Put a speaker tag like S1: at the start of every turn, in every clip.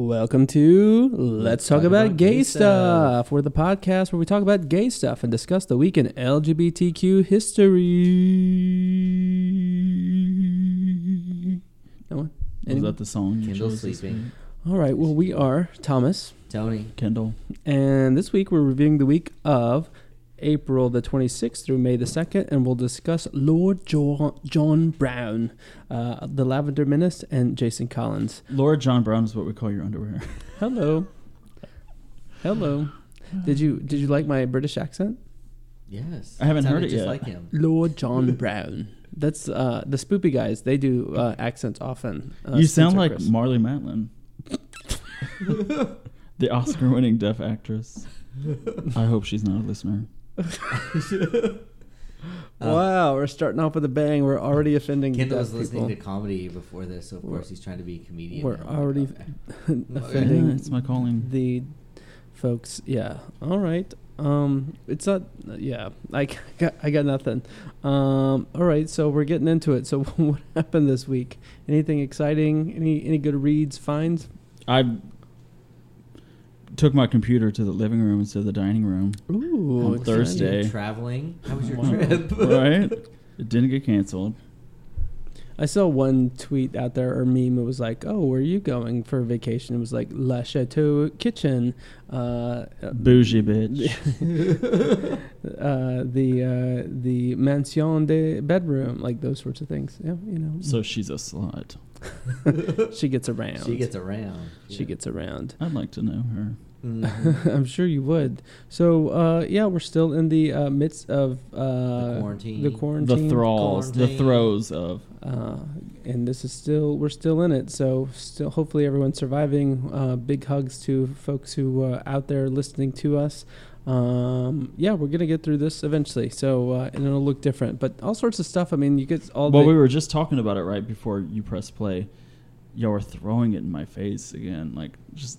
S1: Welcome to Let's, Talk, about, Gay, stuff. We're the podcast where we talk about gay stuff and discuss the week in LGBTQ history. No one?
S2: Was
S1: Anyone?
S2: that the song?
S3: Kendall sleeping.
S1: All right. Well, we are Thomas,
S3: Tony.
S2: Kendall.
S1: and this week we're reviewing the week of April the 26th through May the 2nd, and we'll discuss Lord jo- John Brown, uh, the Lavender Menace, and Jason Collins.
S2: Lord John Brown is what we call your underwear.
S1: Hello. Hello. Did you did you like my British accent?
S3: Yes.
S2: I haven't
S3: Sounded
S2: heard it
S3: just
S2: yet.
S3: like him.
S1: Lord John Brown. That's uh the spoopy guys. They do uh, accents often. Uh,
S2: you sound
S1: Spencer
S2: like
S1: Chris.
S2: Marlee Matlin, the Oscar-winning deaf actress. I hope she's not a listener.
S1: wow, we're starting off with a bang. We're already offending
S3: Kendall was listening
S1: people.
S3: to comedy before this, so of
S1: We're-
S3: course he's trying to be a comedian.
S1: we're
S3: now.
S1: already offending
S2: Yeah, it's my calling.
S1: the folks. Yeah. All right. Um, it's not. Yeah. I got. I got nothing. Um. All right. So we're getting into it. So what happened this week? Anything exciting? Any any good reads? Finds?
S2: I took my computer to the living room instead of the dining room.
S1: Ooh.
S2: On
S1: exciting.
S2: Thursday.
S3: Traveling. How was your
S2: Wow.
S3: trip?
S2: right? It didn't get canceled.
S1: I saw one tweet out there or meme. It was like, "Oh, where are you going for vacation?" It was like La Chateau Kitchen, uh, uh,
S2: Bougie bitch.
S1: uh, the uh, the Mansion de bedroom, like those sorts of things. Yeah, you know.
S2: So she's a slut.
S1: she gets around.
S3: She gets around.
S1: She gets around.
S2: I'd like to know her.
S3: Mhm.
S1: I'm sure you would. So uh, yeah, we're still in the uh, midst of uh,
S3: The quarantine.
S1: The quarantine,
S2: The
S1: quarantine.
S2: thralls, the throes of.
S1: uh, and this is still we're still in it. So still, hopefully everyone's surviving. Uh, big hugs to folks who uh, out there listening to us. Um, yeah, we're gonna get through this eventually. So uh, and it'll look different, but all sorts of stuff. I mean, you get all
S2: Well,
S1: the
S2: we were just talking about it right before you press play. Y'all were throwing it in my face again, like just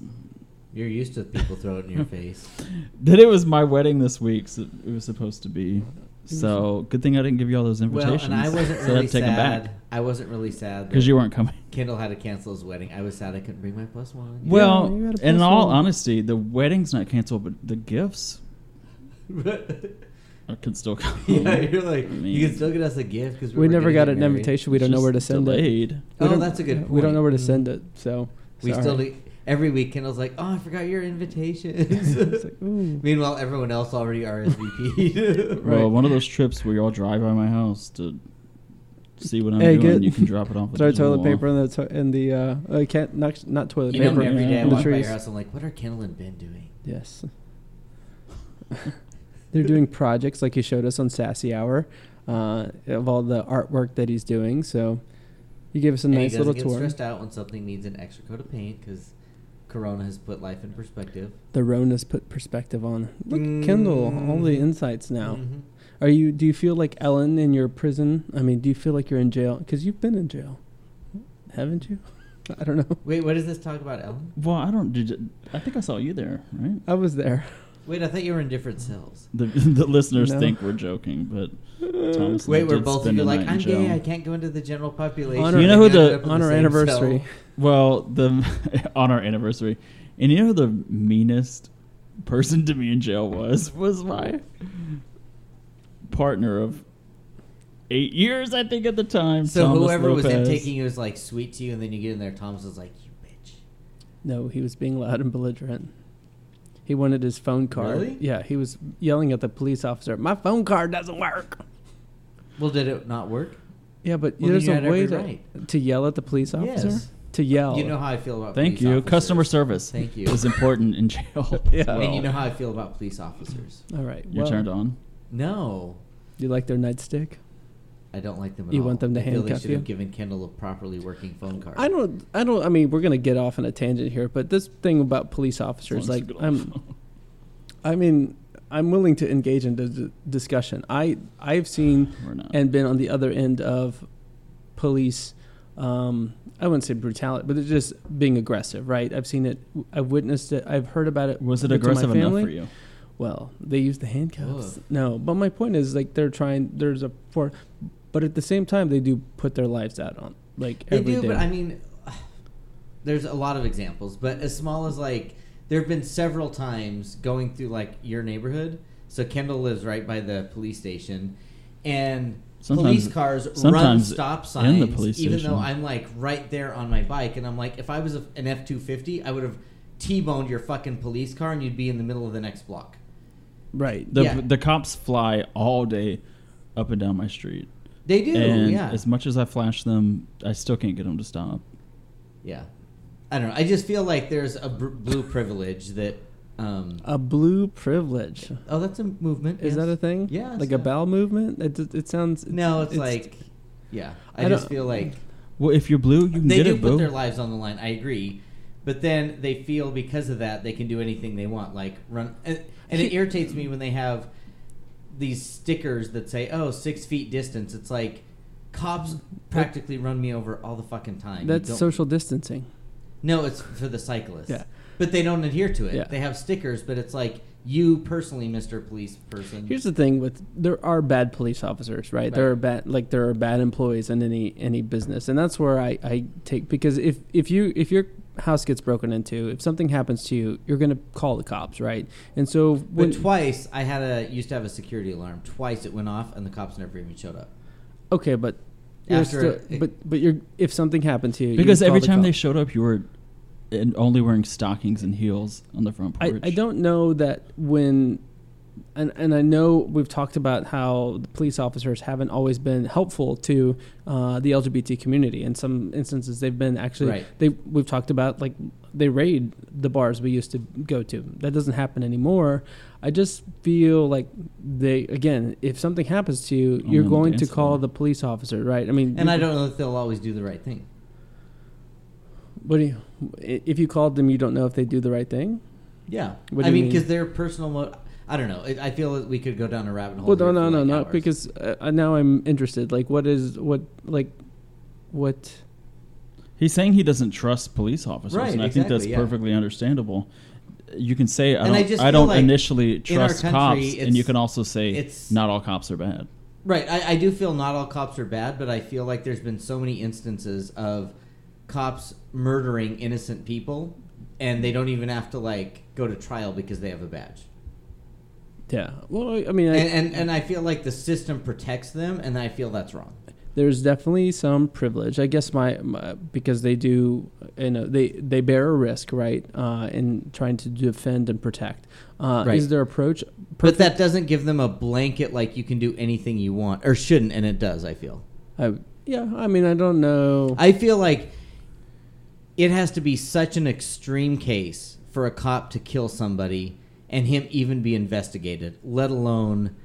S3: You're used to people throwing it in your face.
S2: that. It was my wedding this week. So it was supposed to be. So good thing I didn't give you all those invitations.
S3: well,
S2: invitations.
S3: and I wasn't
S2: so
S3: really
S2: had to
S3: sad.
S2: back
S3: I wasn't really sad
S2: because you weren't coming.
S3: Kendall had to cancel his wedding. I was sad I couldn't bring my plus one.
S2: Well,
S1: you had a
S2: in
S1: plus
S2: all
S1: one.
S2: honesty, the wedding's not canceled, but the gifts I could still come.
S3: yeah, you're like
S2: I
S3: you can still get us a gift because
S1: we never got an invitation. We
S2: It's
S1: don't know where to send it.
S2: delayed.
S1: We
S3: Oh,
S1: don't-
S3: that's a good
S1: We don't know where to send it. So
S3: We
S1: sorry.
S3: still do, every week. Kendall's like, "Oh, I forgot your invitations."
S1: It's like.
S3: Meanwhile, everyone else already RSVP'd.
S1: Right.
S2: Well, one of those trips where y'all drive by my house to see what I'm
S1: Hey,
S2: doing,
S1: get-
S2: you can drop it off.
S1: Throw toilet
S2: wall.
S1: paper in the to- in the uh, uh can't not, not toilet
S3: you know,
S1: paper
S3: every day I
S1: in the
S3: walk by
S1: trees.
S3: your house, I'm like, "What are Kendall and Ben doing?"
S1: Yes. They're doing projects like he showed us on Sassy Hour uh, of all the artwork that he's doing. So he gave us a
S3: and
S1: nice
S3: he
S1: little
S3: get
S1: tour.
S3: stressed out when something needs an extra coat of paint because Corona has put life in perspective.
S1: The Rona's put perspective on. Look,
S3: Mm.
S1: Kendall, all the insights now.
S3: Mhm.
S1: Are you? Do you feel like Ellen in your prison? I mean, do you feel like you're in jail? Because you've been in jail, haven't you? I don't know.
S3: Wait, what does this talk about, Ellen?
S2: Well, I don't. Did you, I think I saw you there, right?
S1: I was there.
S3: Wait, I thought you were in different cells.
S2: The the listeners
S1: No.
S2: think we're joking, but Thomas. and I
S3: Wait, where
S2: did
S3: both of
S2: spend
S3: you
S2: a
S3: like,
S2: in
S3: I'm gay, I can't go into the general population.
S1: On
S2: You know who
S3: I
S2: the-
S3: up in
S1: On our anniversary.
S3: Cell.
S2: Well, the on our anniversary, and you know the meanest person to me in jail was was my partner of eight years, I think, at the time.
S3: So
S2: Thomas
S3: whoever was
S2: taking
S3: intaking you was like sweet to you, and then you get in there, Thomas was like, "You bitch."
S1: No, he was being loud and belligerent. He wanted his phone card.
S3: Really?
S1: Yeah, he was yelling at the police officer. My phone card doesn't work.
S3: Well, did it not work?
S1: Yeah, but
S3: Well,
S1: there's a way to,
S3: right.
S1: to yell at the police officer.
S3: Yes.
S1: To yell.
S3: You know how I feel about.
S2: Thank
S3: police
S2: you.
S3: officers.
S2: Customer service.
S3: Thank you.
S2: is important in jail.
S1: Yeah.
S2: as
S1: And
S3: And you know how I feel about police officers.
S1: All right.
S2: You're
S1: well,
S2: turned on.
S3: No,
S1: You like their nightstick?
S3: I don't like them at
S1: You
S3: all.
S1: want them to
S3: I feel they should
S1: you?
S3: have given Kendall a properly working phone card.
S1: I don't. I don't. I mean, we're gonna get off on a tangent here, but this thing about police officers,
S2: As
S1: like, I'm. I mean, I'm willing to engage in the d- discussion. I I've seen
S2: We're not.
S1: and been on the other end of police. Um, I wouldn't say brutality, but it's just being aggressive, right? I've seen it. I've witnessed it. I've heard about it.
S2: was it aggressive enough for you?
S1: Well, they use the handcuffs.
S3: Ugh.
S1: No, but my point is like they're trying. There's a for, but at the same time they do put their lives out on like
S3: They
S1: every
S3: do,
S1: day.
S3: but I mean, there's a lot of examples, but as small as like there have been several times going through like your neighborhood. So Kendall lives right by the police station, and
S2: Sometimes-
S3: police cars run stop
S2: in
S3: signs.
S2: the police
S3: even
S2: station.
S3: though I'm like right there on my bike, and I'm like, if I was a, an F two fifty, I would have t-boned your fucking police car, and you'd be in the middle of the next block.
S1: Right.
S2: The
S3: Yeah.
S2: the cops fly all day up and down my street,
S3: They do,
S2: and
S3: yeah,
S2: as much as I flash them, I still can't get them to stop.
S3: yeah. I don't know. I just feel like there's a blue privilege that. Um,
S1: A blue privilege.
S3: oh, that's a movement.
S1: Is
S3: yes.
S1: that a thing?
S3: Yeah,
S1: Like a bowel movement? It, it, it sounds.
S3: No, it's, like, yeah. I,
S1: I
S3: just feel like
S2: Well, if you're blue, you can
S3: they
S2: get
S3: do
S2: it,
S3: put
S2: boo.
S3: their lives on the line. I agree, but then they feel because of that they can do anything they want, like run. And, and it irritates me when they have these stickers that say, "Oh, six feet distance." It's like cops practically run me over all the fucking time.
S1: That's social distancing.
S3: No, it's for the cyclists.
S1: Yeah.
S3: But they don't adhere to it.
S1: Yeah.
S3: They have stickers, but it's like you personally, Mister Police Person.
S1: Here's the thing with there are bad police officers, right? There are bad like there are bad employees in any any business, and that's where I, I take because if if you if your house gets broken into, if something happens to you, you're gonna call the cops, right? And so when
S3: but twice I had a used to have a security alarm. Twice it went off, and the cops never even showed up.
S1: okay, but you're
S3: After
S1: still,
S3: it-
S1: but but you're if something happened to you, you
S2: because
S1: would call
S2: every
S1: the
S2: time they showed up, you were in- only wearing stockings and heels on the front porch.
S1: I don't know that when and and I know we've talked about how the police officers haven't always been helpful to uh, the LGBT community. In some instances, they've been actually
S3: Right.
S1: they we've talked about like they raid the bars we used to go to. That doesn't happen anymore. I just feel like they again, if something happens to you,
S2: On
S1: you're
S2: the
S1: going to call
S2: floor.
S1: the police officer, right? I mean,
S3: And I don't know if they'll always do the right thing.
S1: What do you? If you called them, you don't know if they do the right thing.
S3: Yeah,
S1: What do
S3: I
S1: you
S3: mean,
S1: mean?
S3: because their personal. Mo- I don't know. I I feel that we could go down a rabbit hole.
S1: Well, no,
S3: here
S1: no,
S3: for,
S1: no,
S3: like,
S1: not
S3: hours.
S1: because uh, now I'm interested. Like, what is what like what?
S2: He's saying he doesn't trust police officers,
S3: Right,
S2: and I think that's
S3: yeah.
S2: perfectly understandable. You can say I
S3: And I
S2: don't,
S3: just
S2: I don't
S3: like
S2: initially
S3: in
S2: trust
S3: country,
S2: cops, and you can also say
S3: it's-
S2: not all cops are bad.
S3: Right. I, I do feel not all cops are bad, but I feel like there's been so many instances of cops murdering innocent people, and they don't even have to like go to trial because they have a badge.
S1: Yeah. Well, I mean, I,
S3: And and, and I feel like the system protects them, and I feel that's wrong.
S1: there's definitely some privilege. I guess my, my because they do, you know, they they bear a risk, right, uh, in trying to defend and protect. Uh,
S3: Right.
S1: Is their approach?
S3: But that doesn't give them a blanket like you can do anything you want, or shouldn't, and it does. I feel.
S1: I, yeah. I mean, I don't know.
S3: I feel like it has to be such an extreme case for a cop to kill somebody and him even be investigated, let alone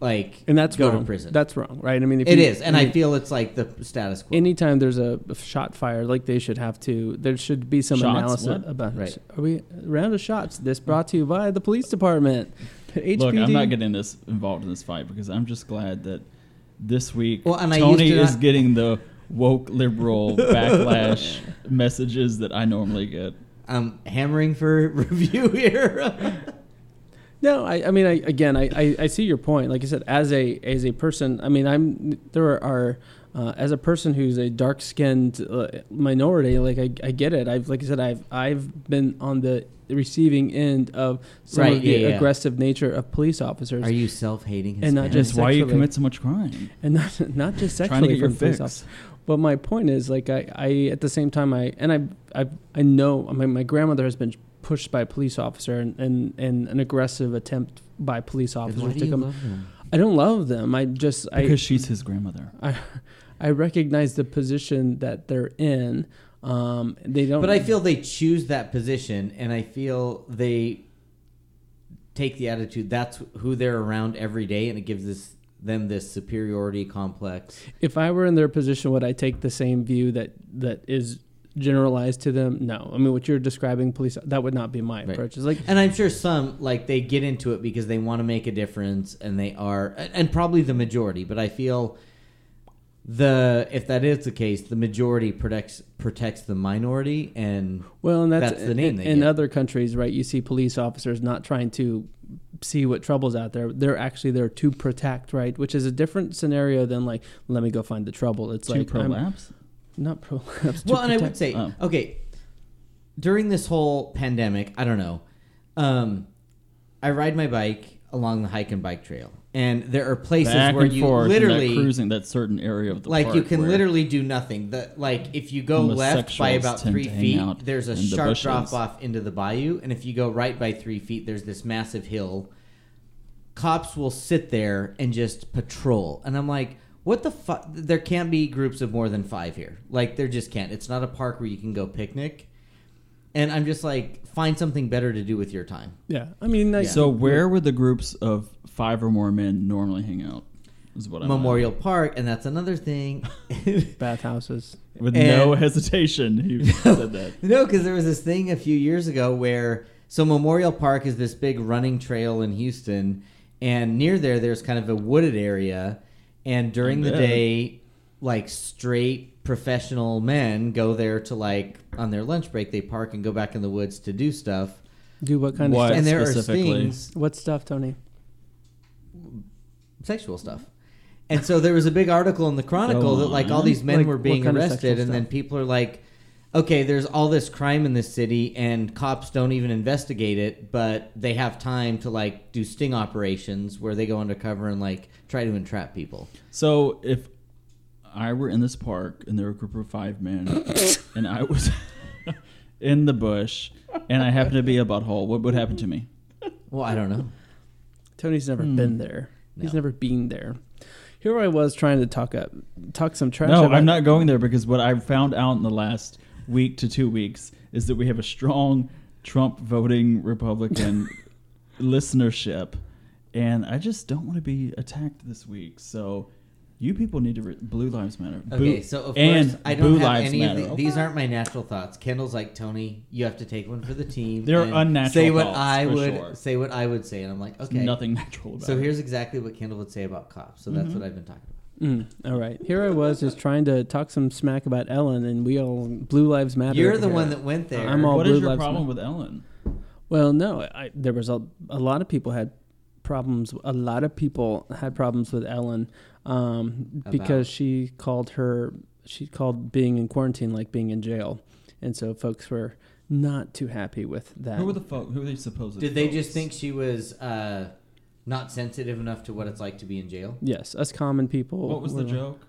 S3: like
S1: and that's
S3: go
S1: wrong.
S3: to prison.
S1: That's wrong, right? I mean, if
S3: it
S1: you-
S3: is, and I,
S1: mean,
S3: feel it's like the status quo.
S1: anytime there's a a shot fired, like they should have to. There should be some
S2: Shots?
S1: analysis
S2: What?
S1: about.
S3: Right.
S1: Are we round of shots? This brought to you by the police department. HPD.
S2: Look, I'm not getting this involved in this fight because I'm just glad that this week
S3: Well, and I
S2: Tony
S3: used to
S2: is
S3: not-
S2: getting the woke liberal backlash messages that I normally get.
S3: I'm hammering for review here.
S1: No, I, I mean, I, again, I, I, I see your point. Like I said, as a as a person, I mean, I'm there are uh, as a person who's a dark skinned uh, minority. Like I, I get it. I've like I said, I've I've been on the receiving end of some
S3: Right,
S1: of the
S3: yeah, yeah.
S1: aggressive nature of police officers,
S3: Are you self-hating?
S1: And not just
S2: That's why you commit so much crime.
S1: and not not just sexually
S2: get your
S1: from police officers. But my point is, like, I, I at the same time, I and I I I know. I mean, my grandmother has been pushed by a police officer and and, and an aggressive attempt by police
S3: Then
S1: officers to come. I don't love them. I just I
S2: Because she's his grandmother.
S1: I, I recognize the position that they're in. Um, they don't.
S3: But I feel they choose that position, and I feel they take the attitude that's who they're around every day, and it gives this them this superiority complex.
S1: if I were in their position, would I take the same view that that is generalized to them? No. I mean, what you're describing, police, that would not be my
S3: Right.
S1: approach. It's like
S3: And I'm sure some like they get into it because they want to make a difference, and they are, and probably the majority. But I feel the if that is the case, the majority protects protects the minority, and
S1: Well, and that's,
S3: That's the name
S1: in, in other countries, right? You see police officers not trying to see what trouble's out there. They're actually there to protect, right? Which is a different scenario than like, let me go find the trouble. It's
S2: Two
S1: like, I'm- not prolapse. to
S3: Well, and I would say,
S2: Oh.
S3: okay, during this whole pandemic, I don't know. Um, I ride my bike along the hike and bike trail, and there are places
S2: Back
S3: where you
S2: forth, and that
S3: literally
S2: cruising that certain area of the
S3: like you can literally do nothing. The, like if you go left by about three feet, there's a sharp drop off into the bayou, and if you go right by three feet, there's this massive hill. Cops will sit there and just patrol, and I'm like, what the fuck? There can't be groups of more than five here. Like there just can't. It's not a park where you can go picnic. And I'm just like, find something better to do with your time.
S1: Yeah, I mean, like,
S2: So where would the groups of five or more men normally hang out? Is what I'm
S3: Memorial Park, and that's another thing.
S1: bathhouses.
S2: with
S3: and-
S2: no hesitation. He said that.
S3: No, because there was this thing a few years ago where so Memorial Park is this big running trail in Houston, and near there there's kind of a wooded area, and during the
S2: bet.
S3: day, like straight professional men go there to like on their lunch break they park and go back in the woods to do stuff,
S1: Do what kind
S2: What?
S1: of stuff?
S3: and there are
S2: specifically?
S3: things
S1: What stuff, Tony?
S3: sexual stuff. And so there was a big article in the Chronicle that like all these men
S1: Like,
S3: were being arrested,
S1: sexual
S3: and then people are like, "Okay, there's all this crime in this city, and cops don't even investigate it, but they have time to like do sting operations where they go undercover and like try to entrap people."
S2: So if I were in this park and there were a group of five men and I was in the bush and I happened to be a butthole, what would happen to me?
S3: Well, I don't know.
S1: Tony's never
S2: Hmm.
S1: been there. He's
S3: No.
S1: never been there. Here I was trying to talk up, talk some trash.
S2: No,
S1: about-
S2: I'm not going there because what I found out in the last week to two weeks is that we have a strong Trump voting Republican listenership, and I just don't want to be attacked this week. So, you people need to re- Blue Lives Matter.
S3: Okay,
S2: Boo-
S3: so of
S2: and
S3: course I don't
S2: Blue
S3: have
S2: Lives
S3: any
S2: Matter.
S3: of the, these aren't my natural thoughts. Kendall's like Tony, you have to take one for the team.
S2: They're
S3: and
S2: unnatural
S3: Say what
S2: thoughts,
S3: I
S2: for
S3: would
S2: sure.
S3: say. What I would say, and I'm like,
S2: There's
S3: okay.
S2: nothing natural about
S3: So
S2: it.
S3: here's exactly what Kendall would say about cops. So that's
S2: Mhm.
S3: what I've been talking about.
S1: Mm, all right. Here I was just trying to talk some smack about Ellen, and we all Blue Lives Matter.
S3: You're the
S1: here.
S3: one that went there.
S1: I'm all
S2: What
S1: Blue
S2: is your
S1: Lives
S2: problem
S1: Matter.
S2: with Ellen?
S1: Well, no, I, there was a, a lot of people had problems. A lot of people had problems with Ellen um, because she called her she called being in quarantine like being in jail, and so folks were not too happy with that.
S2: Who were the folk? Who were they supposed?
S3: Did they just think she was uh, not sensitive enough to what it's like to be in jail?
S1: yes, us common people.
S2: What was the
S1: were like-
S2: joke?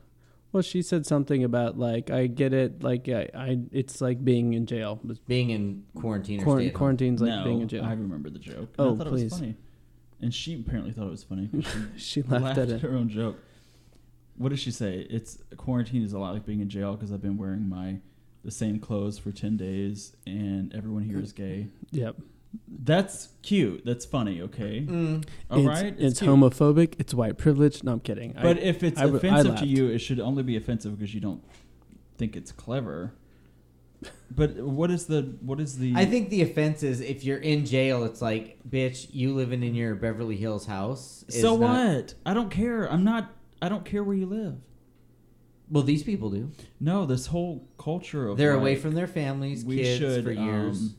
S1: Well, she said something about like I get it, like I, I it's like being in jail. But
S3: Being in quarantine or
S1: Quar-
S3: stay
S1: quarantine's like
S2: no,
S1: being in jail.
S2: I remember the joke.
S1: Oh,
S2: I thought it
S1: please.
S2: was funny. And she apparently thought it was funny. She
S1: she laughed,
S2: laughed
S1: at
S2: at
S1: it.
S2: her own joke. What does she say? It's quarantine is a lot like being in jail because I've been wearing my the same clothes for ten days, and everyone here is gay.
S1: Yep.
S2: That's cute. That's funny. Okay,
S3: Mm.
S2: all
S1: it's,
S2: right.
S1: It's,
S2: cute.
S1: homophobic. It's white privilege. No, I'm kidding. I-
S2: But if it's
S1: I w- I
S2: offensive to you, it should only be offensive because you don't think it's clever. But what is the what is the?
S3: I think the offense is if you're in jail, it's like, bitch, you living in your Beverly Hills house. is
S2: so
S3: not-
S2: what? I don't care. I'm not. I don't care where you live.
S3: Well, these people do.
S2: No, this whole culture of
S3: They're
S2: like,
S3: away from their families,
S2: we
S3: kids
S2: should
S3: for years.
S2: um,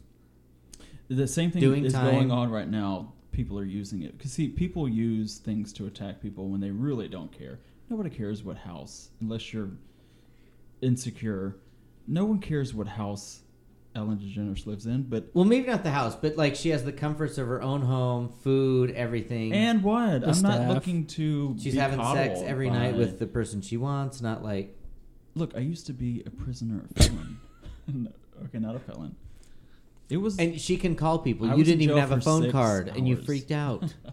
S2: the same thing
S3: Doing
S2: is
S3: time.
S2: going on right now. People are using it because see, people use things to attack people when they really don't care. Nobody cares what house, unless you're insecure. No one cares what house Ellen DeGeneres lives in, but
S3: well, maybe not the house, but like she has the comforts of her own home, food, everything.
S2: and what? I'm
S1: staff.
S2: not looking to.
S3: she's having sex every night with the person she wants, not like
S2: Look, I used to be a prisoner, a felon. No, okay, not a felon. It was
S3: And she can call people.
S2: I
S3: you didn't even have a phone card, and you freaked out.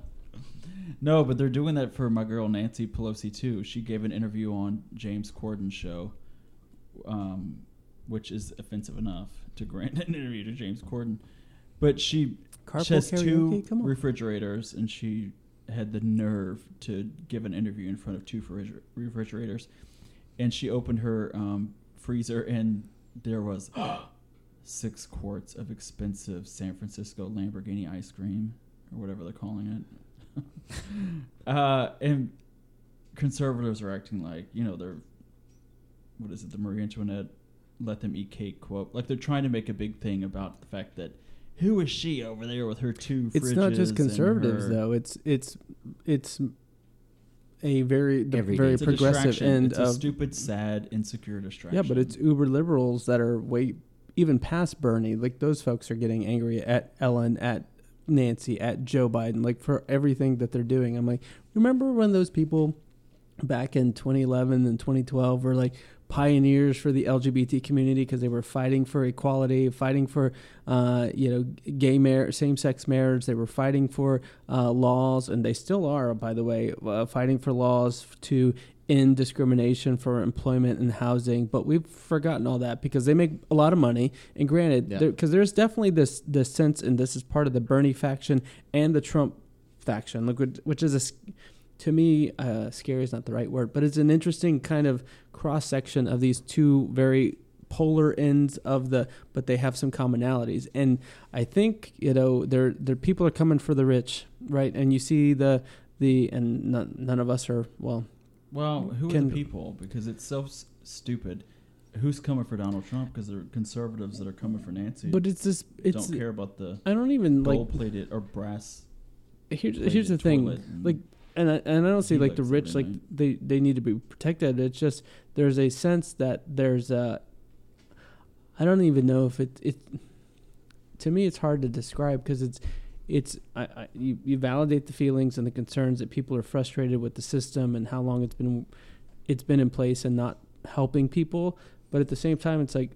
S2: No, but they're doing that for my girl Nancy Pelosi too. She gave an interview on James Corden's show, um, which is offensive enough to grant an interview to James Corden. But she,
S1: Carpool
S2: she has
S1: karaoke?
S2: two
S1: Come on.
S2: refrigerators, and she had the nerve to give an interview in front of two refriger- refrigerators. And she opened her um, freezer, and there was six quarts of expensive San Francisco Lamborghini ice cream, or whatever they're calling it. uh, and conservatives are acting like you know they're what is it the Marie Antoinette let them eat cake quote like they're trying to make a big thing about the fact that who is she over there with her two
S1: it's not just conservatives
S2: her-
S1: though. It's it's it's a very the
S3: Every
S1: very.
S2: It's
S1: progressive
S2: distraction.
S1: end
S2: It's a
S1: of
S2: stupid, sad, insecure distraction.
S1: yeah, but it's uber liberals that are way even past Bernie. Like those folks are getting angry at Ellen, at Nancy, at Joe Biden, like for everything that they're doing. I'm like, remember when those people back in 2011 and 2012 were like pioneers for the LGBT community because they were fighting for equality, fighting for uh, you know gay mar- same-sex marriage. They were fighting for uh, laws, and they still are, by the way, uh, fighting for laws to end discrimination for employment and housing. But we've forgotten all that because they make a lot of money. And granted,
S3: Yeah.
S1: because there's definitely this this sense, and this is part of the Bernie faction and the Trump faction, look, which- is a to me, uh, scary is not the right word, but it's an interesting kind of cross section of these two very polar ends of the, but they have some commonalities. And I think you know, they're, they're people are coming for the rich, right? And you see the the and none, none of us are well.
S2: well, who are
S1: Can-
S2: the people? Because it's so s- stupid. Who's coming for Donald Trump? Because they're conservatives that are coming for Nancy.
S1: But it's this. It's
S2: don't care about the
S1: I don't even like.
S2: gold-plated or brass.
S1: Here's here's the thing. like, and I, and I don't see like the rich like they they need to be protected. It's just there's a sense that there's a. I don't even know if it it. To me, it's hard to describe because it's, it's I, I you, you validate the feelings and the concerns that people are frustrated with the system and how long it's been, it's been in place and not helping people. But at the same time, it's like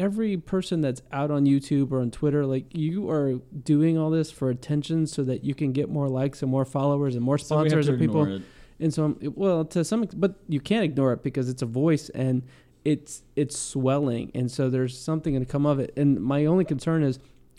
S1: every person that's out on YouTube or on Twitter, like you are doing all this for attention so that you can get more likes and more followers and more
S2: So
S1: sponsors
S2: to
S1: and people.
S2: it.
S1: And so, well, to some, but you can't ignore it because it's a voice and it's it's swelling, and so there's something going to come of it. And my only concern is,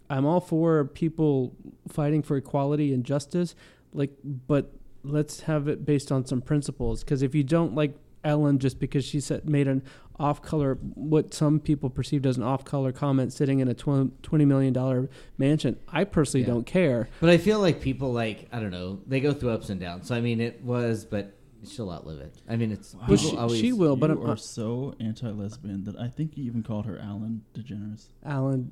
S1: I'm all for people fighting for equality and justice, like, but let's have it based on some principles. Because if you don't like Ellen just because she said made an off-color, what some people perceived as an off-color comment, sitting in a twenty million dollar mansion, I personally
S3: Yeah.
S1: don't care.
S3: But I feel like people like I don't know. They go through ups and downs. So I mean, it was, but she'll outlive it. I mean, it's
S2: Wow.
S1: Well,
S3: people
S1: she,
S3: always.
S1: she will, but
S2: you
S1: I'm,
S2: are so anti-lesbian that I think you even called her Alan DeGeneres.
S1: Alan.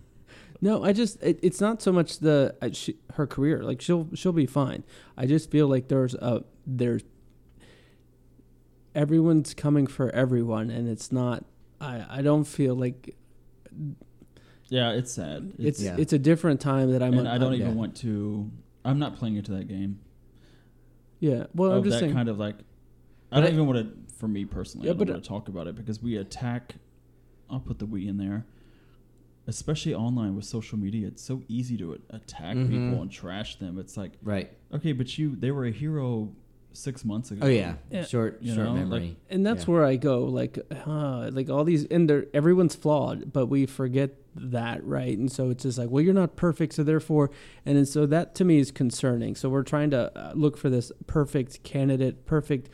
S1: no, I just it, it's not so much the uh, she, her career. Like she'll she'll be fine. I just feel like there's a there's everyone's coming for everyone, and it's not. I I don't feel like
S2: Yeah, it's sad.
S1: it's
S3: Yeah.
S1: it's a different time that I'm.
S2: and I don't even
S3: yeah.
S2: want to. I'm not playing into that game.
S1: Yeah. Well, I'm just
S2: that
S1: saying.
S2: kind of like. I don't
S3: I-
S2: even want to. For me personally,
S1: Yeah,
S2: I don't
S1: but-
S2: want to talk about it because we attack. I'll put the we in there. Especially online with social media, it's so easy to a- attack
S3: Mhm.
S2: people and trash them. It's like,
S3: right.
S2: okay, but you, they were a hero six months ago.
S3: Oh yeah.
S1: Yeah.
S3: Short
S2: You
S3: short
S2: know, like-
S3: memory.
S1: and that's
S3: Yeah.
S1: where I go. Like, uh, like all these, and they're everyone's flawed, but we forget that, right? And so it's just like, well, you're not perfect, so therefore, and then so that to me is concerning. So we're trying to uh, look for this perfect candidate, perfect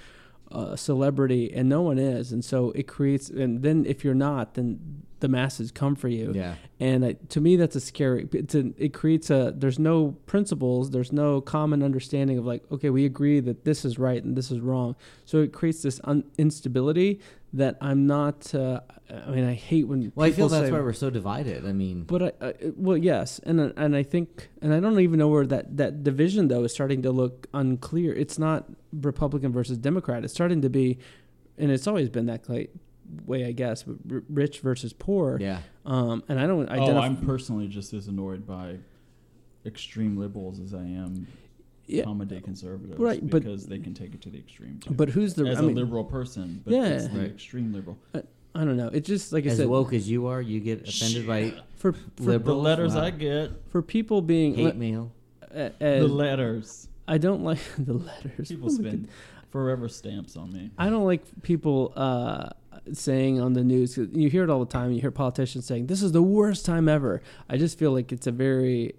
S1: uh, celebrity, and no one is, and so it creates. And then if you're not, then the masses come for you.
S3: yeah.
S1: And I, to me, that's a scary. It's a, it creates a. There's no principles. There's no common understanding of like, okay, we agree that this is right and this is wrong. So it creates this un- instability that I'm not. Uh, I mean, I hate when.
S3: Well, I feel that's
S1: say,
S3: why we're so divided. I mean,
S1: But I, I, well, yes, and uh, and I think, and I don't even know where that that division though is starting to look unclear. It's not Republican versus Democrat. It's starting to be, and it's always been that way, I guess. But r- rich versus poor.
S3: yeah.
S1: Um, and I don't
S2: Oh,
S1: identify.
S2: I'm personally just as annoyed by extreme liberals as I am
S1: yeah,
S2: common day conservatives,
S1: Right, but-
S2: because they can take it to the extreme. Too.
S1: but who's the?
S2: as
S1: I
S2: a
S1: mean,
S2: liberal person, but
S1: Yeah.
S2: it's the
S3: Right.
S2: extreme liberal.
S1: I don't know. It's just like I
S3: As
S1: said
S3: woke as you are, you get offended by
S1: for for,
S2: The letters
S3: Wow.
S2: I get,
S1: for people being
S3: hate mail.
S1: uh,
S2: the letters.
S1: I don't like the letters.
S2: People
S1: Oh
S2: spend forever stamps on me.
S1: I don't like people uh, saying on the news. You hear it all the time. You hear politicians saying, "This is the worst time ever." I just feel like it's a very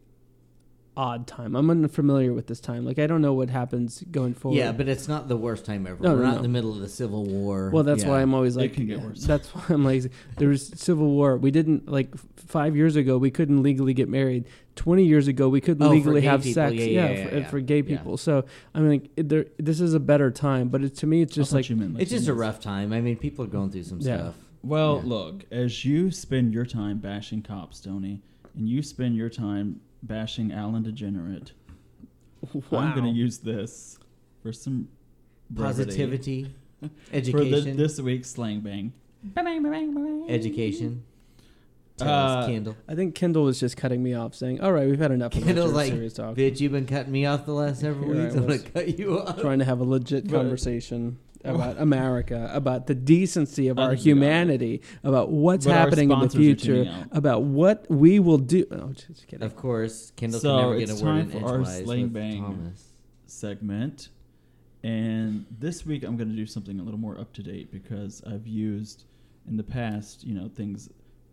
S1: odd time. I'm unfamiliar with this time. Like I don't know what happens going forward.
S3: Yeah, but it's not the worst time ever.
S1: No,
S3: We're
S1: no,
S3: not
S1: no.
S3: in the middle of the Civil War.
S1: well, that's
S3: Yeah.
S1: why I'm always
S2: It
S1: like,
S2: can get worse.
S1: That's why I'm like, there was civil war. We didn't like five years ago. We couldn't legally get married. Twenty years ago, we couldn't
S3: Oh,
S1: legally have
S3: people.
S1: sex.
S3: Yeah, yeah, yeah,
S1: for,
S3: yeah.
S1: for gay
S3: Yeah.
S1: people. So I mean, like, it, there, this is a better time. But it, to me, it's just like
S2: you meant
S3: It's just a rough time. I mean, people are going through some
S1: Yeah.
S3: stuff.
S2: Well,
S3: Yeah.
S2: look, as you spend your time bashing cops, Tony, and you spend your time bashing Alan DeGenerate, I'm going to use this for some brevity
S3: Positivity,
S2: for the,
S3: education,
S2: this week's slang bang.
S3: education. Tell
S2: Uh,
S3: us, Kendall.
S1: I think Kendall was just cutting me off, saying, "All right, we've had enough of
S3: Kendall's
S1: this
S3: like,
S1: serious talk."
S3: bitch, you've been cutting me off the last several
S1: Here
S3: weeks. I'm gonna cut you off.
S1: Trying to have a legit
S2: But-
S1: conversation about America, about the decency of our
S2: think we got it.
S1: humanity, about what's
S2: But our
S1: happening in the
S2: sponsors are
S1: future,
S2: out.
S1: about what we will do. Oh, just kidding.
S3: Of course, Kendall
S2: So
S3: can never get
S2: it's
S3: a word in
S2: time for our
S3: edgewise
S2: slang
S3: with
S2: bang.
S3: Thomas.
S2: segment. And this week I'm going to do something a little more up to date because I've used in the past, you know, things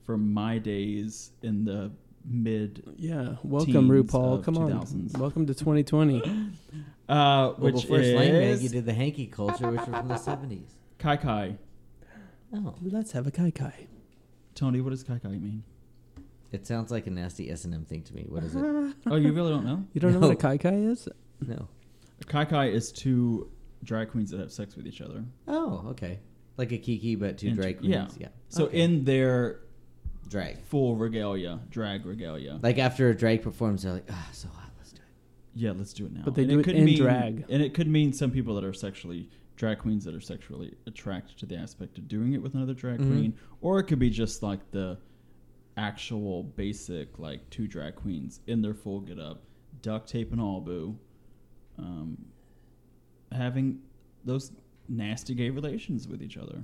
S2: from my days in the mid,
S1: Yeah, welcome,
S2: teens
S1: RuPaul.
S2: of
S1: Come on,
S2: 2000s.
S1: welcome to 2020.
S2: uh,
S3: Well,
S2: which
S3: before Slang Bang,
S2: is
S3: you did the hanky culture, which was from the 70s.
S2: Kai Kai.
S3: Oh,
S1: Let's have a kai kai.
S2: Tony, what does Kai Kai mean?
S3: it sounds like a nasty S and M thing to me. What is it?
S2: oh, you really don't know?
S1: You don't know what a kai kai is?
S3: No.
S2: Kai Kai is two drag queens that have sex with each other.
S3: Oh, okay. Like a Kiki, but two
S2: And-
S3: drag
S2: yeah.
S3: queens. Yeah.
S2: So
S3: Okay.
S2: in their
S3: drag,
S2: full regalia, drag regalia.
S3: like after a drag performs, they're like, ah, so hot. Let's do it.
S2: Yeah, let's do it now.
S1: But they
S2: And
S1: do it
S2: could
S1: in
S2: mean,
S1: drag.
S2: and it could mean some people that are sexually drag queens that are sexually attracted to the aspect of doing it with another drag
S3: Mhm.
S2: queen, or it could be just like the actual basic like two drag queens in their full get up, duct tape and all boo, um, having those nasty gay relations with each other.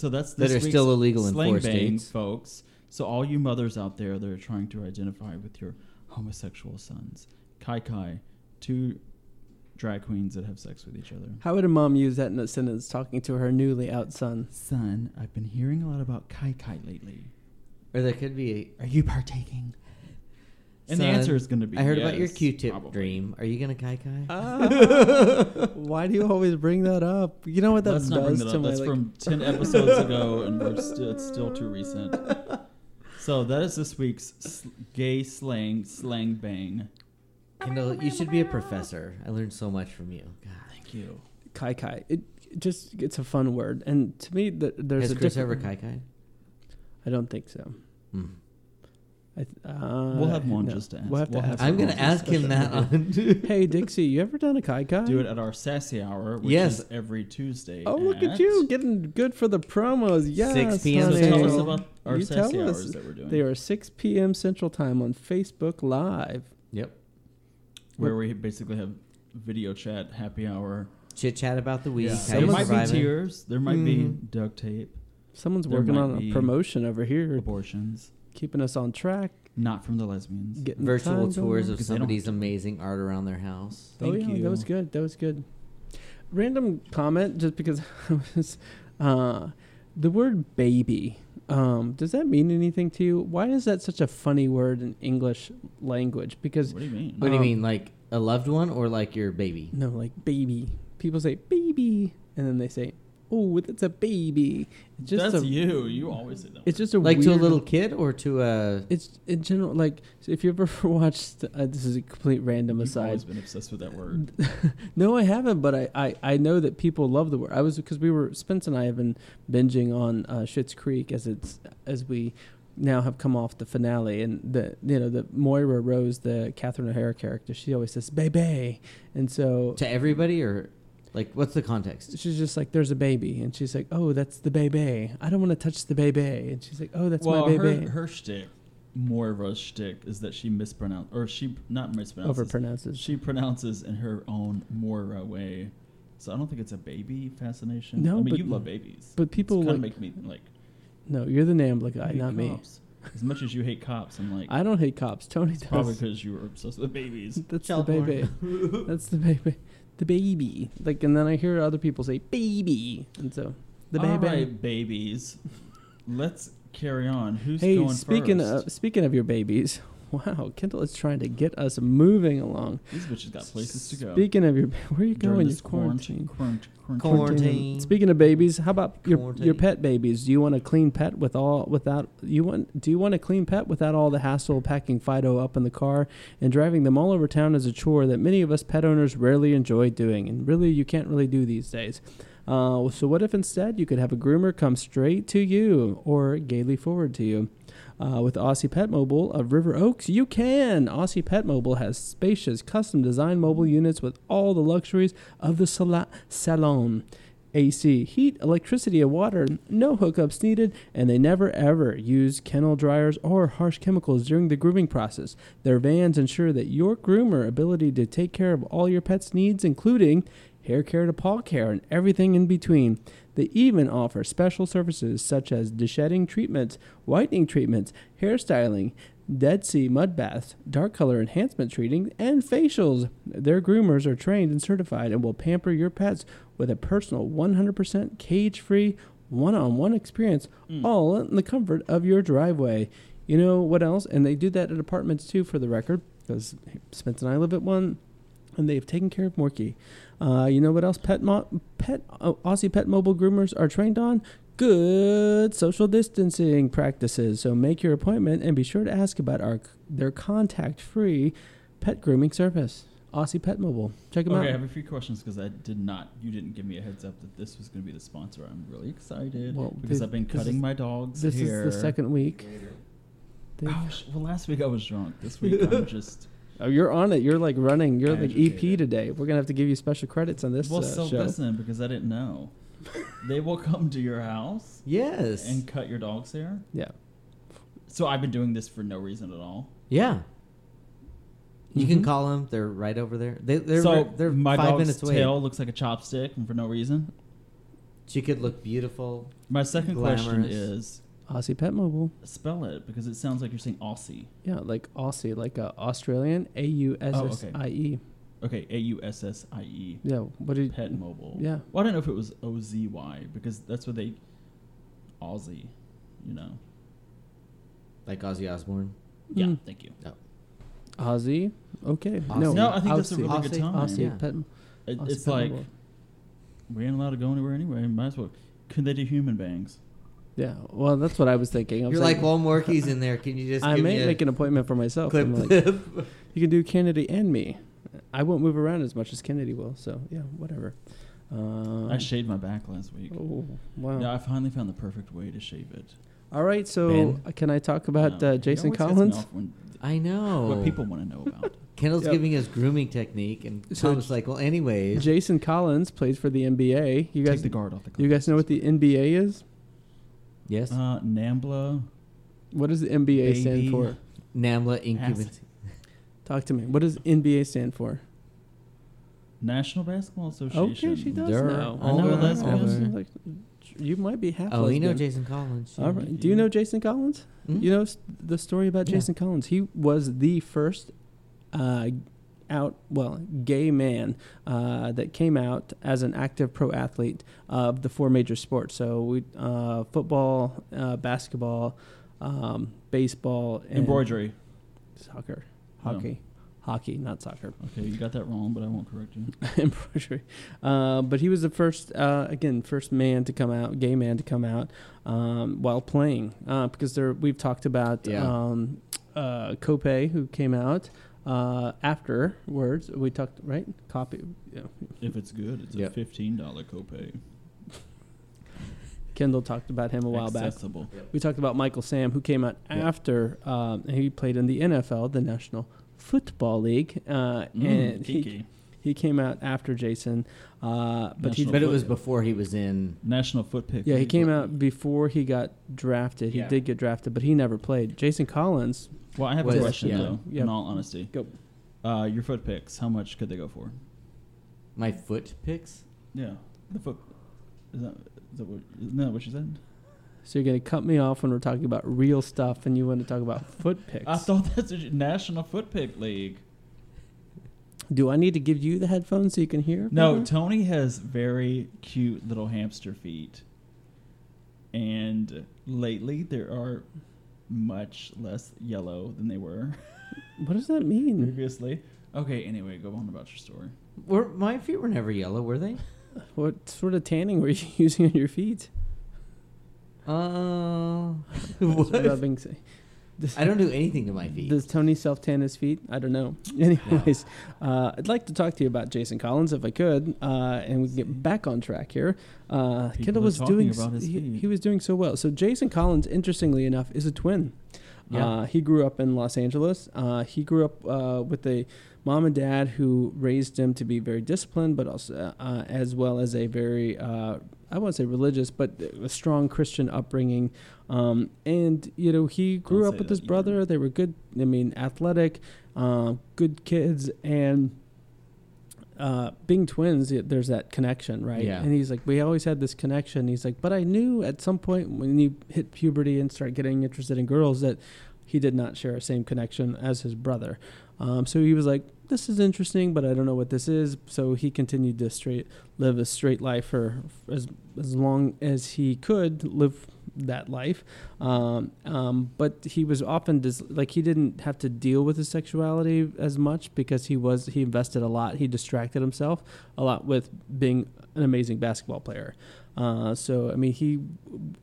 S2: So that's
S3: That are
S2: week's
S3: still illegal in
S2: slang
S3: four
S2: bang,
S3: states.
S2: folks. So all you mothers out there that are trying to identify with your homosexual sons, Kai Kai, two drag queens that have sex with each other.
S1: How would a mom use that in a sentence talking to her newly out son?
S2: Son, I've been hearing a lot about Kai Kai lately.
S3: Or there could be.
S2: Are you partaking? And the answer is going to be
S3: I heard about your Q-tip
S2: probably.
S3: dream. Are you gonna kai kai?
S1: Ah, why do you always bring that up? You know what that
S2: Let's not bring that
S1: to
S2: up.
S1: my
S2: That's
S1: like,
S2: from 10 episodes ago, and we're still, it's still too recent. So that is this week's s- gay slang, slang bang.
S3: Kendall, you should be a professor. I learned so much from you. God.
S2: Thank you.
S1: kai kai. It it just it's a fun word, and to me, that there's
S3: Has
S1: a
S3: Chris ever kai kai?
S1: I don't think so.
S3: Hmm.
S1: I th- uh,
S2: We'll have him on
S1: no.
S2: just to ask.
S1: We'll have to
S2: We'll have.
S3: I'm gonna ask him that on.
S1: hey Dixie, you ever done a kai kai?
S2: Do it at our sassy hour, which
S3: Yes.
S2: is every Tuesday.
S1: Oh, look at you getting good for the promos. Yes,
S3: 6 p.m.
S2: So
S1: honey.
S2: tell us about our
S1: You
S2: sassy
S1: tell us.
S2: hours that we're doing.
S1: They are 6 p.m. Central Time on Facebook Live.
S3: Yep.
S2: where we basically have video chat, happy hour.
S3: Chit chat about the week.
S2: Yeah.
S3: How
S2: There
S3: you
S2: might be
S3: surviving.
S2: tears. There might be
S3: Mhm.
S2: duct tape,
S1: Someone's
S2: There
S1: working
S2: might
S1: on
S2: be
S1: a promotion over here,
S2: abortions,
S1: keeping us on track.
S2: not from the lesbians.
S1: Getting
S3: Virtual
S1: time
S3: tours of
S2: Because they don't
S3: somebody's amazing art around their house.
S1: Oh
S2: Thank
S1: yeah,
S2: you.
S1: that was good. That was good. Random comment, just because I was, uh, the word baby. Um, does that mean anything to you? Why is that such a funny word in English language? Because
S2: What do you mean?
S3: What do you
S1: Um,
S3: mean, like a loved one or like your baby?
S1: no, like baby. People say baby, and then they say, "Oh, that's a baby." It's just
S2: That's
S1: a,
S2: you. You always say that.
S1: It's just a
S3: Like to a
S1: weird-
S3: little kid or to a?
S1: It's in general like so if you ever watched. Uh, this is a complete random
S2: You've
S1: aside.
S2: always been obsessed with that word.
S1: no, I haven't, but I, I, I know that people love the word. I was because we were Spence and I have been binging on uh, Schitt's Creek as it's as we now have come off the finale, and the you know the Moira Rose, the Catherine O'Hara character, she always says "baby," and so
S3: To everybody or like what's the context?
S1: she's just like, "There's a baby," and she's like, "Oh, that's the baby. I don't want to touch the baby," and she's like, "Oh, that's
S2: well,
S1: my baby."
S2: her her shtick, Moira's shtick, is that she mispronounces, or she not mispronounces.
S1: Overpronounces.
S2: She pronounces in her own Moira way. So I don't think it's a baby fascination.
S1: No,
S2: I mean
S1: but-
S2: you love babies.
S1: but people
S2: kind of
S1: like
S2: make me like.
S1: no, you're the Nambla
S2: I
S1: guy,
S2: hate
S1: not me.
S2: As much as you hate cops, I'm like.
S1: I don't hate cops. Tony does.
S2: probably because you were obsessed with babies.
S1: That's
S3: Child
S1: the baby. That's the baby. The baby. Like, and then I hear other people say baby, and so the baby.
S2: right, babies. Let's carry on. Who's
S1: hey,
S2: going
S1: speaking
S2: first?
S1: of speaking of your babies, wow, Kendall is trying to get us moving along.
S2: These bitches got places to go.
S1: Speaking of your, where are you
S2: during
S1: going?
S2: this
S1: You're
S2: quarantine. Quarantine.
S3: Quarantine.
S1: Speaking of babies, how about your your pet babies? Do you want a clean pet with all without you want? Do you want a clean pet without all the hassle of packing Fido up in the car and driving them all over town as a chore that many of us pet owners rarely enjoy doing, and really you can't really do these days. Uh, so what if instead you could have a groomer come straight to you or gaily forward to you? Uh, with Aussie Pet Mobile of River Oaks, you can. Aussie Pet Mobile has spacious, custom designed mobile units with all the luxuries of the sala- salon. AC, heat, electricity, and water, no hookups needed, and they never ever use kennel dryers or harsh chemicals during the grooming process. Their vans ensure that your groomer ability to take care of all your pet's needs, including hair care to paw care and everything in between. They even offer special services such as deshedding treatments, whitening treatments, hairstyling, Dead Sea mud baths, dark color enhancement treating, and facials. Their groomers are trained and certified and will pamper your pets with a personal 100% cage free, one on one experience,
S2: Mm.
S1: all in the comfort of your driveway. You know what else? And they do that at apartments too, for the record, because Spence and I live at one, and they've taken care of Morky. Uh, you know what else? Pet, mo- pet uh, Aussie Pet Mobile groomers are trained on good social distancing practices. So make your appointment and be sure to ask about our their contact-free pet grooming service. Aussie Pet Mobile. Check them out.
S2: Okay, I have a few questions because I did not. You didn't give me a heads up that this was going to be the sponsor. I'm really excited
S1: Well,
S2: because
S1: thi-
S2: I've been
S1: this
S2: cutting
S1: is-
S2: my dog's
S1: This
S2: hair.
S1: is the second week. They-
S2: Oh, sh- well, last week I was drunk. This week I'm just.
S1: Oh, you're on it. You're like running. You're like EP today. We're gonna have to give you special credits on this
S2: well,
S1: uh,
S2: so
S1: show.
S2: listen because I didn't know. they will come to your house
S3: Yes.
S2: and cut your dog's hair.
S1: Yeah.
S2: So I've been doing this for no reason at all.
S3: yeah. You can
S1: Mhm.
S3: call them. They're right over there. They, they're
S2: so
S3: they're
S2: my
S3: five
S2: dog's
S3: minutes away.
S2: tail looks like a chopstick, and for no reason.
S3: She could look beautiful.
S2: My second question is
S1: Aussie Pet Mobile.
S2: spell it because it sounds like you're saying Aussie.
S1: Yeah, like Aussie, like uh, Australian. A U S S I E.
S2: Okay, A U S S I E.
S1: Yeah. What did?
S2: Pet mobile.
S1: Yeah.
S2: Well, I don't know if it was O Z Y because that's what they Aussie, you know.
S3: Like Ozzy Osbourne.
S2: Yeah,
S1: Mm.
S2: thank you.
S1: Aussie. Okay.
S3: Aussie.
S1: No.
S2: No, I think that's a
S1: Aussie.
S2: really good
S3: Aussie.
S2: time.
S1: Aussie
S3: Yeah.
S1: Pet.
S2: It-
S1: Aussie
S2: it's
S1: Pet
S2: like
S1: Mobile.
S2: we ain't allowed to go anywhere anyway. Might as well. Could they do human bangs?
S1: Yeah. Well, that's what I was thinking. I was
S3: You're like, well, Morky's in there. Can you just
S1: I
S3: give
S1: may
S3: me a
S1: make an appointment for myself.
S3: clip?
S1: I'm like,
S3: clip?
S1: you can do Kennedy and me. I won't move around as much as Kennedy will. So yeah, whatever. Uh,
S2: I shaved my back last week.
S1: Oh wow.
S2: Yeah, I finally found the perfect way to shave it.
S1: All right. So
S3: Ben?
S1: uh, can I talk about
S2: No,
S1: uh,
S2: it
S1: Jason
S2: always gets me
S1: Collins?
S2: off when-
S3: I know.
S2: What people want to know about.
S3: Kendall's
S1: Yep.
S3: giving us grooming technique, and
S1: So
S3: Tom's like, well, anyways.
S1: Jason Collins plays for the NBA. You guys,
S2: Take the guard off the.
S1: you guys know what the NBA is?
S3: Yes.
S2: Uh, Nambla.
S1: What does the NBA stand for?
S3: Namla Incubant.
S2: Acid.
S1: Talk to me. What does NBA stand for?
S2: National Basketball Association.
S1: Okay, she does
S3: There
S1: know.
S2: I know
S3: are
S2: lesbians.
S3: other-
S1: Like, you might be half
S3: Oh, you know. Jason Collins.
S1: All right. Do you know Jason Collins?
S3: Hmm?
S1: You know the story about
S3: Yeah.
S1: Jason Collins. He was the first uh, out, well, gay man uh, that came out as an active pro athlete of the four major sports. So we uh, football, uh, basketball, um, baseball, and
S2: Embroidery.
S1: soccer,
S2: No.
S1: hockey, hockey, not soccer.
S2: Okay, you got that wrong, but I won't correct you.
S1: embroidery. Uh, but he was the first, uh, again, first man to come out, gay man to come out um, while playing. Uh, because there, we've talked about
S3: Yeah.
S1: um, uh, Kopay, who came out uh, afterwards. We talked, right? Copy. Yeah.
S2: If it's good, it's
S3: Yep.
S2: a fifteen dollar copay.
S1: Kendall talked about him a while back.
S2: Accessible.
S1: We talked about Michael Sam, who came out
S2: Yeah.
S1: after um, he played in the NFL, the National Football League, uh,
S2: Mm,
S1: and he,
S2: kinky.
S1: he came out after Jason. Uh, but he
S3: But it was before he was in.
S2: National Foot Pick.
S1: Yeah, he came out before he got drafted. He
S3: Yeah.
S1: did get drafted, but he never played. Jason Collins,
S2: Well, I have
S3: Was-
S2: a question
S3: yeah.
S2: though.
S1: Yeah.
S2: In all honesty,
S1: go.
S2: uh, your foot picks. How much could they go for?
S3: My foot picks?
S2: Yeah, the foot. Is that, is that what? Isn't that what you said?
S1: So you're gonna cut me off when we're talking about real stuff, and you want to talk about foot picks.
S2: I thought that's a National Foot Pick League.
S1: Do I need to give you the headphones so you can hear?
S2: No,
S1: better?
S2: Tony has very cute little hamster feet, and lately there are much less yellow than they were
S1: what does that mean?
S2: previously. Okay, anyway, go on about your story.
S3: Were, my feet were never yellow, were they?
S1: What sort of tanning were you using on your feet?
S3: Uh,
S1: Just
S3: what?
S1: rubbing. S-
S3: I don't do anything to my feet.
S1: Does Tony self tan his feet? I don't know. Anyways, uh, I'd like to talk to you about Jason Collins if I could, uh, and we can get back on track here. Uh, Kendall was doing he, he was doing so well. So Jason Collins, interestingly enough, is a twin.
S3: Yeah.
S1: Uh, he grew up in Los Angeles. Uh, he grew up uh, with a mom and dad who raised him to be very disciplined, but also uh, as well as a very uh, I won't say religious, but a strong Christian upbringing. Um, and you know, he grew
S2: Don't
S1: up with his
S2: either.
S1: brother. They were good. I mean, athletic, uh, good kids, and uh, being twins, there's that connection, right?
S3: Yeah.
S1: And he's like, we always had this connection. He's like, but I knew at some point when you hit puberty and start getting interested in girls that he did not share a same connection as his brother. Um, so he was like, this is interesting, but I don't know what this is. So he continued to straight live a straight life for, as as long as he could live that life. Um, um, but he was often dis- like he didn't have to deal with his sexuality as much because he was he invested a lot. He distracted himself a lot with being an amazing basketball player. Uh, so I mean, he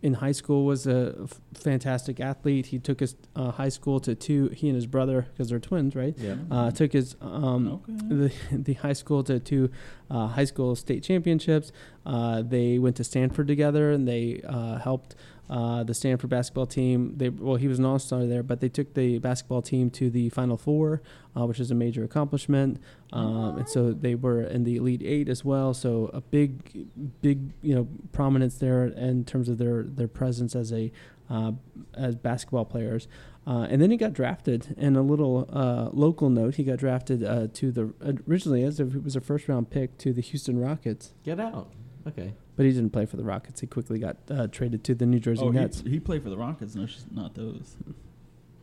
S1: in high school was a f- fantastic athlete. He took his uh, high school to two. He and his brother, because they're twins, right?
S3: yeah.
S1: Uh, took his um,
S2: Okay.
S1: the, the high school to two uh, high school state championships. Uh, they went to Stanford together, and they uh, helped uh, the Stanford basketball team. They well, he was an all star there, but they took the basketball team to the Final Four, uh, which is a major accomplishment. Um, and so they were in the Elite Eight as well. So a big, big you know prominence there in terms of their their presence as a uh, as basketball players. Uh, and then he got drafted. And a little uh, local note: he got drafted to the originally as if it was a first round pick to the Houston Rockets,
S3: Get out. Okay.
S1: But he didn't play for the Rockets. He quickly got uh, traded to the New Jersey
S2: Oh,
S1: Nets.
S2: he, he played for the Rockets, no, not those.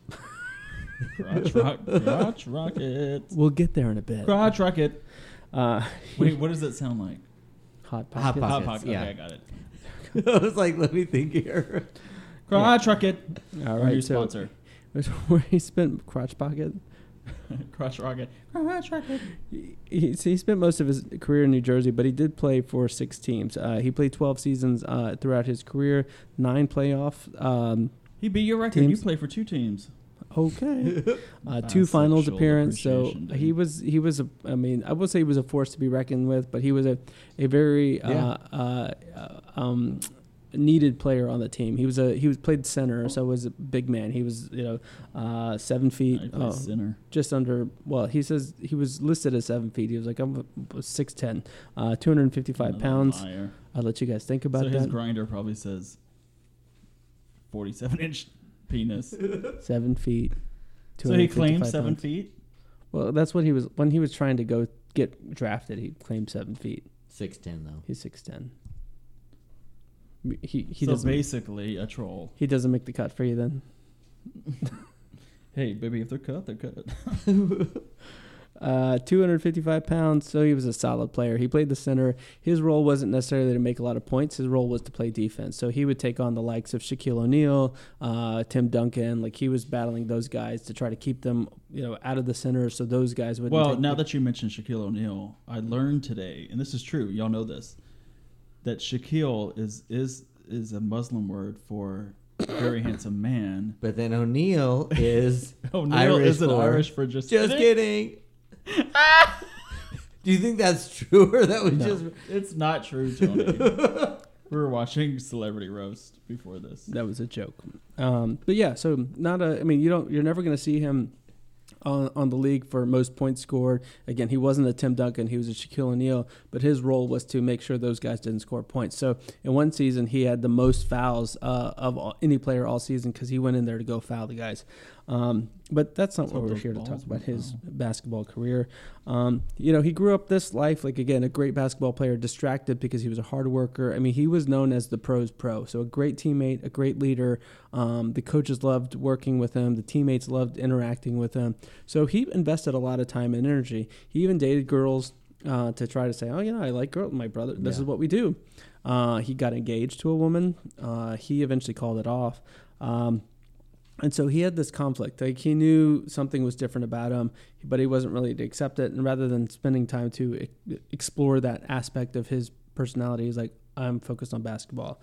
S2: crotch, rock, crotch rocket.
S1: We'll get there in a bit.
S2: Crotch rocket.
S1: Uh,
S2: Wait, what does that sound like?
S1: hot
S3: Hot
S1: pocket.
S3: Pockets,
S2: Hot pocket.
S3: yeah.
S2: Okay, I got it.
S3: I was like, let me think here.
S2: Crotch rocket.
S1: All
S2: Our
S1: right,
S2: new
S1: so
S2: sponsor.
S1: where he spent crotch pocket.
S2: Crotch rocket. Crotch rocket.
S1: He, he, he spent most of his career in New Jersey, but he did play for six teams. Uh, he played 12 seasons uh, throughout his career, nine playoff. Um,
S2: He beat your record. You
S1: Teams.
S2: play for two teams.
S1: okay, uh, two finals appearance. So
S2: day.
S1: he was he was a. I mean, I would say he was a force to be reckoned with, but he was a a very
S3: Yeah.
S1: uh, uh, uh, um, needed player on the team. He was a he was played center, so was a big man. He was you know uh, seven feet.
S2: I play
S1: uh,
S2: center.
S1: just under well he says he was listed as seven feet he was like i'm 6'10 uh 255 pounds
S2: liar.
S1: i'll let you guys think about
S2: so his
S1: that
S2: Grindr probably says 47 inch penis.
S1: seven feet
S2: so he
S1: 255
S2: claims seven
S1: pounds.
S2: feet.
S1: well that's what he was when he was trying to go get drafted he claimed seven feet
S3: Six ten though.
S1: he's 6'10 he he
S2: so basically a troll.
S1: he doesn't make the cut for you then
S2: Hey, baby, if they're cut, they're cut.
S1: Uh, 255 pounds, so he was a solid player. He played the center. His role wasn't necessarily to make a lot of points. His role was to play defense. So he would take on the likes of Shaquille O'Neal, uh, Tim Duncan. Like he was battling those guys to try to keep them, you know, out of the center. So those guys would.
S2: well, now that you mentioned Shaquille O'Neal, I learned today, and this is true. Y'all know this, that Shaquille is is is a Muslim word for very handsome man.
S3: But then O'Neal is
S2: O'Neal
S3: Irish
S2: isn't
S3: for-
S2: Irish for just
S3: just kidding. Do you think that's true or that was
S1: No.
S3: just
S2: It's not true, Tony. we were watching Celebrity Roast before this.
S1: that was a joke. Um, but yeah, so not a. I mean, you don't. You're never going to see him. On, on the league for most points scored. Again, he wasn't a Tim Duncan, he was a Shaquille O'Neal, but his role was to make sure those guys didn't score points. So in one season, he had the most fouls uh, of all, any player all season because he went in there to go foul the guys. Um, but that's not
S2: That's
S1: what we're here to talk about. His basketball career. Um, you know, he grew up this life like again a great basketball player, distracted because he was a hard worker. I mean, he was known as the pros pro. So a great teammate, a great leader. Um, the coaches loved working with him. The teammates loved interacting with him. So he invested a lot of time and energy. He even dated girls uh, to try to say, "Oh, you know, I like girls. My brother. This
S3: Yeah.
S1: is what we do." Uh, he got engaged to a woman. Uh, he eventually called it off. Um, and so he had this conflict. Like he knew something was different about him, but he wasn't really to accept it. And rather than spending time to e- explore that aspect of his personality, he's like, I'm focused on basketball.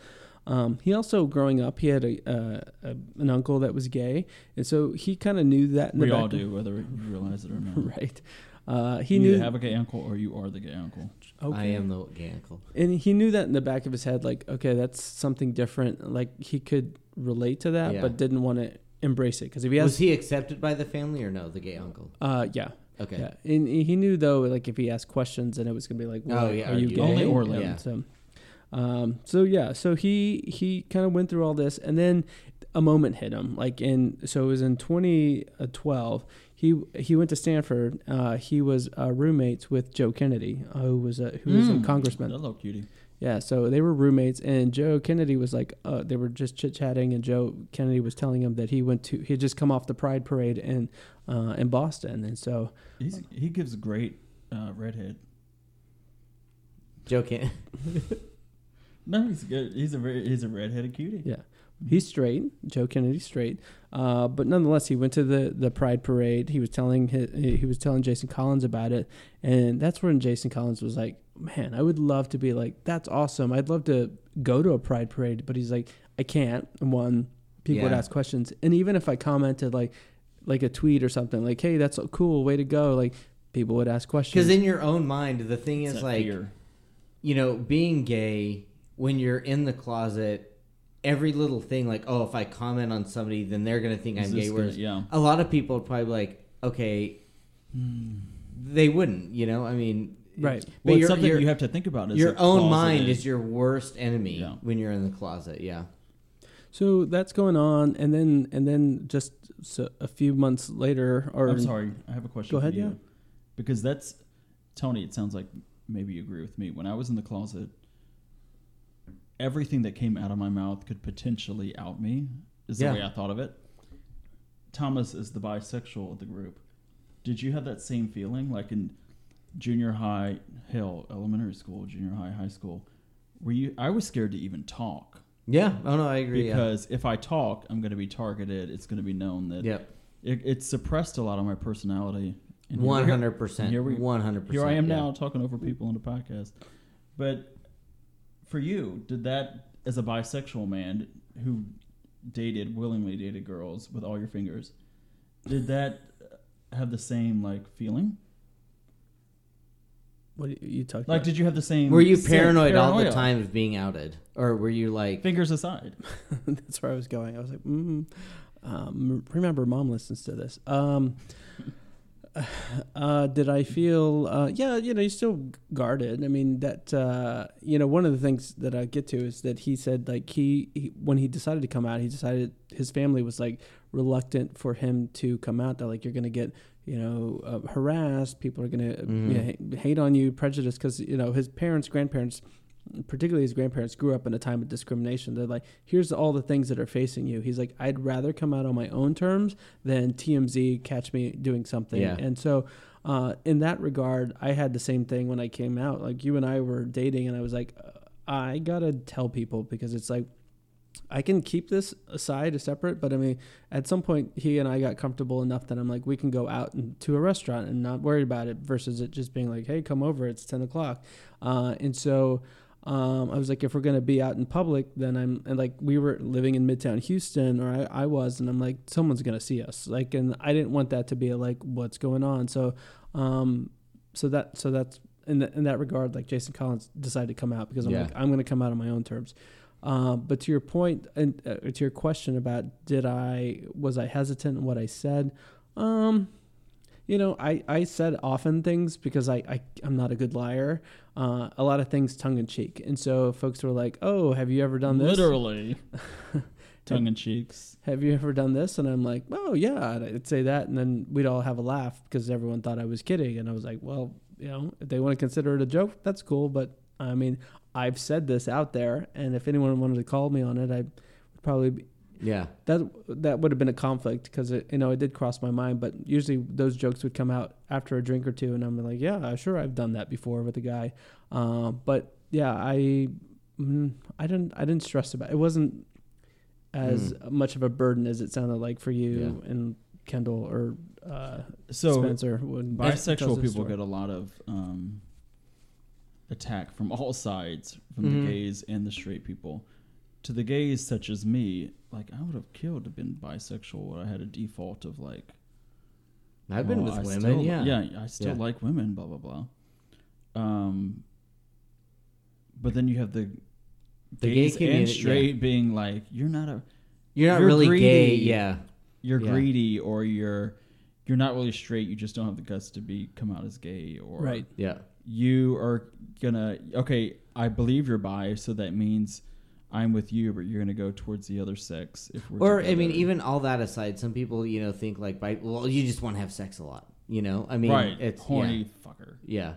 S1: Um, he also, growing up, he had a, uh, a an uncle that was gay, and so he kind of knew that. In
S2: We
S1: back
S2: all do, whether you realize it or not.
S1: right? Uh, he
S2: you
S1: knew,
S2: either have a gay uncle or you are the gay uncle.
S1: okay.
S3: I am the gay uncle.
S1: and he knew that in the back of his head, like, okay, that's something different. Like he could relate to that,
S3: Yeah.
S1: but didn't want to embrace it because if he
S3: Was he accepted by the family or no? The gay uncle.
S1: uh, yeah,
S3: Okay.
S1: Yeah, and he knew though, like if he asked questions, and it was gonna be like, well,
S3: Oh, yeah,
S1: are
S3: are
S1: you
S3: you
S1: gay?
S2: gay? Or
S1: yeah.
S3: Yeah.
S1: So, um, so yeah, so he he kind of went through all this, and then a moment hit him. Like in so it was in 2012. He he went to Stanford. Uh, he was uh, roommates with Joe Kennedy, uh, who was a who was a
S2: Mm.
S1: congressman.
S2: That little cutie.
S1: Yeah, so they were roommates, and Joe Kennedy was like, uh, they were just chit chatting, and Joe Kennedy was telling him that he went to, he had just come off the Pride Parade in, uh, in Boston, and so
S2: He's, he gives a great uh, redhead.
S3: Joe can't.
S2: No, he's good. He's a very he's a redheaded cutie.
S1: Yeah, he's straight. Joe Kennedy's straight, uh, but nonetheless, he went to the, the Pride Parade. He was telling his, he was telling Jason Collins about it, and that's when Jason Collins was like, "Man, I would love to be like that's awesome. I'd love to go to a Pride Parade, but he's like, I can't." And one, people would ask questions, and even if I commented like like a tweet or something like, "Hey, that's a cool way to go," like people would ask questions.
S3: Because in your own mind, the thing
S2: It's
S3: is like,
S2: fear.
S3: you know, being gay when you're in the closet, every little thing like, oh, if I comment on somebody, then they're gonna think
S2: Is
S3: I'm gay.
S2: gonna-
S3: Whereas
S2: yeah.
S3: a lot of people would probably like, okay, they wouldn't. You know, I mean,
S1: Right.
S3: But
S2: Well, it's something
S3: your,
S2: you have to think about. Is
S3: your own
S2: closet
S3: mind is your worst enemy
S2: Yeah.
S3: when you're in the closet. Yeah.
S1: so that's going on, and then and then just so a few months later, or
S2: I'm sorry. I have a question.
S1: Go ahead,
S2: for you.
S1: yeah.
S2: Because that's Tony. It sounds like maybe you agree with me. When I was in the closet, everything that came out of my mouth could potentially out me. Is
S3: Yeah.
S2: the way I thought of it. Thomas is the bisexual of the group. Did you have that same feeling, like in junior high, hell, elementary school, junior high, high school? Were you? I was scared to even talk
S3: Yeah. Oh no, I agree.
S2: because if I talk, I'm going to be targeted. It's going to be known that.
S3: Yep.
S2: it, it suppressed a lot of my personality.
S3: One hundred percent.
S2: here we-
S3: One hundred percent.
S2: Here I am now talking over people on the podcast. But for you, did that as a bisexual man who dated willingly dated girls with all your fingers, did that have the same like feeling?
S1: what are you talking
S2: Like,
S1: about?
S2: did you have the same?
S3: Were you
S2: sense-
S3: paranoid all the time of being outed, or were you like,
S2: Fingers aside,
S1: That's where I was going. I was like, mm, um, remember, mom listens to this. Um, uh, did I feel? Uh, yeah, you know, you're still guarded. I mean, that uh, you know, one of the things that I get to is that he said like he, he when he decided to come out, he decided his family was like reluctant for him to come out. They're like, you're gonna get you know uh, harassed. People are gonna
S3: Mhm.
S1: you know, hate on you, prejudice because you know his parents, grandparents particularly his grandparents grew up in a time of discrimination. They're like, here's all the things that are facing you. He's like, I'd rather come out on my own terms than TMZ catch me doing something.
S3: Yeah.
S1: And so, uh, in that regard, I had the same thing when I came out. Like you and I were dating, and I was like, uh, I gotta tell people because it's like. I can keep this aside, separate, but I mean, at some point, he and I got comfortable enough that I'm like, we can go out and, to a restaurant and not worry about it, versus it just being like, hey, come over, it's ten o'clock, uh, and so um, I was like, if we're gonna be out in public, then I'm and like we were living in Midtown Houston, or I, I was, and I'm like, someone's gonna see us, like, and I didn't want that to be like, what's going on, so, um, so that so that's in that in that regard, like Jason Collins decided to come out because I'm
S3: Yeah.
S1: like, I'm gonna come out on my own terms. Uh, but to your point and uh, to your question about did I was I hesitant in what I said, um, you know, I, I said often things because I, I I'm not a good liar. Uh, a lot of things tongue in cheek, and so folks were like, "Oh, have you ever done this?
S2: literally, tongue in cheeks.
S1: Have you ever done this?" And I'm like, "Oh yeah," and I'd say that, and then we'd all have a laugh because everyone thought I was kidding, and I was like, "Well, you know, if they want to consider it a joke, that's cool." But I mean, I've said this out there, and if anyone wanted to call me on it, I would probably be,
S3: yeah,
S1: that that would have been a conflict because it you know it did cross my mind but usually those jokes would come out after a drink or two and i'm like yeah sure i've done that before with a guy uh, but yeah i mm, i didn't i didn't stress about it, it wasn't as much of a burden as it sounded like for you and kendall or uh,
S2: So
S1: spencer when
S2: bisexual people
S1: story.
S2: get a lot of um, attack from all sides, from
S3: Mhm.
S2: the gays and the straight people. To the gays such as me, like I would have killed to been bisexual. I had a default of like
S3: I've been
S2: well,
S3: with
S2: I
S3: women,
S2: still-
S3: yeah.
S2: yeah, I still
S3: Yeah.
S2: like women, blah blah blah. Um, but then you have the,
S3: The gay
S2: gays
S3: community,
S2: and
S3: yeah.
S2: straight being like, you're not a,
S3: You're not
S2: You're
S3: really gay, yeah.
S2: you're
S3: Yeah.
S2: greedy, or you're, you're not really straight. You just don't have the guts to be come out as gay, or
S1: Right.
S3: Yeah.
S2: you are gonna okay i believe you're bi so that means i'm with you but you're gonna go towards the other sex if we're
S3: Or I mean, even all that aside, some people you know think like, bi- well, you just want to have sex a lot. You know, I mean,
S2: right
S3: it's
S2: horny fucker
S3: Yeah.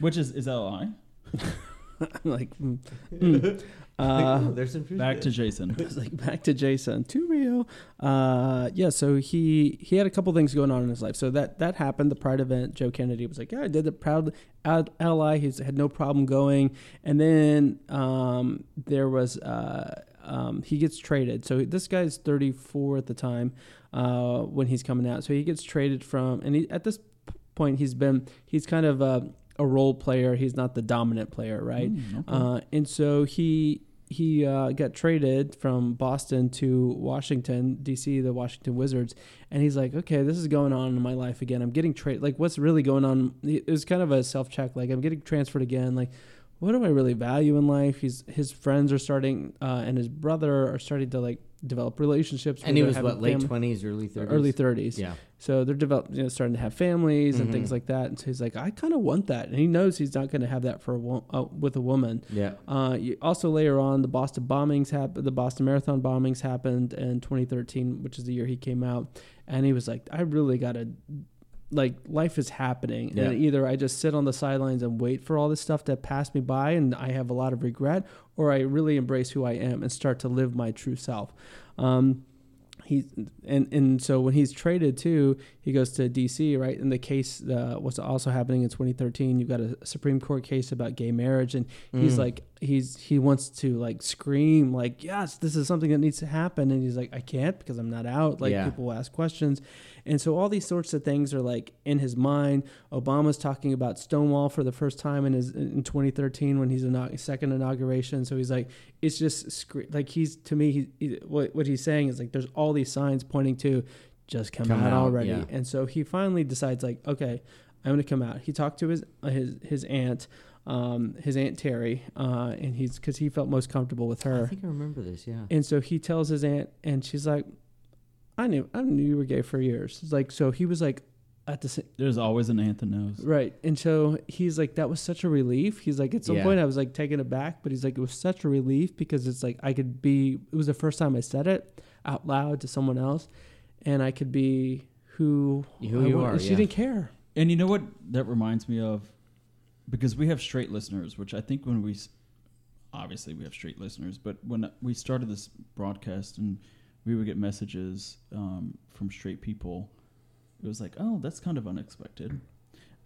S2: which is is that a lie
S1: like, mm, mm. Uh,
S3: Ooh, there's some
S2: back to jason
S1: It's like back to Jason to Rio. Uh, yeah, so he he had a couple things going on in his life. So that that happened. The Pride event. Joe Kennedy was like, "Yeah, I did the Proud Al- Ally." He's had no problem going. And then um, there was uh, um, he gets traded. So this guy's 34 at the time uh, when he's coming out. So he gets traded from, and he, at this point he's been he's kind of a, role player. He's not the dominant player, right?
S2: Mm, okay.
S1: Uh, and so he he uh, got traded from Boston to Washington D.C. the Washington Wizards, and he's like, okay, this is going on in my life again. I'm getting traded. Like, what's really going on? It was kind of a self check. Like, I'm getting transferred again. Like, what do I really value in life? He's his friends are starting, uh, and his brother are starting to like develop relationships.
S3: And he was what late twenties, early thirties,
S1: early 30s.
S3: Yeah.
S1: So they're develop, you know, starting to have families and
S3: Mhm.
S1: things like that. And so he's like, I kind of want that, and he knows he's not going to have that for a wo- uh, with a woman.
S3: Yeah.
S1: Uh, you, also later on, the Boston bombings happened. The Boston Marathon bombings happened in 2013, which is the year he came out, and he was like, I really got to. Like life is happening,
S3: Yeah.
S1: and either I just sit on the sidelines and wait for all this stuff to pass me by, and I have a lot of regret, or I really embrace who I am and start to live my true self. Um, he and and so when he's traded too, he goes to D.C. right. And the case uh, was also happening in 2013. You've got a Supreme Court case about gay marriage, and he's
S3: Mm.
S1: like he's he wants to like scream like yes, this is something that needs to happen, and he's like I can't because I'm not out. Like
S3: Yeah.
S1: people ask questions, and so all these sorts of things are like in his mind. Obama's talking about Stonewall for the first time in his in 2013 when he's inaug- second inauguration. So he's like, it's just scre- like he's to me. He, he, what what he's saying is like there's all these signs pointing to just come,
S3: Come
S1: out,
S3: out,
S1: already.
S3: yeah.
S1: And so he finally decides like, okay, I'm gonna come out. He talked to his his his aunt. Um, his aunt Terry, uh, and he's because he felt most comfortable with her.
S3: I think I remember this. Yeah.
S1: And so he tells his aunt, and she's like, "I knew, I knew you were gay for years." It's like, so he was like, at the same,
S2: there's always an anthem knows
S1: right. And so he's like, that was such a relief. He's like, at some
S3: Yeah.
S1: point, I was like taken aback, but he's like, it was such a relief because it's like I could be. It was the first time I said it out loud to someone else, and I could be who
S3: Who
S1: I
S3: you are,
S1: and She
S3: yeah.
S1: didn't care.
S2: and you know what that reminds me of because we have straight listeners which i think when we s- obviously we have straight listeners but when we started this broadcast and we would get messages um, from straight people. It was like oh that's kind of unexpected.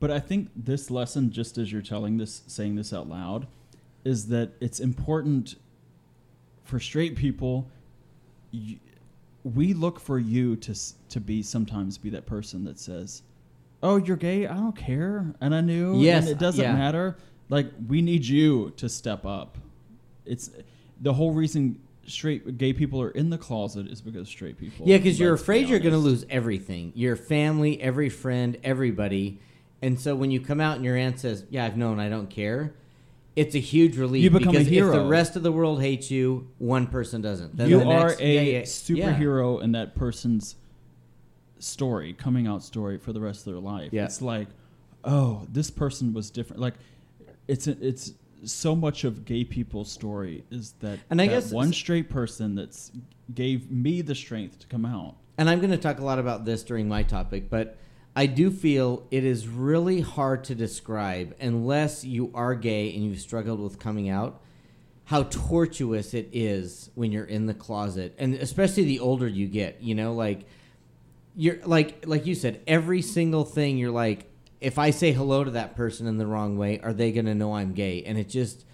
S2: But i think this lesson just as you're telling this saying this out loud is that it's important for straight people y we look for you to to be sometimes be that person that says oh you're gay? I don't care. And i knew.
S3: Yes,
S2: and it doesn't
S3: yeah.
S2: matter. Like we need you to step up. It's the whole reason straight gay people are in the closet is because straight people
S3: Yeah, because you're
S2: let's be
S3: afraid you're going to lose everything your family, every friend, everybody. And so when you come out and your aunt says, Yeah, I've known, I don't care, it's a huge relief.
S2: You become a
S3: because If the rest of the world hates you, one person doesn't. Then
S2: you
S3: the
S2: are
S3: next-
S2: a
S3: yeah, yeah, yeah.
S2: superhero in that person's story, coming out story for the rest of their life.
S3: Yeah.
S2: It's like, oh, this person was different. Like, it's it's so much of gay people's story is that
S3: And I
S2: that
S3: guess-
S2: one straight person that's gave me the strength to come out.
S3: and I'm going to talk a lot about this during my topic, but I do feel it is really hard to describe unless you are gay and you've struggled with coming out how tortuous it is when you're in the closet and especially the older you get, you know, like you're like like you said every single thing you're like if I say hello to that person in the wrong way, are they going to know I'm gay? And it just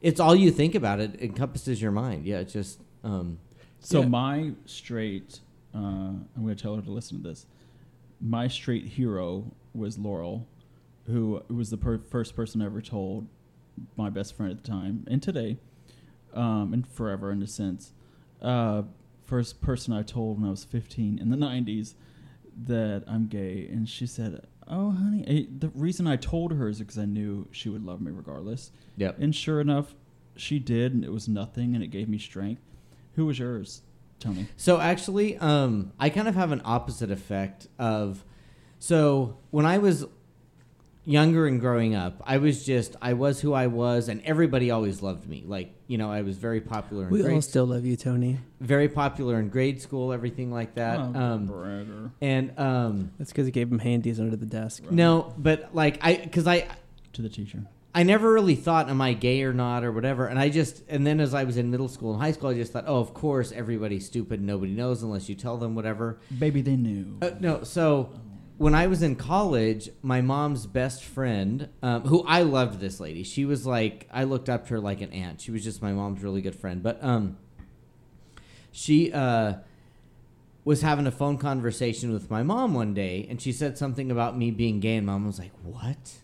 S3: it's all you think about it encompasses your mind. Yeah, it's just um
S2: So
S1: Yeah.
S2: my straight, uh, I'm going to tell her to listen to this. My straight hero was Laurel, who was the per- first person I ever told my best friend at the time and today um, and forever in a sense. Uh, first person I told when I was 15 in the 90s that I'm gay, and she said, "Oh, honey." eh, the reason I told her is because I knew she would love me regardless.
S3: Yep.
S2: And sure enough, she did, and it was nothing, and it gave me strength. Who was yours? tony.
S3: So actually, um, I kind of have an opposite effect of. So when I was younger and growing up, I was just I was who I was, and everybody always loved me. Like you know, I was very popular in grade school.
S1: We
S3: grade,
S1: all still love you, Tony.
S3: very popular in grade school, everything like that.
S2: Oh,
S3: um, and um,
S1: That's because he gave him handies under the desk.
S2: Right.
S3: no, but like I, because I
S2: To the teacher.
S3: I never really thought, am I gay or not, or whatever. And I just, and then as I was in middle school and high school, I just thought, oh, of course, everybody's stupid. Nobody knows unless you tell them, whatever.
S2: Baby, they knew.
S3: Uh, no, so when I was in college, my mom's best friend, um, who I loved this lady, she was like, I looked up to her like an aunt. She was just my mom's really good friend. But um, she uh, was having a phone conversation with my mom one day, and she said something about me being gay, and mom was like, what?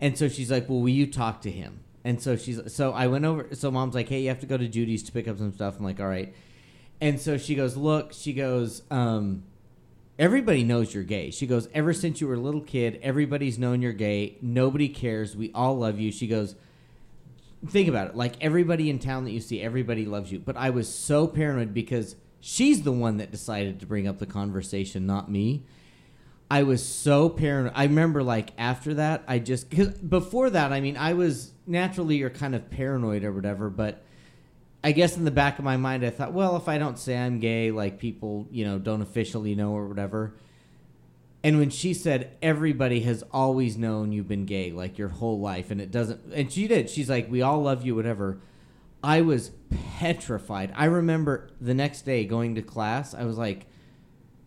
S3: And so she's like, "Well, will you talk to him?" And so she's so I went over. So mom's like, "Hey, you have to go to Judy's to pick up some stuff." I'm like, "All right." And so she goes, "Look," she goes, um, "Everybody knows you're gay." She goes, "Ever since you were a little kid, everybody's known you're gay. Nobody cares. We all love you." She goes, "Think about it. Like everybody in town that you see, everybody loves you." But I was so paranoid because she's the one that decided to bring up the conversation, not me. I was so paranoid. I remember like after that, I just cause before that, I mean, I was naturally you're kind of paranoid or whatever, but I guess in the back of my mind, I thought, well, if I don't say I'm gay, like people, you know, don't officially know or whatever. And when she said everybody has always known you've been gay like your whole life, and it doesn't, and she did. She's like, we all love you, whatever. I was petrified. I remember the next day going to class. I was like,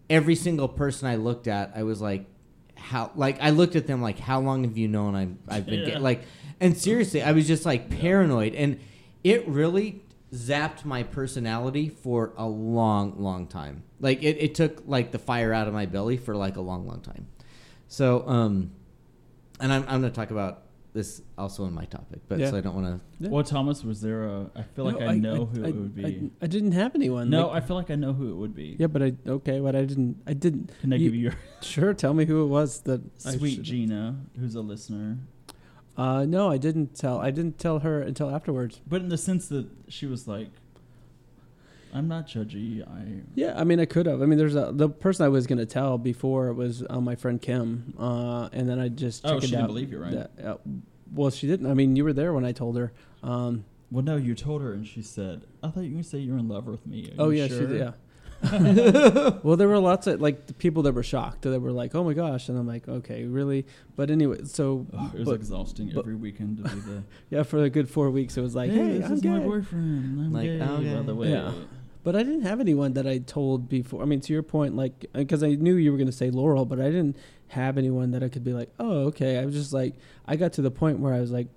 S3: every single person I looked at, I was like, how? Like I looked at them like, how long have you known I've I've been gay? Like, and seriously, I was just like paranoid, and it really zapped my personality for a long, long time. Like it, it took like the fire out of my belly for like a long, long time. So, um, and I'm I'm gonna talk about this also in my topic, but
S1: Yeah.
S3: so I don't want to.
S1: Yeah.
S2: Well, Thomas, was there a? I feel like
S1: No,
S2: I, know who it would be.
S1: I, I didn't have anyone.
S2: no,
S1: like-
S2: I feel like I know who it would be.
S1: yeah, but I okay, but I didn't. I didn't.
S2: Can I
S1: You-
S2: give you your
S1: Sure, tell me who it was that
S2: sweet Gina, who's a listener?
S1: Uh, no, I didn't tell. I didn't tell her until afterwards.
S2: But in the sense that she was like, "I'm not judgy. I
S1: Yeah, I mean, I could have. I mean, there's a the person I was gonna tell before was uh, my friend Kim, uh, and then I just
S2: Oh, she didn't believe you, right?
S1: that- uh, well, she didn't. I mean, you were there when I told her. Um,
S2: well, no, you told her, and she said, "I thought you were gonna say you're in love with me." Are
S1: oh yeah,
S2: sure?
S1: she yeah. Well, there were lots of like the people that were shocked. That were like, "Oh my gosh!" And I'm like, "Okay, really?" But anyway, so
S2: Ugh, it was
S1: but-
S2: exhausting
S1: but-
S2: every weekend to be the.
S1: yeah, for a good four weeks, it was like, "Hey,
S2: this
S1: I'm
S2: is
S1: gay."
S2: my boyfriend. I'm
S3: Like,
S2: gay,
S3: okay.
S2: by the way.
S1: Yeah. But I didn't have anyone that I told before. I mean, to your point, like, uh, because I knew you were going to say Laurel, but I didn't have anyone that I could be like, oh, okay. I was just like, I got to the point where I was like,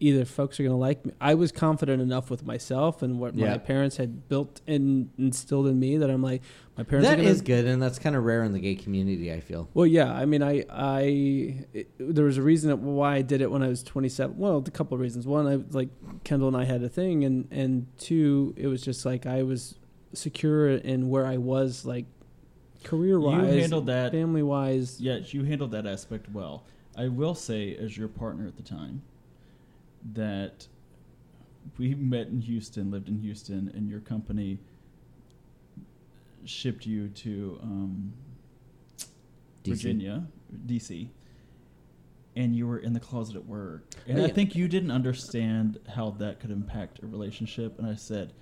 S1: either folks are going to like me. I was confident enough with myself and what
S3: Yeah.
S1: my parents had built and instilled in me that I'm like, my parents are gonna,
S3: is good, and that's kind of rare in the gay community. I feel.
S1: Well, yeah. I mean, I, I, it, there was a reason why I did it when I was 27. Well, a couple of reasons. One, I like Kendall and I had a thing, and and two, it was just like I was secure in where I was, like career
S2: You
S1: wise,
S2: handled that.
S1: family wise.
S2: Yes, you handled that aspect well. I will say, as your partner at the time, that we met in Houston, lived in Houston, and your company shipped you to um,
S3: DC.
S2: Virginia, DC, and you were in the closet at work. And
S1: Oh,
S2: I think you didn't understand how that could impact a relationship. And I said,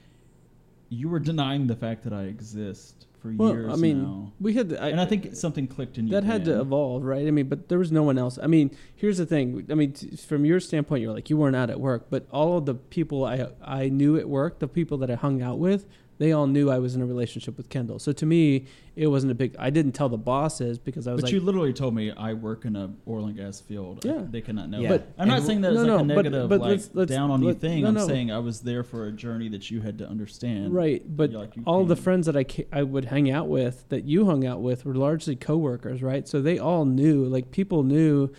S2: you were denying the fact that I exist for
S1: Well,
S2: years
S1: I mean,
S2: now.
S1: we had,
S2: and I think something clicked in you.
S1: that had to evolve, right? I mean, but there was no one else. I mean, here's the thing. I mean, t- from your standpoint, you're like you weren't out at work, but all of the people I I knew at work, the people that I hung out with, they all knew I was in a relationship with Kendall. So to me, it wasn't a big. I didn't tell the bosses because I was
S2: But
S1: like,
S2: you literally told me I work in a oil and gas field. I-
S1: Yeah.
S2: they cannot know.
S3: Yeah.
S2: But I'm not saying that
S1: No,
S2: as like
S1: no,
S2: a negative,
S1: but
S2: like
S1: let's- let's-
S2: down on you thing.
S1: no,
S2: I'm
S1: no.
S2: saying I was there for a journey that you had to understand.
S1: right. But
S2: like,
S1: all the
S2: can't-
S1: friends that I ca- I would hang out with, that you hung out with, were largely coworkers, right? So they all knew, like people knew,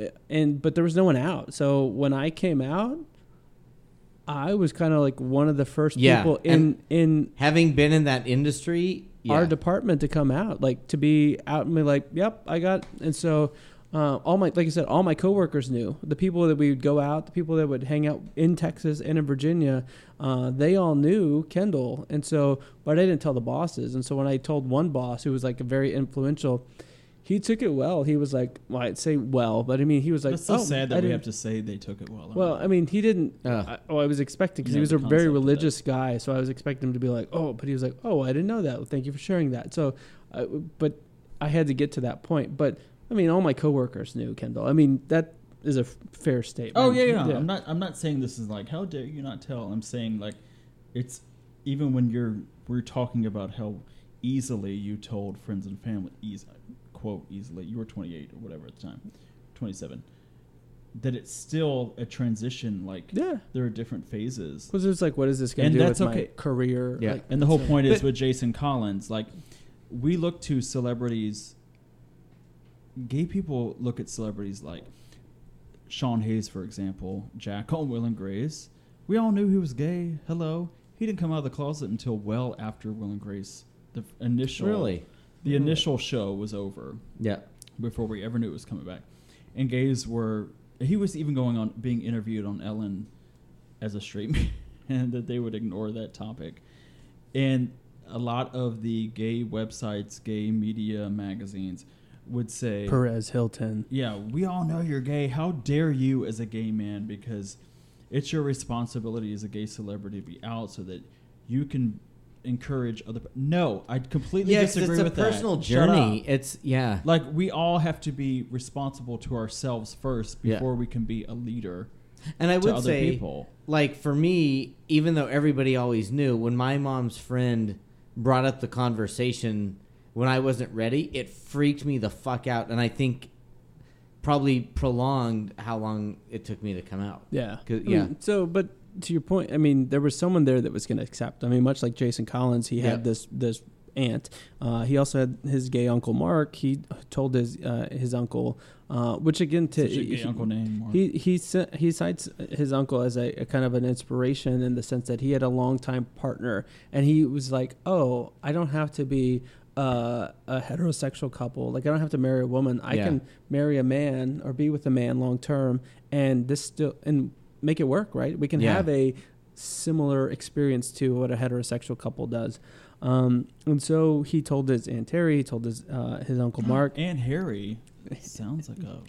S1: uh, and but there was no one out. So when I came out. I was kind of like one of the first
S3: Yeah,
S1: people in
S3: and-
S1: in
S3: Having been in that industry, yeah.
S1: our department to come out, like to be out and be like, "Yep, I got." And so, uh, all my like I said, all my coworkers knew the people that we would go out, the people that would hang out in Texas and in Virginia. Uh, they all knew Kendall, and so, but I didn't tell the bosses. And so when I told one boss who was like a very influential, he took it well. He was like, well, I'd say well, but I mean, he was like,
S2: It's so
S1: "Oh,
S2: sad
S1: I
S2: that we
S1: didn't-
S2: have to say they took it well.
S1: well, I mean, he didn't.
S3: Ugh.
S1: I, oh, I was expecting because he was a very
S2: concept of that.
S1: religious guy, so I was expecting him to be like, "Oh," but he was like, "Oh, I didn't know that. Well, thank you for sharing that." So, uh, but I had to get to that point. But I mean, all my coworkers knew Kendall. I mean, that is a f- fair statement.
S2: Oh yeah, yeah, I'm not. I'm not saying this is like how dare you not tell. I'm saying like, it's even when you're we're talking about how easily you told friends and family, easy, quote easily. You were 28 or whatever at the time, 27. That it's still a transition. Like
S1: Yeah,
S2: there are different phases.
S1: because it's like, what is this going to do
S2: that's
S1: with my career?
S3: Yeah.
S1: Like,
S2: And the whole point is
S3: But-
S2: with Jason Collins, like we look to celebrities. Gay people look at celebrities like Sean Hayes, for example, Jack on Will and Grace. We all knew he was gay. Hello, he didn't come out of the closet until well after Will and Grace. The initial,
S3: really,
S2: the initial show was over
S3: yeah.
S2: before we ever knew it was coming back. And gays were. He was even going on being interviewed on Ellen as a straight man, and that they would ignore that topic. And a lot of the gay websites, gay media magazines would say,
S1: Perez Hilton.
S2: "Yeah, we all know you're gay. How dare you, as a gay man, because it's your responsibility as a gay celebrity to be out so that you can." Encourage other no i completely
S3: Yes,
S2: disagree
S3: it's a
S2: with
S3: personal
S2: that Shut up.
S3: journey. It's yeah.
S2: Like we all have to be responsible to ourselves first
S3: Yeah.
S2: before we can be a leader
S3: And I
S2: to
S3: would
S2: other
S3: say,
S2: people.
S3: like for me, even though everybody always knew, when my mom's friend brought up the conversation when I wasn't ready, it freaked me the fuck out, and I think probably prolonged how long it took me to come out.
S1: Yeah. I mean,
S3: yeah.
S1: so, but to your point, I mean, there was someone there that was going to accept. I mean, much like Jason Collins, he
S3: Yeah.
S1: had this this aunt. Uh, he also had his gay uncle Mark. He told his uh, his uncle, uh, which again to
S2: Such a gay
S1: he,
S2: uncle name. Mark.
S1: he he he cites his uncle as a, a kind of an inspiration in the sense that he had a longtime partner, and he was like, "Oh, I don't have to be uh, a heterosexual couple. Like, I don't have to marry a woman. I
S3: Yeah.
S1: can marry a man or be with a man long term, and this still and make it work. Right? We can
S3: Yeah.
S1: have a similar experience to what a heterosexual couple does." Um, and so he told his aunt Terry, he told his uh, his uncle Mark,
S2: and Harry sounds like a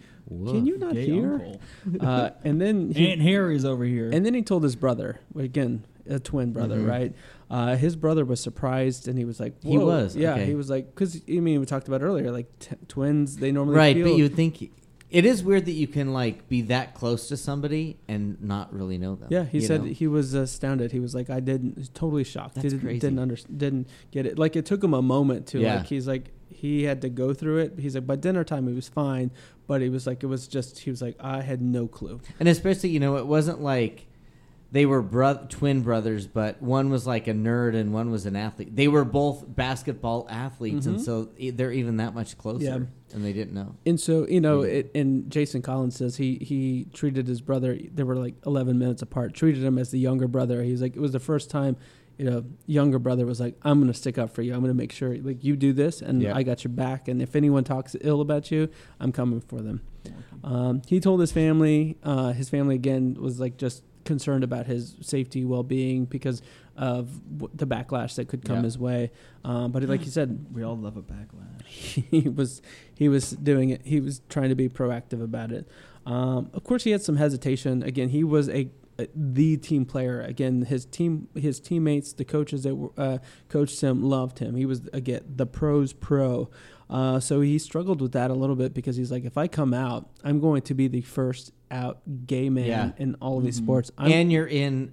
S1: "Can you not hear?" Uh, and then he,
S2: Aunt Harry's over here.
S1: And then he told his brother, again, a twin brother,
S3: Mhm.
S1: right? Uh, his brother was surprised, and he was like,
S3: He was,
S1: yeah."
S3: okay.
S1: He was like, because I mean, we talked about earlier, like t- twins, they normally
S3: Right,
S1: feel,
S3: but you would think it is weird that you can like be that close to somebody and not really know them.
S1: Yeah, he said
S3: know?
S1: he was astounded. He was like, I didn't, totally shocked.
S3: That's
S1: didn't,
S3: crazy.
S1: Didn't under, didn't get it. Like it took him a moment to
S3: Yeah.
S1: like. He's like, he had to go through it. He's like, by dinner time, he was fine, but he was like, it was just, he was like, I had no clue.
S3: And especially, you know, it wasn't like they were bro- twin brothers, but one was like a nerd and one was an athlete. They were both basketball athletes, and
S1: Mhm.
S3: so they're even that much closer.
S1: Yeah.
S3: And they didn't know.
S1: And so you know,
S3: Yeah.
S1: it, and Jason Collins says he he treated his brother. They were like 11 minutes apart. Treated him as the younger brother. He's like it was the first time, you know, younger brother was like, I'm gonna stick up for you. I'm gonna make sure like you do this, and
S3: Yeah.
S1: I got your back. And if anyone talks ill about you, I'm coming for them. Um, he told his family. Uh, his family again was like just concerned about his safety, well being because of w- the backlash that could come
S3: Yeah.
S1: his way. Um, but like you said,
S2: we all love a backlash.
S1: he was he was doing it. He was trying to be proactive about it. Um, of course, he had some hesitation. Again, he was a, a the team player. Again, his team, his teammates, the coaches that were, uh, coached him loved him. He was again the pros pro. Uh, so he struggled with that a little bit because he's like, if I come out, I'm going to be the first out gay man
S3: Yeah.
S1: in all of these
S2: Mhm.
S1: sports. I'm,
S3: and you're in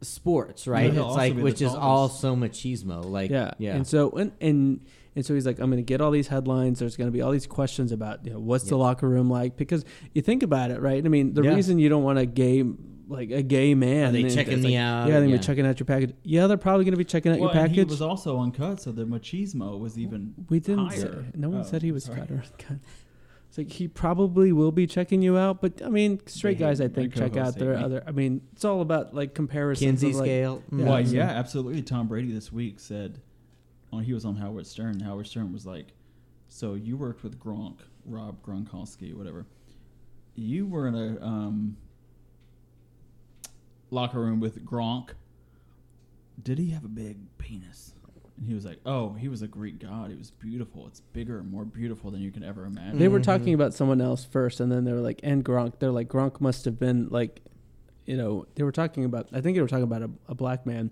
S3: sports, right?
S2: Yeah,
S3: it's like which is all so machismo. Like
S1: yeah,
S3: yeah.
S1: And so and and and so he's like, I'm going to get all these headlines. There's going to be all these questions about you know what's the locker room like because you think about it, right? I mean, the
S2: Yeah.
S1: reason you don't want a gay like a gay man,
S3: Are they checking
S1: it's
S3: me
S1: like,
S3: out?
S1: Yeah, they're
S3: Yeah.
S1: be checking out your package. Yeah, they're probably going to be checking out
S2: Well,
S1: your
S2: and he was also uncut, so the machismo was even
S1: we didn't.
S2: higher.
S1: Say, no one
S2: Oh,
S1: said he was
S2: sorry.
S1: cut or cut. It's like he probably will be checking you out, but I mean, straight
S3: They
S1: guys, I think, check out their
S2: hate
S1: other. I mean, it's all about like comparisons.
S3: Kinsey
S1: of, like,
S3: scale.
S1: Yeah.
S2: Well, yeah, absolutely. Tom Brady this week said, on he was on Howard Stern. Howard Stern was like, "So you worked with Gronk, Rob Gronkowski, whatever. You were in a um, locker room with Gronk. Did he have a big penis?" And he was like, "Oh, he was a Greek god. He was beautiful. It's bigger and more beautiful than you can ever imagine."
S1: They were
S3: Mhm.
S1: talking about someone else first, and then they were like, and Gronk. They're like, Gronk must have been like, you know, they were talking about. I think they were talking about a, a black man,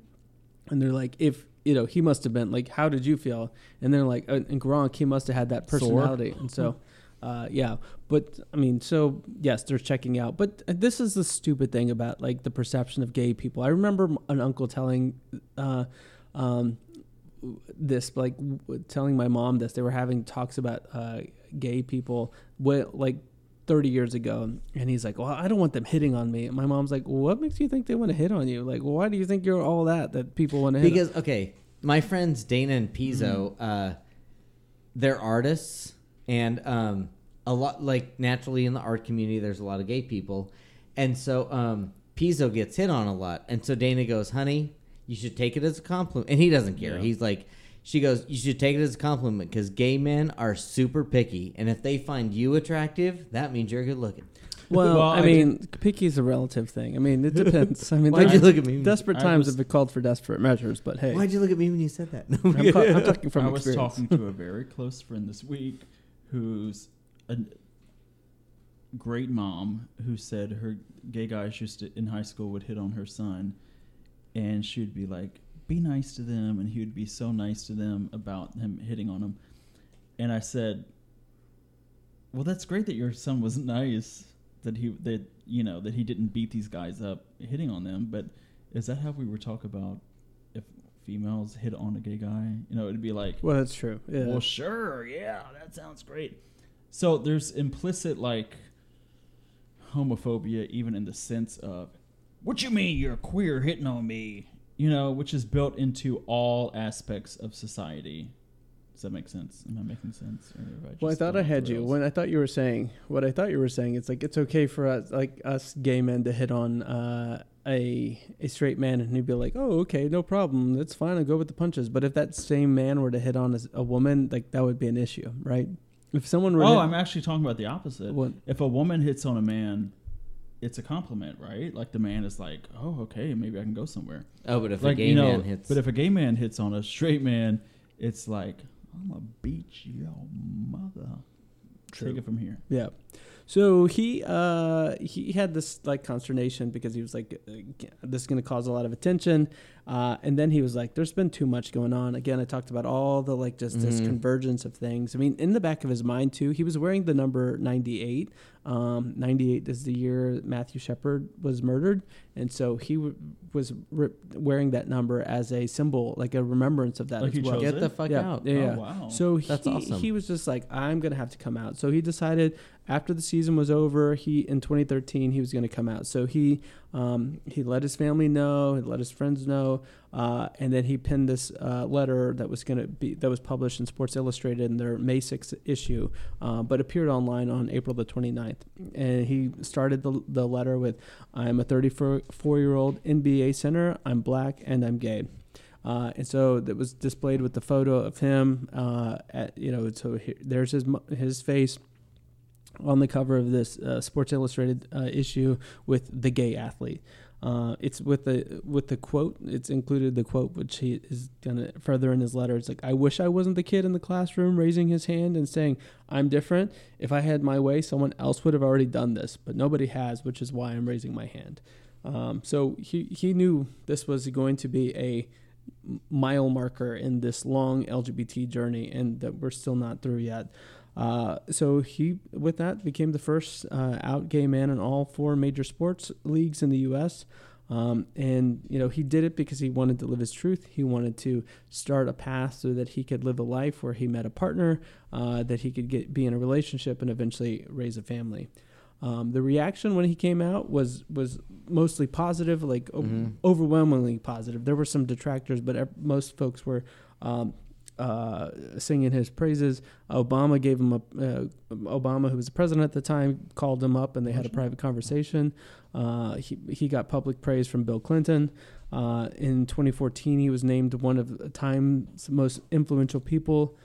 S1: and they're like, if you know, he must have been like, how did you feel? And they're like, uh, and Gronk, he must have had that
S3: Sore?
S1: personality, and so. Uh, yeah, but I mean, so yes, they're checking out. But this is the stupid thing about like the perception of gay people. I remember an uncle telling, uh, um, this like w- telling my mom this. They were having talks about uh, gay people, wh- like 30 years ago, and he's like, "Well, I don't want them hitting on me." And my mom's like, well, "What makes you think they want to hit on you? Like, why do you think you're all that that people want to hit?" on-"
S3: Because okay, my friends Dana and Pizzo, uh, they're artists, and um, a lot like naturally in the art community, there's a lot of gay people, and so um, Pizzo gets hit on a lot, and so Dana goes, "Honey, you should take it as a compliment," and he doesn't care.
S2: Yeah.
S3: He's like. She goes, You should take it as a compliment because gay men are super picky. And if they find you attractive, that means you're good looking.
S1: well,
S2: Well,
S1: I
S2: I
S1: mean, picky is a relative thing. I mean, it depends. I mean,
S3: Why'd you look at me?
S1: desperate
S2: I
S1: times
S2: was-
S1: have been called for desperate measures, but hey,
S3: Why'd you look at me when you said that?
S1: I'm, ca- I'm talking from
S2: I was
S1: experience.
S2: talking to a very close friend this week who's a great mom who said her gay guys used to in high school would hit on her son and she'd be like be nice to them and he would be so nice to them about him hitting on them and i said well that's great that your son was nice that he that you know that he didn't beat these guys up hitting on them but is that how we were talk about if females hit on a gay guy you know it'd be like
S1: well, that's true. Yeah.
S2: well, sure, yeah, that sounds great. So there's implicit like homophobia, even in the sense of, "What you mean you're queer hitting on me?" You know, which is built into all aspects of society. Does that make sense? Am I making sense? Have
S1: Well, I thought I had you. When I thought you were saying what I thought you were saying, it's like it's okay for us, like us gay men, to hit on uh, a a straight man, and he'd be like, "Oh, okay, no problem. That's fine. I'll go with the punches." But if that same man were to hit on a woman, like that would be an issue, right? If someone were,
S2: Oh,
S1: to
S2: I'm actually talking about the opposite.
S1: What?
S2: If a woman hits on a man, it's a compliment, right? Like the man is like, "Oh, okay, maybe I can go somewhere."
S3: oh, but if
S2: like
S3: a gay
S2: you know,
S3: man hits.
S2: but if a gay man hits on a straight man, it's like I'm gonna beat your mother.
S1: True.
S2: Take it from here.
S1: Yeah. So he uh, he had this like consternation because he was like, uh, "This is going to cause a lot of attention," uh, and then he was like, "There's been too much going on." Again, I talked about all the like just this
S3: Mhm.
S1: convergence of things. I mean, in the back of his mind too, he was wearing the number 98. Um, 98 is the year Matthew Shepard was murdered, and so he w- was re- wearing that number as a symbol, like a remembrance of that
S2: Like
S1: as
S2: he
S1: well.
S2: chose
S3: Get
S2: it?
S3: the fuck
S1: yeah,
S3: out.
S1: Yeah, yeah.
S2: Oh wow.
S1: So
S3: That's
S1: he,
S3: awesome.
S1: he was just like, I'm gonna have to come out. So he decided after the season was over, he in 2013 he was gonna come out. So he um, he let his family know, he let his friends know, uh, and then he penned this uh, letter that was gonna be that was published in Sports Illustrated in their May 6th issue, uh, but appeared online on April the 29th. And he started the the letter with, "I'm a 34 year old NBA center. I'm black and I'm gay." Uh, and so that was displayed with the photo of him. Uh, at, you know, so here, there's his his face on the cover of this uh, Sports Illustrated uh, issue with the gay athlete. Uh, it's with the with the quote. It's included the quote, which he is gonna further in his letter. It's like, "I wish I wasn't the kid in the classroom raising his hand and saying I'm different. If I had my way, someone else would have already done this, but nobody has, which is why I'm raising my hand." Um, so he he knew this was going to be a mile marker in this long LGBT journey, and that we're still not through yet. Uh, so he, with that, became the first uh, out gay man in all four major sports leagues in the U.S. Um, and you know he did it because he wanted to live his truth. He wanted to start a path so that he could live a life where he met a partner, uh, that he could get be in a relationship and eventually raise a family. Um, the reaction when he came out was was mostly positive, like o-
S3: Mhm.
S1: overwhelmingly positive. There were some detractors, but most folks were um, uh, singing his praises. Obama gave him a uh, Obama, who was the president at the time, called him up and they had a private conversation. Uh, he he got public praise from Bill Clinton. Uh, in 2014, he was named one of Time's most influential people.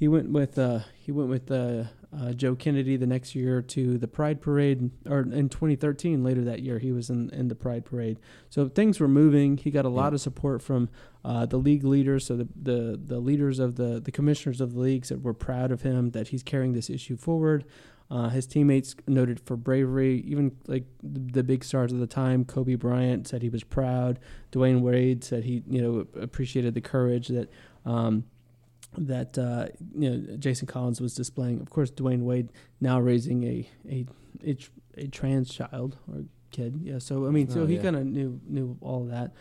S1: He went with uh, he went with uh, uh, Joe Kennedy the next year to the Pride Parade, or in 2013, later that year, he was in, in the Pride Parade. So things were moving. He got a lot of support from uh, the league leaders. So the, the, the leaders of the, the commissioners of the leagues said we're proud of him that he's carrying this issue forward. Uh, his teammates noted for bravery. Even like the, the big stars of the time, Kobe Bryant said he was proud. Dwyane Wade said he you know appreciated the courage that um, that uh, you know Jason Collins was displaying. Of course, Dwyane Wade now raising a a a, a trans child or kid. Yeah. So I mean, so
S3: Oh,
S1: he
S3: yeah.
S1: kind of knew knew all of that.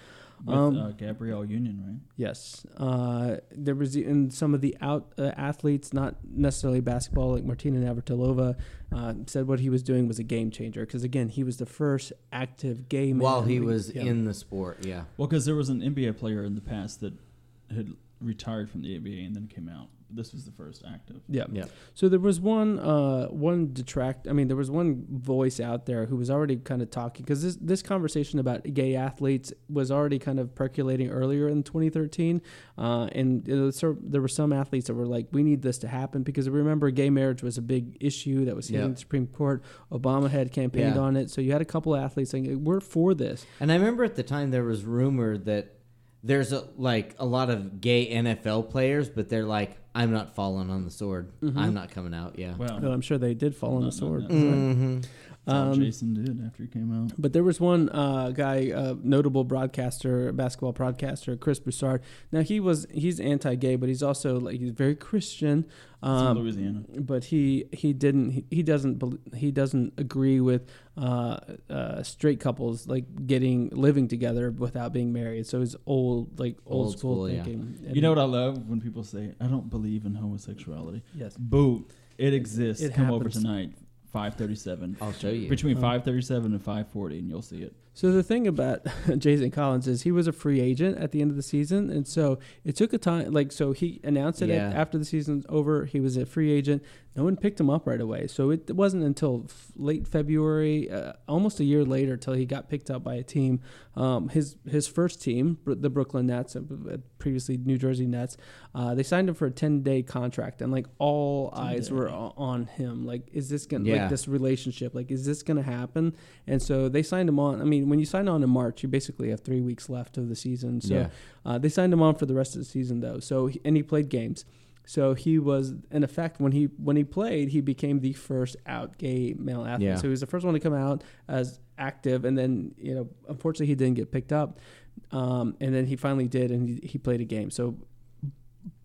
S2: With
S1: Um,
S2: uh, Gabrielle Union, right?
S1: Yes, uh, there was in some of the out uh, athletes, not necessarily basketball, like Martina Navratilova, uh, said what he was doing was a game changer because again, he was the first active gay man.
S3: While he
S1: Like,
S3: was
S1: yeah.
S3: in the sport, yeah.
S2: Well, because there was an NBA player in the past that had retired from the NBA and then came out. This was the first active.
S1: Yeah.
S3: Yeah.
S1: So there was one uh, one detract. I mean, there was one voice out there who was already kind of talking because this this conversation about gay athletes was already kind of percolating earlier in 2013, uh, and it was there were some athletes that were like, "We need this to happen," because remember, gay marriage was a big issue that was hitting
S3: Yeah.
S1: the Supreme Court. Obama had campaigned
S3: Yeah.
S1: on it, so you had a couple of athletes saying, "We're for this."
S3: And I remember at the time there was rumor that there's a, like a lot of gay NFL players, but they're like, I'm not falling on the sword.
S1: Mm-hmm.
S3: I'm not coming out. Yeah.
S2: Wow.
S1: Though I'm sure they did fall on the
S2: Not- not-
S1: sword.
S2: not-
S3: hmm
S2: That's all
S1: Um,
S2: Jason did after he came out.
S1: But there was one uh, guy, uh, notable broadcaster, basketball broadcaster, Chris Broussard. Now he was he's anti-gay, but he's also like he's very Christian.
S2: From
S1: Um,
S2: Louisiana.
S1: but he he didn't he, he doesn't he doesn't agree with uh, uh, straight couples like getting living together without being married. So he's old like old,
S3: Old
S1: school,
S3: school,
S1: thinking. And
S2: You know what I love when people say, "I don't believe in homosexuality."
S1: Yes.
S2: Boo! It exists.
S1: It
S2: Come over tonight, five thirty-seven.
S3: I'll show you.
S2: Between
S1: Um,
S2: five thirty-seven and five forty, and you'll see it.
S1: So the thing about Jason Collins is he was a free agent at the end of the season, and so it took a time. Like so, he announced it
S3: Yeah.
S1: after the season's over. He was a free agent. No one picked him up right away. So it wasn't until f- late February, uh, almost a year later, till he got picked up by a team. Um, his his first team, the Brooklyn Nets, uh, previously New Jersey Nets, uh, they signed him for a ten day contract, and like all
S2: 10
S1: eyes were on him. Like, is this gonna
S3: Yeah.
S1: like this relationship? Like, is this gonna happen? And so they signed him on. I mean, when you sign on in March, you basically have three weeks left of the season. So
S3: Yeah.
S1: uh, they signed him on for the rest of the season, though. So he, and he played games. So he was, in effect, when he when he played, he became the first out gay male athlete.
S3: Yeah.
S1: So he was the first one to come out as active, and then you know, unfortunately, he didn't get picked up. Um, and then he finally did, and he, he played a game. So,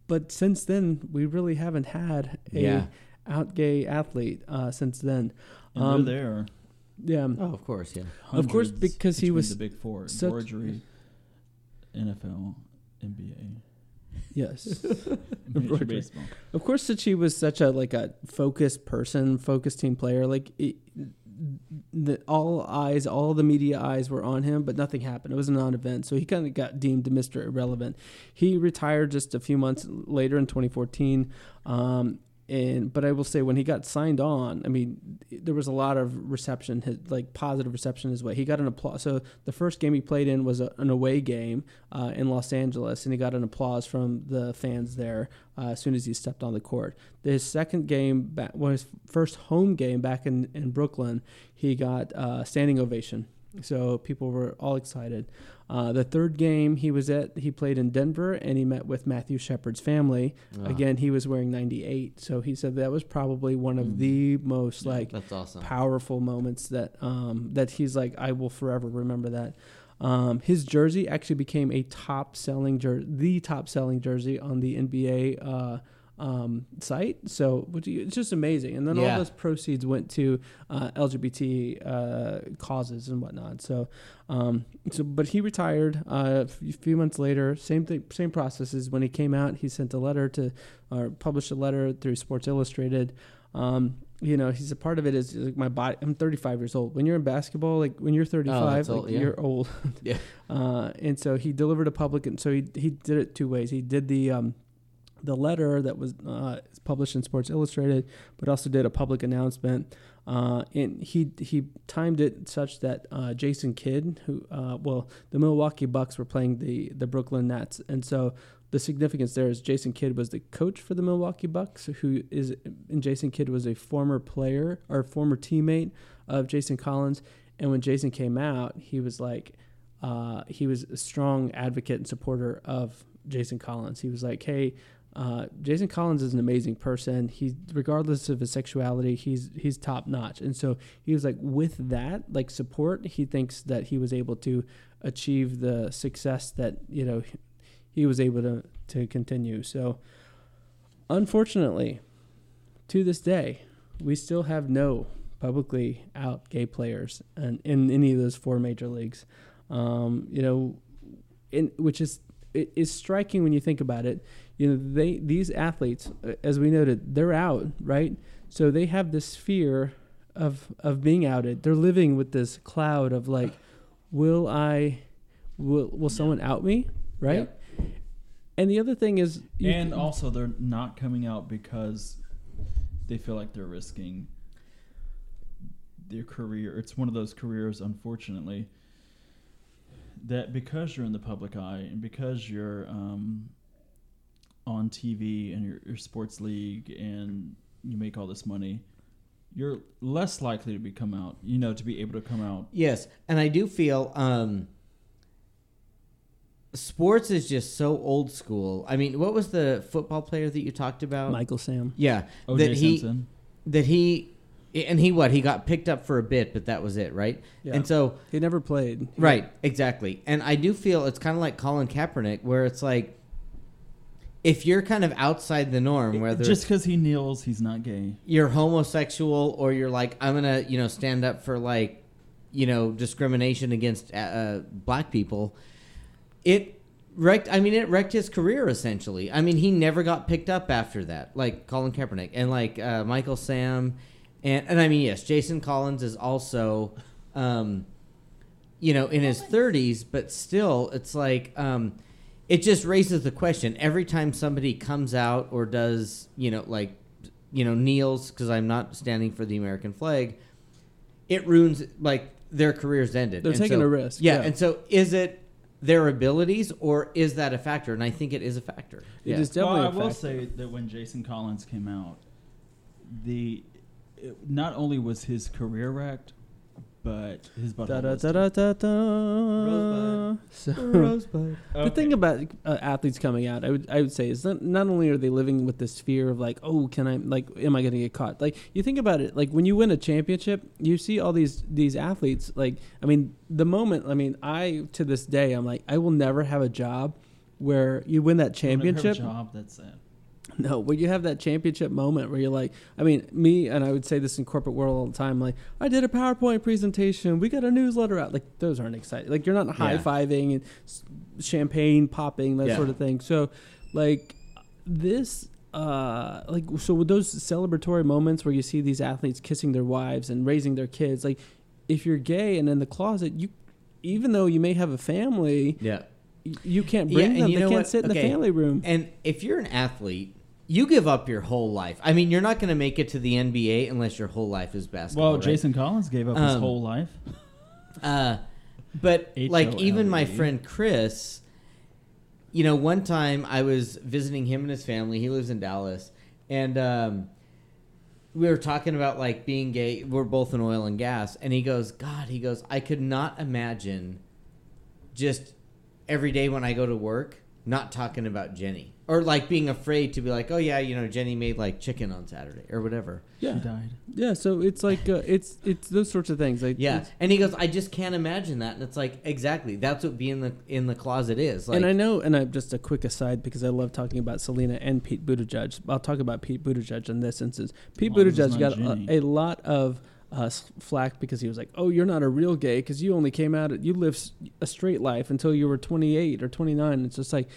S1: but since then, we really haven't had a
S3: Yeah.
S1: out gay athlete uh, since then.
S2: And
S1: Um,
S2: they're there.
S1: Yeah.
S3: Oh, of course, yeah.
S1: Of course, because he was
S2: the big four:
S1: such-
S2: Marjorie, NFL, NBA,
S1: Yes. Embroidery.
S2: baseball.
S1: Of course, she was such a like a focused person, focused team player, like it, the, all eyes, all the media eyes were on him, but nothing happened. It was a non-event, so he kind of got deemed Mr. Irrelevant. He retired just a few months later in 2014. Um, and but I will say when he got signed on, I mean, there was a lot of reception, his, like positive reception his way. He got an applause. So the first game he played in was a, an away game uh, in Los Angeles, and he got an applause from the fans there uh, as soon as he stepped on the court. His second game, back, well, his first home game back in, in Brooklyn, he got uh, standing ovation. So people were all excited. Uh, the third game he was at, he played in Denver, and he met with Matthew Shepard's family.
S3: Ah,
S1: Again, he was wearing 98. So he said that was probably one of
S2: Mm.
S1: the most
S2: Yeah,
S1: like
S3: that's awesome.
S1: powerful moments that um, that he's like I will forever remember that. Um, his jersey actually became a top selling jersey, the top selling jersey on the NBA uh, um, site. So which, it's just amazing. And then
S3: Yeah.
S1: all those proceeds went to uh, LGBT uh, causes and whatnot. So, um, so but he retired uh, a few months later. Same thing, same processes. when he came out. He sent a letter to or published a letter through Sports Illustrated. Um, you know, he's a part of it is like my body. I'm 35 years old. When you're in basketball, like when you're 35,
S3: Oh,
S1: like
S3: old, yeah.
S1: you're old.
S3: Yeah.
S1: Uh, and so he delivered a public, and so he he did it two ways. He did the um, the letter that was uh, published in Sports Illustrated, but also did a public announcement. Uh, and he he timed it such that uh, Jason Kidd, who uh, well, the Milwaukee Bucks were playing the the Brooklyn Nets, and so the significance there is Jason Kidd was the coach for the Milwaukee Bucks, who is and Jason Kidd was a former player or former teammate of Jason Collins. And when Jason came out, he was like, uh, he was a strong advocate and supporter of Jason Collins. He was like, hey, uh, Jason Collins is an amazing person. He, regardless of his sexuality, he's he's top notch. And so he was like, with that like support, he thinks that he was able to achieve the success that you know he was able to to continue. So, unfortunately, to this day, we still have no publicly out gay players and in any of those four major leagues. Um, you know, in, which is it is striking when you think about it. You know, they these athletes, uh, as we noted, they're out, right? So they have this fear of of being outed. They're living with this cloud of like, will I, will will someone out me, right? And the other thing is,
S2: and
S1: can-
S2: also they're not coming out because they feel like they're risking their career. It's one of those careers, unfortunately, that because you're in the public eye and because you're um, on TV and your, your sports league and you make all this money, you're less likely to be come out. You know, to be able to come out.
S3: Yes, and I do feel um, sports is just so old school. I mean, what was the football player that you talked about?
S1: Michael Sam.
S3: Yeah,
S2: OJ
S3: that he
S2: Simpson.
S3: that he and he what he got picked up for a bit, but that was it, right?
S1: Yeah.
S3: And so
S1: He never played.
S3: Right, exactly. And I do feel it's kind of like Colin Kaepernick, where it's like, if you're kind of outside the norm, whether
S2: Just because he kneels, he's not gay.
S3: you're homosexual or you're like, I'm gonna, you know, stand up for like, you know, discrimination against uh, uh, black people, it wrecked. I mean, it wrecked his career essentially. I mean, he never got picked up after that, like Colin Kaepernick and like uh, Michael Sam, and and I mean, yes, Jason Collins is also. Um, you know, in his 30s, but still, it's like um, it just raises the question every time somebody comes out or does, you know, like, you know, kneels because I'm not standing for the American flag. It ruins like their careers ended.
S1: They're
S3: And
S1: taking
S3: so-
S1: a risk,
S3: Yeah,
S1: yeah.
S3: and so is it their abilities or is that a factor? And I think it is a factor.
S1: It
S3: yeah.
S1: is definitely
S2: well, I
S1: a
S2: will say that when Jason Collins came out, the it, not only was his career wrecked, but his butthole
S1: Da, da, da, da, da, da.
S3: Rosebud.
S1: So,
S3: Rosebud.
S1: the thing about uh, athletes coming out, I would I would say is not, not only are they living with this fear of like, oh, can I like, am I going to get caught? Like you think about it, like when you win a championship, you see all these these athletes. Like I mean, the moment. I mean, I to this day, I'm like, I will never have a job where you win that
S2: You'll have a
S1: championship.
S2: job that's sad.
S1: No, but you have that championship moment where you're like, I mean, me and I would say this in corporate world all the time. Like, I did a PowerPoint presentation. We got a newsletter out. Like, those aren't exciting. Like, you're not high fiving and champagne popping that
S3: Yeah.
S1: sort of thing. So, like, this, uh, like, so with those celebratory moments where you see these athletes kissing their wives and raising their kids, like, if you're gay and in the closet, you, even though you may have a family,
S3: Yeah.
S1: you can't bring
S3: and
S1: them.
S3: you
S1: They can't
S3: what?
S1: sit in the family room.
S3: And if you're an athlete, you give up your whole life. I mean, you're not going to make it to the NBA unless your whole life is basketball.
S2: Well,
S3: right?
S2: Jason Collins gave up his
S3: Um,
S2: whole life.
S3: Uh, but like even my friend Chris, you know, one time I was visiting him and his family. He lives in Dallas, and um, we were talking about like being gay. We're both in oil and gas, and he goes, "God," he goes, "I could not imagine just every day when I go to work not talking about Jenny." Or like being afraid to be like, oh yeah, you know, Jenny made like chicken on Saturday or whatever.
S1: Yeah.
S2: She died.
S1: Yeah, so it's like uh, it's it's those sorts of things. Like
S3: Yeah, and he goes, I just can't imagine that, and it's like exactly that's what being the in the closet is. Like,
S1: and I know, and I just a quick aside because I love talking about Selena and Pete Buttigieg. I'll talk about Pete Buttigieg in this instance. Pete
S2: As long as it's
S1: Buttigieg got a, a lot of uh, flack because he was like, "Oh, you're not a real gay because you only came out, you lived a straight life until you were 28 or 29." It's just like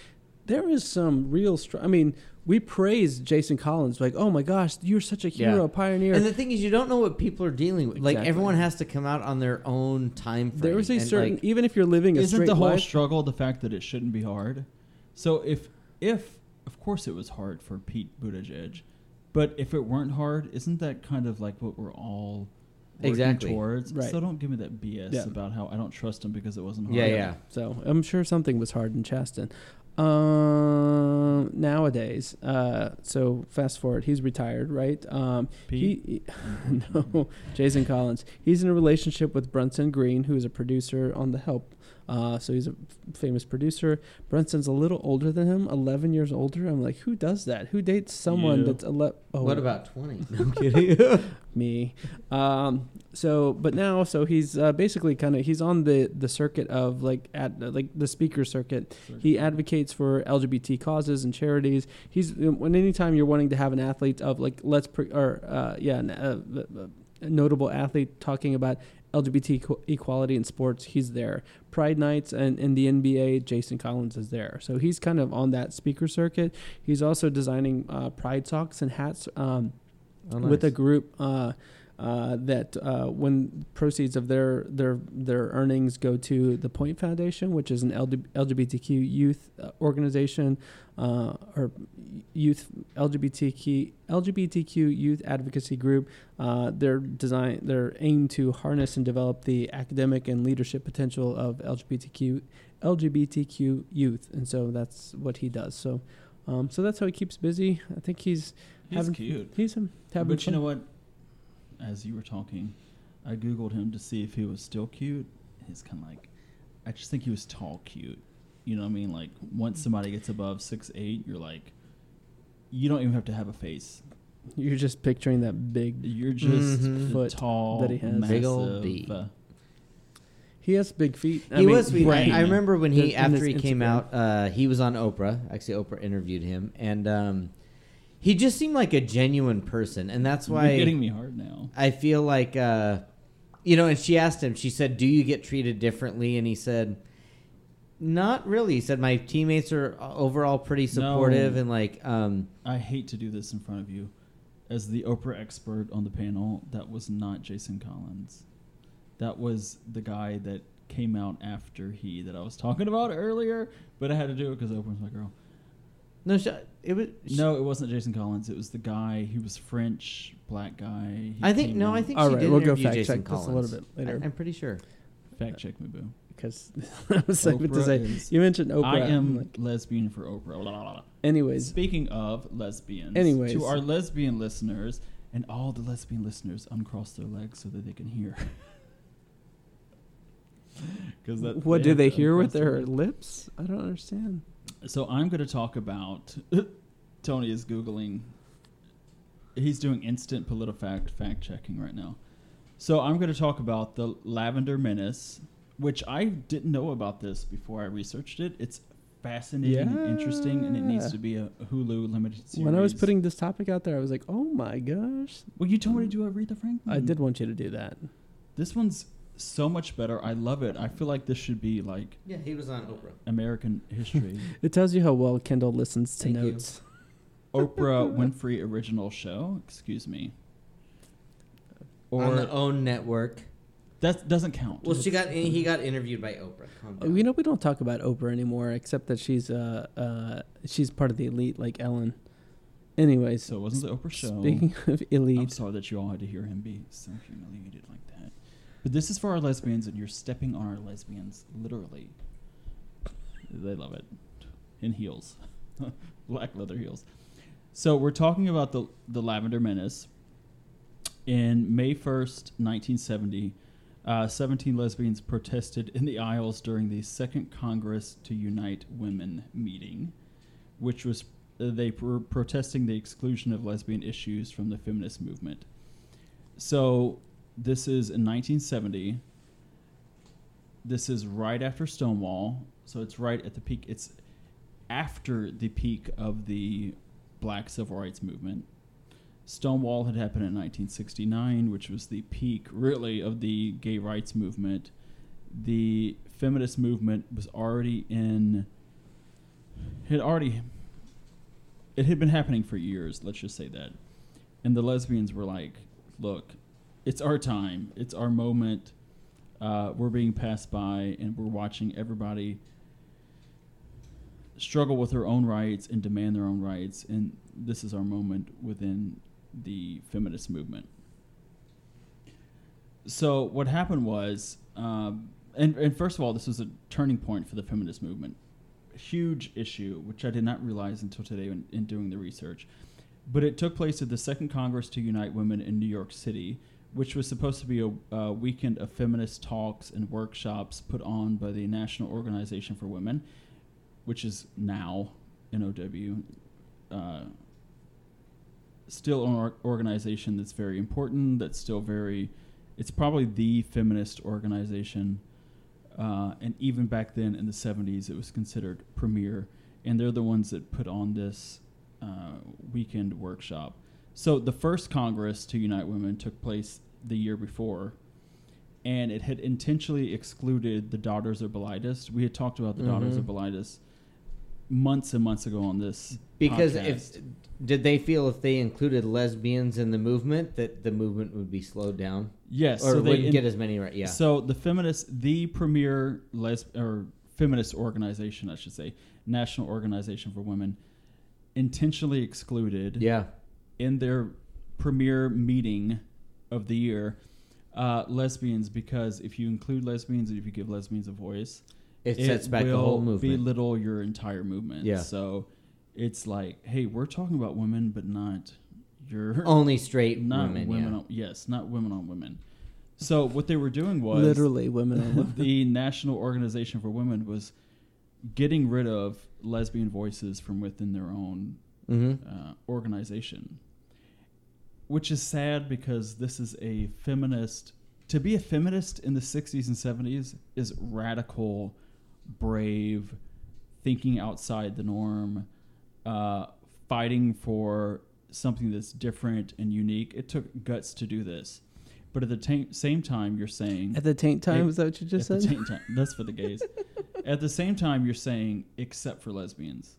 S1: there is some real. Str- I mean, we praise Jason Collins like, "Oh my gosh, you're such a hero,
S3: Yeah.
S1: pioneer."
S3: and the thing is, you don't know what people are dealing with. Like everyone has to come out on their own time frame.
S1: there is a certain,
S3: like,
S1: even if you're living a
S2: Isn't
S1: straight
S2: the whole
S1: life,
S2: struggle the fact that it shouldn't be hard? So if if of course it was hard for Pete Buttigieg, but if it weren't hard, isn't that kind of like what we're all working
S3: Exactly.
S2: towards?
S1: Right.
S2: So don't give me that BS
S1: Yeah.
S2: about how I don't trust him because it wasn't hard.
S3: Yeah, yeah.
S1: So I'm sure something was hard in Chasten. Um, nowadays, uh, so fast forward, he's retired, right? Um,
S2: Pete.
S1: He, he- no, Jason Collins. He's in a relationship with Brunson Green, who is a producer on The Help. Uh, so he's a f- famous producer. Brunson's a little older than him, 11 years older. I'm like, who does that? Who dates someone
S2: You.
S1: that's 11? Oh,
S3: What about 20? No, I'm kidding.
S1: me. Um, so, but now, so he's uh, basically kind of he's on the the circuit of like at like the speaker circuit. He advocates for LGBT causes and charities. He's when anytime you're wanting to have an athlete of like let's pre, or uh, yeah, an, uh, a notable athlete talking about LGBT equ- equality in sports, he's there. Pride nights and in the NBA, Jason Collins is there. So he's kind of on that speaker circuit. He's also designing uh, pride socks and hats. Um,
S3: Oh,
S1: with a group uh, uh, that uh, when proceeds of their their their earnings go to the Point Foundation, which is an LGBTQ youth uh, organization uh, or youth LGBTQ LGBTQ youth advocacy group. Uh, their design their aim to harness and develop the academic and leadership potential of LGBTQ LGBTQ youth, and so that's what he does. So. Um, so that's how he keeps busy. I think he's
S2: He's
S1: having-
S2: cute.
S1: He's having
S2: But you know what? As you were talking, I googled him to see if he was still cute. He's kind of like, I just think he was tall cute. You know what I mean? Like once somebody gets above six eight, you're like, you don't even have to have a face.
S1: You're just picturing that big.
S2: You're just
S3: Mhm.
S1: Foot
S2: tall,
S1: that he has.
S2: massive.
S3: Big old B.
S2: uh,
S1: He has big feet. I
S3: he
S1: mean,
S3: was sweet. I,
S2: brain.
S3: I remember when he,
S1: In- in
S3: after he came
S1: Instagram.
S3: out, uh, he was on Oprah. Actually, Oprah interviewed him, and um, he just seemed like a genuine person, and that's
S2: you're
S3: why
S2: getting me hard now.
S3: I feel like, uh, you know. And she asked him. She said, "Do you get treated differently?" And he said, "Not really." He said, "My teammates are overall pretty supportive,
S2: No.
S3: and like, um,
S2: I hate to do this in front of you. As the Oprah expert on the panel, that was not Jason Collins. That was the guy that came out after he that I was talking about earlier, but I had to do it because Oprah's my girl.
S3: No, sh- it was
S2: No, it wasn't Jason Collins. It was the guy. He was French, black guy. He
S3: I think no,
S2: out-
S3: I think
S1: All
S3: she
S1: right,
S3: did
S1: we'll go
S3: interview
S1: fact
S3: Jason
S1: check this a little bit later.
S3: I, am pretty sure.
S2: Fact check me, boo.
S1: because I was like, what to
S2: Oprah
S1: say.
S2: is-
S1: You mentioned Oprah.
S2: I
S1: I'm
S2: am
S1: like,
S2: lesbian for Oprah. Blah, blah, blah.
S1: anyways,
S2: Speaking of lesbians,
S1: Anyways.
S2: to our lesbian listeners and all the lesbian listeners, uncross their legs so that they can hear. Because that
S1: what do they hear with
S2: their
S1: their lips? I don't understand.
S2: So I'm going to talk about. Tony is googling. He's doing instant PolitiFact fact checking right now. So I'm going to talk about the Lavender Menace, which I didn't know about this before I researched it. It's fascinating and interesting, and it needs to be a Hulu limited series.
S1: When I was putting this topic out there, I was like, oh my gosh.
S2: well, you told me to do a Aretha Franklin.
S1: I did want you to do that.
S2: This one's so much better. I love it. I feel like this should be like
S3: Yeah, he was on Oprah.
S2: American history.
S1: It tells you how well Kendall listens to
S3: Thank you.
S1: notes.
S2: Oprah Winfrey original show. Excuse me.
S3: on
S2: Or
S3: the OWN network.
S2: that doesn't count.
S3: Well, she got he got interviewed by Oprah. Calm down.
S1: You know, we don't talk about Oprah anymore, except that she's uh uh she's part of the elite, like Ellen. Anyways,
S2: so it wasn't the Oprah show.
S1: speaking of elite, I'm
S2: sorry that you all had to hear him be so humiliated like that. But this is for our lesbians, and you're stepping on our lesbians, literally. They love it. In heels, black leather heels. So we're talking about the the Lavender Menace. In May first, 1970, uh, 17 lesbians protested in the aisles during the Second Congress to Unite Women meeting, which was uh, they were protesting the exclusion of lesbian issues from the feminist movement. So this is in 1970. This is right after Stonewall, so it's right at the peak. It's after the peak of the Black Civil Rights Movement. Stonewall had happened in 1969, which was the peak, really, of the gay rights movement. The feminist movement was already in. Had already. It had been happening for years. Let's just say that, and the lesbians were like, "Look, it's our time. It's our moment. Uh, we're being passed by, and we're watching everybody struggle with their own rights and demand their own rights. And this is our moment within the feminist movement. So what happened was, um, and, and first of all, this was a turning point for the feminist movement. Huge issue, which I did not realize until today in, in doing the research. But it took place at the Second Congress to Unite Women in New York City, which was supposed to be a, a weekend of feminist talks and workshops put on by the National Organization for Women, which is now NOW. Uh, still an or- organization that's very important, that's still very, it's probably the feminist organization. Uh, and even back then in the 70s, it was considered premier. And they're the ones that put on this uh, weekend workshop. So the first Congress to Unite Women took place the year before, and it had intentionally excluded the Daughters of Bilitis. We had talked about the Daughters
S3: Mhm.
S2: of Bilitis months and months ago on this
S3: Because
S2: podcast.
S3: if did they feel if they included lesbians in the movement that the movement would be slowed down
S2: yes,
S3: or
S2: so
S3: wouldn't
S2: in-
S3: get as many right? Yeah.
S2: So the feminist, the premier les or feminist organization, I should say, National Organization for Women, intentionally excluded
S3: yeah.
S2: In their premier meeting of the year uh, lesbians because if you include lesbians and if you give lesbians a voice,
S3: It, sets back the whole movement.
S2: belittle your entire movement.
S3: Yeah.
S2: So it's like, hey, we're talking about women, but not your
S3: Only straight
S2: not
S3: women.
S2: women.
S3: yeah.
S2: On, yes, not women on women. So what they were doing was
S1: Literally, women on women.
S2: the National Organization for Women was getting rid of lesbian voices from within their own
S3: Mm-hmm.
S2: uh, organization, which is sad because this is a feminist. To be a feminist in the 60s and 70s is radical, brave, thinking outside the norm, uh, fighting for something that's different and unique. It took guts to do this. But at the ta- same time, you're saying
S1: At the taint time,
S2: It-
S1: is that what you just
S2: at
S1: said?
S2: time, that's for the gays. At the same time, you're saying except for lesbians.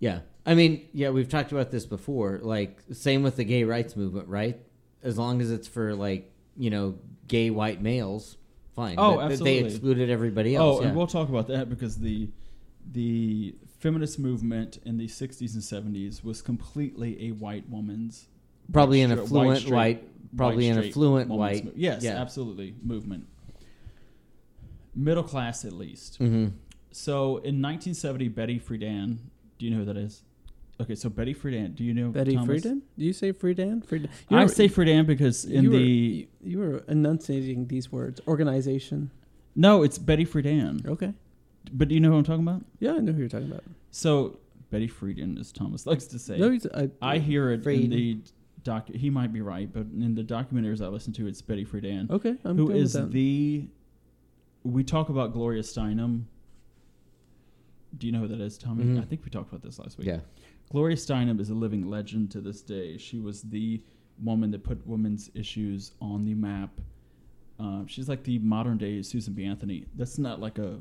S3: Yeah. I mean, yeah, we've talked about this before. Like, same with the gay rights movement, right? As long as it's for, like, you know, gay white males, fine.
S2: Oh,
S3: But They excluded everybody else.
S2: Oh,
S3: yeah.
S2: and we'll talk about that because the the feminist movement in the 60s and 70s was completely a white woman's
S3: probably an
S2: white,
S3: affluent
S2: straight-
S3: white, probably
S2: white,
S3: an affluent white.
S2: mo- yes,
S3: yeah.
S2: absolutely movement. Middle class at least.
S3: Mm-hmm.
S2: So in 1970, Betty Friedan. Do you know who that is? Okay, so Betty Friedan. Do you know
S1: Betty
S2: Thomas?
S1: Friedan? Do you say Friedan? Friedan.
S2: I say Friedan because in
S1: you were,
S2: the
S1: you, you were enunciating these words. Organization.
S2: no, it's Betty Friedan.
S1: Okay.
S2: But do you know who I'm talking about?
S1: Yeah, I know who you're talking about.
S2: So Betty Friedan, as Thomas likes to say.
S1: No, he's, I,
S2: I hear it in the doc. He might be right, but in the documentaries I listen to, it's Betty Friedan,
S1: Okay, I'm
S2: who
S1: that.
S2: the. We talk about Gloria Steinem. Do you know who that is, Tommy?
S3: Mhm.
S2: I think we talked about this last week.
S3: Yeah.
S2: Gloria Steinem is a living legend to this day. She was the woman that put women's issues on the map. Uh, she's like the modern day Susan B. Anthony. That's not like a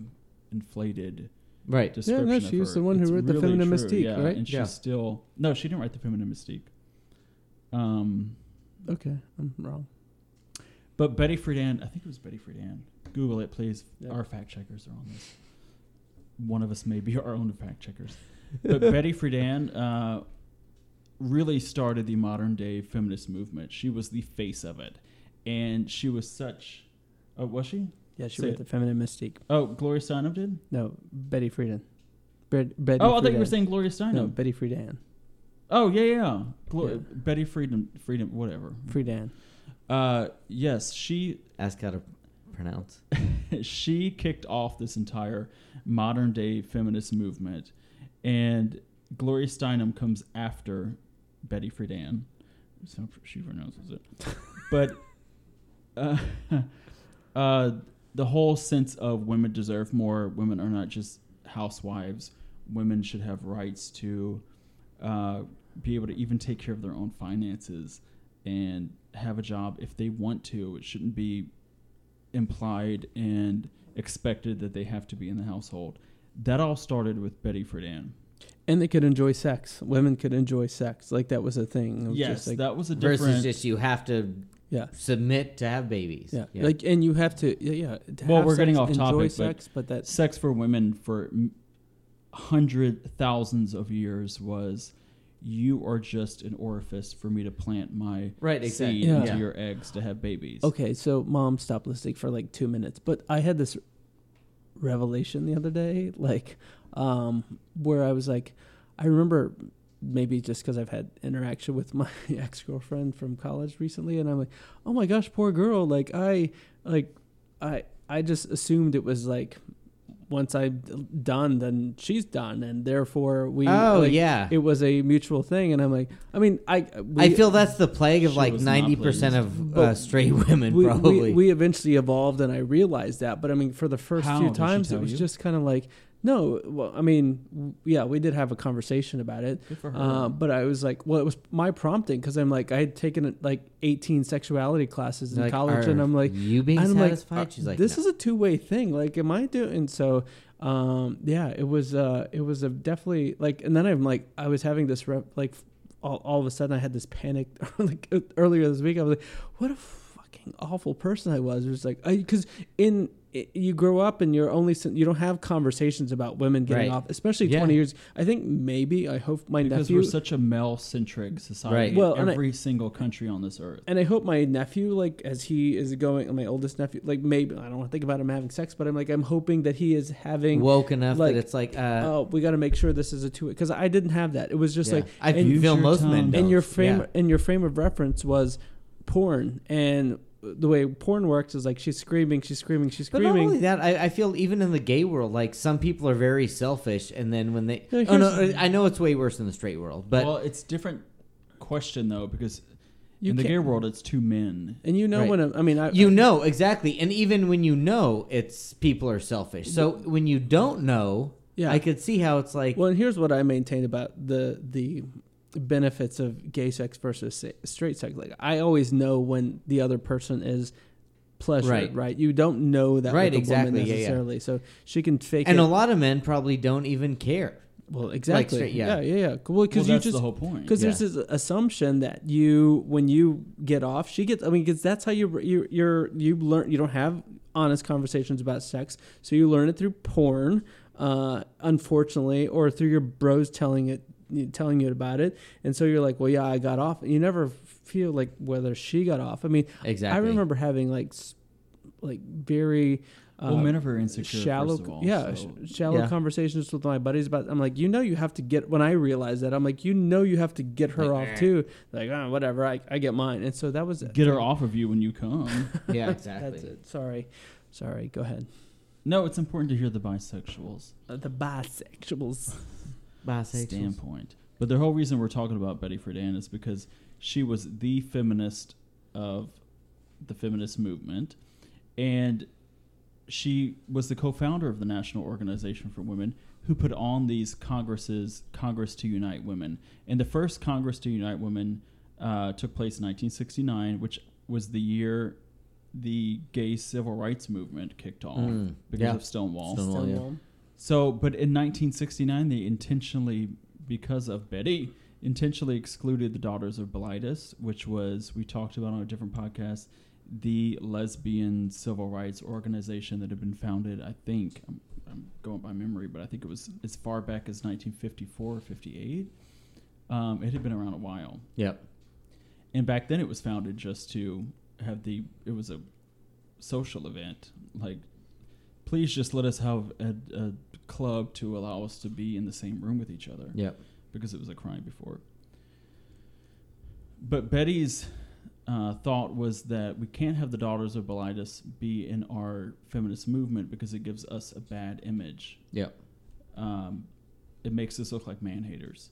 S2: inflated
S3: Right.
S2: description.
S1: no,
S2: of
S1: she's the one who
S2: It's
S1: wrote the Feminine
S2: true,
S1: Mystique,
S2: yeah,
S1: right?
S2: And she's
S3: Yeah.
S2: still no, she didn't write the Feminine Mystique. Um,
S1: Okay, I'm wrong.
S2: but Betty Friedan, I think it was Betty Friedan. Google it, please.
S1: Yeah.
S2: Our fact checkers are on this. One of us may be our own fact checkers. But Betty Friedan uh, really started the modern day feminist movement. She was the face of it, and she was such. Oh, was she?
S1: Yeah, she
S2: Say
S1: wrote
S2: it.
S1: the Feminine Mystique.
S2: Oh, Gloria Steinem did.
S1: No, Betty Friedan. Bet- Betty
S2: oh, I thought you were saying Gloria Steinem.
S1: No, Betty Friedan.
S2: Oh yeah, yeah. Glo-
S1: Yeah.
S2: Betty Freedom, Freedom, whatever.
S1: Friedan.
S2: Uh, yes, she
S3: Ask how to pronounce.
S2: she kicked off this entire modern day feminist movement, and Gloria Steinem comes after Betty Friedan. So she pronounces it, but uh, uh, the whole sense of women deserve more. Women are not just housewives. Women should have rights to uh, be able to even take care of their own finances and have a job if they want to. It shouldn't be implied and expected that they have to be in the household. That all started with Betty Friedan.
S1: And they could enjoy sex. Women could enjoy sex. Like that was a thing. Was
S2: Yes,
S1: just like,
S2: that was a
S3: Versus
S2: different.
S3: just you have to
S1: yeah.
S3: submit to have babies.
S1: Yeah. Like, and you have to, yeah, yeah. to
S2: Well,
S1: have
S2: we're getting off
S1: enjoy
S2: topic, but
S1: sex, but, that,
S2: sex for women for m- hundred thousands of years was you are just an orifice for me to plant my
S3: Right,
S2: seed.
S1: Yeah.
S2: into
S3: Yeah.
S2: your eggs to have babies.
S1: Okay, so mom stopped listening for like two minutes, but I had this revelation the other day, like, um, where I was like, I remember maybe just because I've had interaction with my ex girlfriend from college recently, and I'm like, oh my gosh, poor girl. Like I, like, I, I just assumed it was like, once I'm done, then she's done, and therefore we.
S3: Oh
S1: like,
S3: yeah.
S1: It was a mutual thing, and I'm like, I mean, I. We,
S3: I feel that's the plague of like ninety percent of uh, straight women,
S1: we,
S3: probably.
S1: We, we eventually evolved, and I realized that. But I mean, for the first
S2: How?
S1: few times, it was
S2: you?
S1: just kind of like, no. Well, I mean, yeah, we did have a conversation about it.
S2: Good for her.
S1: Uh, but I was like, well, it was my prompting because I'm like, I had taken like 18 sexuality classes in
S3: Like,
S1: college, and I'm like,
S3: you being
S1: I'm
S3: satisfied?
S1: like, uh,
S3: She's like,
S1: this
S3: no.
S1: is a two way thing. Like, am I doing? And so, um, yeah, it was, uh, it was a definitely like, and then I'm like, I was having this rep, like, all, all of a sudden I had this panic. like earlier this week, I was like, what a fucking awful person I was. It was like, because in it, you grow up and you're only you don't have conversations about women getting
S3: Right.
S1: off, especially
S3: Yeah.
S1: 20 years. I think maybe I hope my
S2: because
S1: nephew because
S2: we're such a male-centric society.
S3: Right.
S1: Well, and I-
S2: every single country on this earth.
S1: and I hope my nephew, like, as he is going, my oldest nephew, like, maybe I don't want to think about him having sex, but I'm like, I'm hoping that he is having.
S3: woke enough
S1: like,
S3: that it's like, uh,
S1: Oh, we got to make sure this is a two because I didn't have that. It was just
S3: yeah.
S1: like
S3: I feel most men.
S1: and your frame
S3: Yeah.
S1: and your frame of reference was porn and the way porn works is like she's screaming, she's screaming, she's screaming.
S3: But not
S1: screaming.
S3: only that, I, I feel even in the gay world, like some people are very selfish, and then when they,
S1: Yeah,
S3: oh no, I know it's way worse in the straight world, but
S2: well, it's different question though because
S1: You
S2: in the gay world it's two men.
S1: and you know
S3: Right.
S1: when a, I mean, I,
S3: you know exactly, and even when you know, it's people are selfish. So when you don't know,
S1: Yeah.
S3: I could see how it's like,
S1: Well, and here's what I maintain about the the benefits of gay sex versus straight sex. Like I always know when the other person is pleasure, right?
S3: Right.
S1: You don't know that
S3: Right,
S1: with a
S3: exactly,
S1: woman
S3: yeah, yeah.
S1: necessarily, so she can fake it.
S3: and
S1: it.
S3: a lot of men probably don't even care.
S1: well, exactly.
S3: straight-
S1: yeah,
S3: yeah.
S1: yeah, yeah. Well,
S2: Well,
S1: because you just
S2: the whole point.
S1: because there's
S3: Yeah.
S1: this assumption that you when you get off she gets i mean because that's how you you you're you learn you don't have honest conversations about sex so you learn it through porn uh unfortunately or through your bros telling it telling you about it and so you're like well yeah i got off you never feel like whether she got off i mean
S3: Exactly.
S1: i remember having like like very uh,
S2: well, men are very insecure.
S1: shallow
S2: first of all,
S1: yeah
S2: so-
S1: shallow
S3: Yeah.
S1: conversations with my buddies about i'm like you know you have to get when i realized that i'm like you know you have to get her
S3: Like,
S1: off
S3: eh.
S1: too like oh, whatever I, I get mine and so that was it
S2: get her off of you when you come.
S3: Yeah, exactly.
S1: that's it sorry sorry go ahead
S2: no, it's important to hear the bisexuals
S1: uh, the bisexuals
S3: Bisexuals.
S2: standpoint. But the whole reason we're talking about Betty Friedan is because she was the feminist of the feminist movement, and she was the co-founder of the National Organization for Women, who put on these congresses, Congress to Unite Women. And the first Congress to Unite Women uh, took place in 1969, which was the year the gay civil rights movement kicked off
S3: Mm,
S2: because
S3: yeah.
S2: of Stonewall.
S3: Stonewall. yeah.
S2: So, but in 1969, they intentionally, because of Betty, intentionally excluded the Daughters of Bilitis, which was we talked about on a different podcast, the lesbian civil rights organization that had been founded. I think I'm, I'm going by memory, but I think it was as far back as 1954 or 58. Um, it had been around a while,
S3: Yep.
S2: and back then it was founded just to have the. It was a social event, like please just let us have a, a club to allow us to be in the same room with each other
S3: Yep.
S2: because it was a crime before. But Betty's uh, thought was that we can't have the Daughters of Bilitis be in our feminist movement because it gives us a bad image.
S3: Yep.
S2: Um, it makes us look like man haters.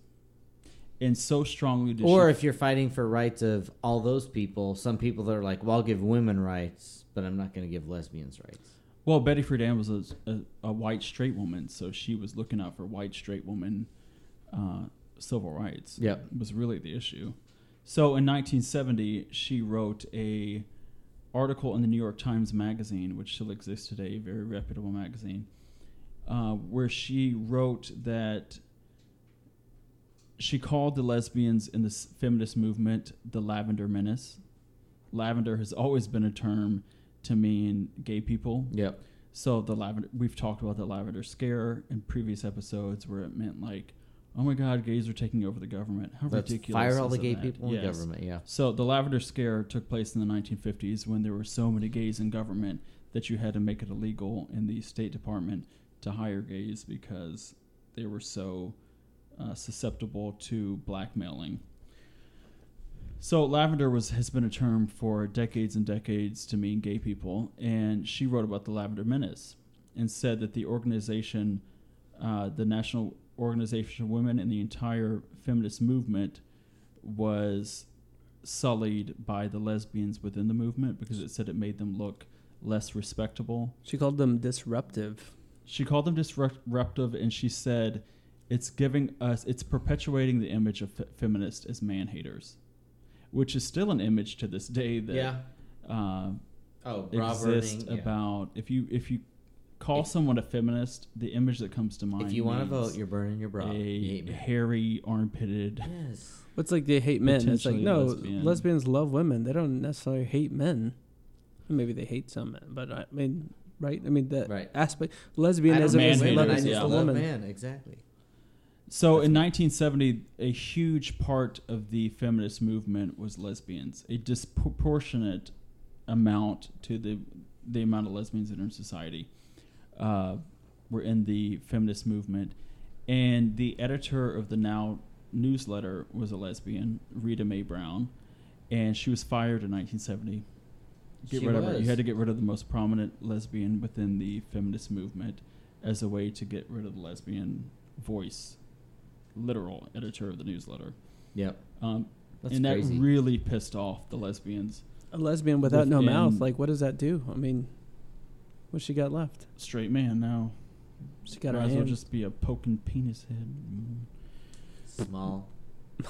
S2: And so strongly
S3: Or if you're fighting for rights of all those people, some people that are like, well, I'll give women rights, but I'm not going to give lesbians rights.
S2: Well, Betty Friedan was a, a, a white straight woman, so she was looking out for white straight woman uh, civil rights.
S3: Yep.
S2: was really the issue. So in 1970, she wrote a article in the New York Times Magazine, which still exists today, a very reputable magazine, uh, where she wrote that she called the lesbians in the feminist movement the Lavender Menace. Lavender has always been a term to mean gay people.
S3: Yep.
S2: So the lavender, we've talked about the lavender scare in previous episodes, where it meant like, oh my God, gays are taking over the government. How
S3: Let's
S2: ridiculous!
S3: fire all the gay
S2: that?
S3: people in government. Yeah.
S2: So the lavender scare took place in the 1950s when there were so many gays in government that you had to make it illegal in the State Department to hire gays because they were so uh, susceptible to blackmailing. So lavender was has been a term for decades and decades to mean gay people, and she wrote about the Lavender Menace and said that the organization, uh, the National Organization of Women, and the entire feminist movement was sullied by the lesbians within the movement because it said it made them look less respectable.
S1: She called them disruptive.
S2: She called them disruptive, and she said it's giving us, it's perpetuating the image of fe- feminists as man haters, which is still an image to this day that
S3: yeah.
S2: uh,
S3: Oh, bra
S2: exists
S3: burning. yeah.
S2: about if you if you call
S3: If-
S2: someone a feminist, the image that comes to mind.
S3: If you want to vote, you're burning your bra.
S2: a
S3: You hate me.
S2: hairy, armpitted.
S3: Yes.
S1: It's like they hate men. It's like no,
S2: lesbian.
S1: lesbians love women. They don't necessarily hate men. Maybe they hate some men, but I mean, right? I mean that
S3: Right.
S1: aspect. Lesbianism
S3: is don't
S1: a
S2: man
S3: hate
S1: man
S3: women, I
S2: haters,
S3: just
S2: yeah.
S3: love
S1: woman.
S3: man. Exactly.
S2: So in
S3: me.
S2: 1970, a huge part of the feminist movement was lesbians. A disproportionate amount to the the amount of lesbians in our society uh, were in the feminist movement, and the editor of the NOW newsletter was a lesbian, Rita Mae Brown, and she was fired in 1970. Get
S3: She
S2: rid of her. You had to get rid of the most prominent lesbian within the feminist movement as a way to get rid of the lesbian voice, literal editor of the newsletter.
S3: Yep.
S2: Um,
S3: That's
S2: and that really pissed off the lesbians.
S1: A lesbian without no mouth. Like, what does that do? I mean, what she got left?
S2: Straight man now.
S1: She got her
S2: Might as well
S1: hand.
S2: just be a poking penis head.
S3: Small.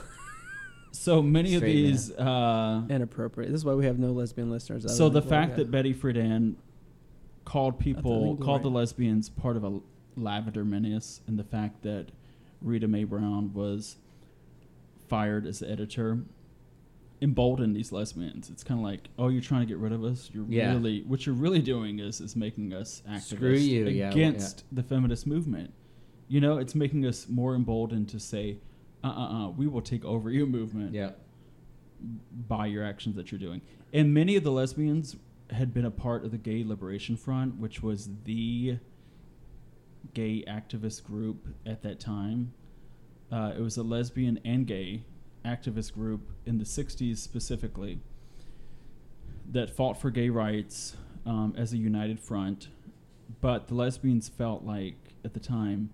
S2: So many of
S3: Straight man.
S2: these. Uh,
S1: inappropriate. This is why we have no lesbian listeners. other
S2: so the fact that Betty Friedan called people
S1: than
S2: called the
S1: Gloria.
S2: lesbians part of a lavender menace, and the fact that Rita Mae Brown was fired as the editor emboldened these lesbians. It's kind of like, oh, you're trying to get rid of us. You're
S3: Yeah.
S2: really what you're really doing is is making us activists
S3: you, yeah, well,
S2: against the feminist movement. You know, it's making us more emboldened to say, uh, uh, uh, we will take over your movement
S3: Yep.
S2: by your actions that you're doing. And many of the lesbians had been a part of the Gay Liberation Front, which was the gay activist group at that time. Uh, it was a lesbian and gay activist group in the 60s specifically that fought for gay rights um, as a united front. But the lesbians felt like at the time,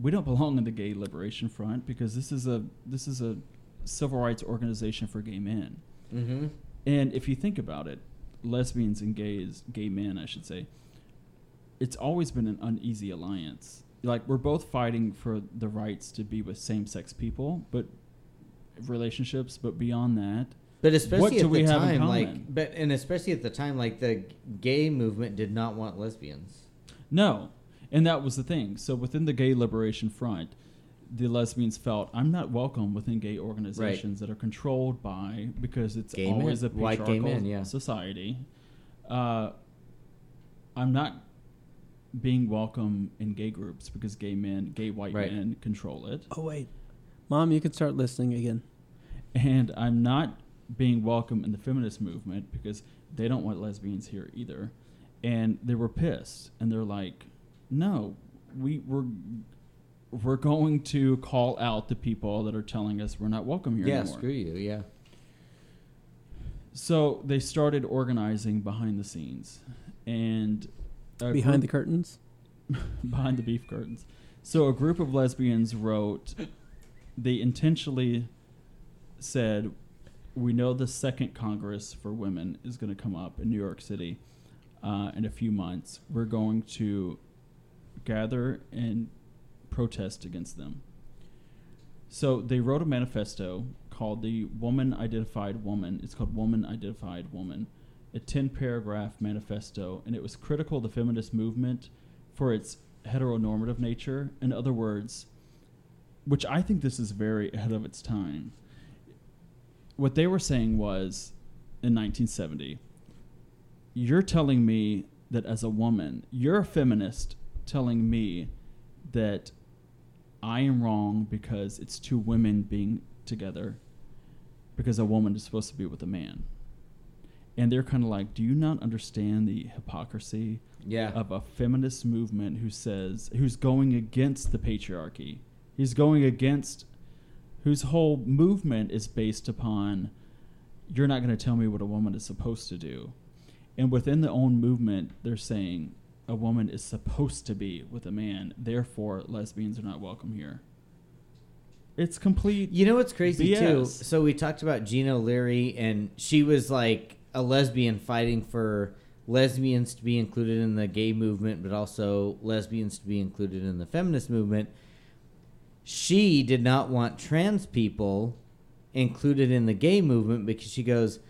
S2: we don't belong in the Gay Liberation Front because this is a this is a civil rights organization for gay men.
S3: Mm-hmm.
S2: And if you think about it, lesbians and gays, gay men, I should say, it's always been an uneasy alliance. Like we're both fighting for the rights to be with same-sex people, but relationships, but beyond that,
S3: But especially at the
S2: we have in
S3: time, like, but and especially at the time, like the gay movement did not want lesbians.
S2: no. And that was the thing. So within the Gay Liberation Front, the lesbians felt I'm not welcome within gay organizations that are controlled by because it's
S3: Gay
S2: always
S3: men,
S2: a patriarchal
S3: gay men, yeah.
S2: society. Uh, I'm not being welcome in gay groups because gay men, gay white
S3: Right.
S2: men control it,
S1: Oh wait, mom, you can start listening again.
S2: and I'm not being welcome in the feminist movement because they don't want lesbians here either. And they were pissed, and they're like, "No, we we're we're going to call out the people that are telling us we're not welcome here
S3: yeah,
S2: anymore."
S3: screw you. Yeah.
S2: So they started organizing behind the scenes, and a
S1: Behind the curtains.
S2: behind the beef curtains. So a group of lesbians wrote. They intentionally said, "We know the second Congress for women is going to come up in New York City uh, in a few months. We're going to gather and protest against them." So they wrote a manifesto called the Woman Identified Woman. It's called Woman Identified Woman, a 10 paragraph manifesto, and it was critical of the feminist movement for its heteronormative nature. In other words, which I think this is very ahead of its time. What they were saying was in 1970, you're telling me that as a woman, you're a feminist telling me that I am wrong because it's two women being together because a woman is supposed to be with a man. And they're kind of like, do you not understand the hypocrisy
S3: Yeah.
S2: of a feminist movement who says who's going against the patriarchy. He's going against whose whole movement is based upon you're not going to tell me what a woman is supposed to do. And within the own movement, they're saying a woman is supposed to be with a man, therefore lesbians are not welcome here. It's complete
S3: You know what's crazy too? So we talked about Jean O'Leary, and she was like a lesbian fighting for lesbians to be included in the gay movement, but also lesbians to be included in the feminist movement. She did not want trans people included in the gay movement because she goes,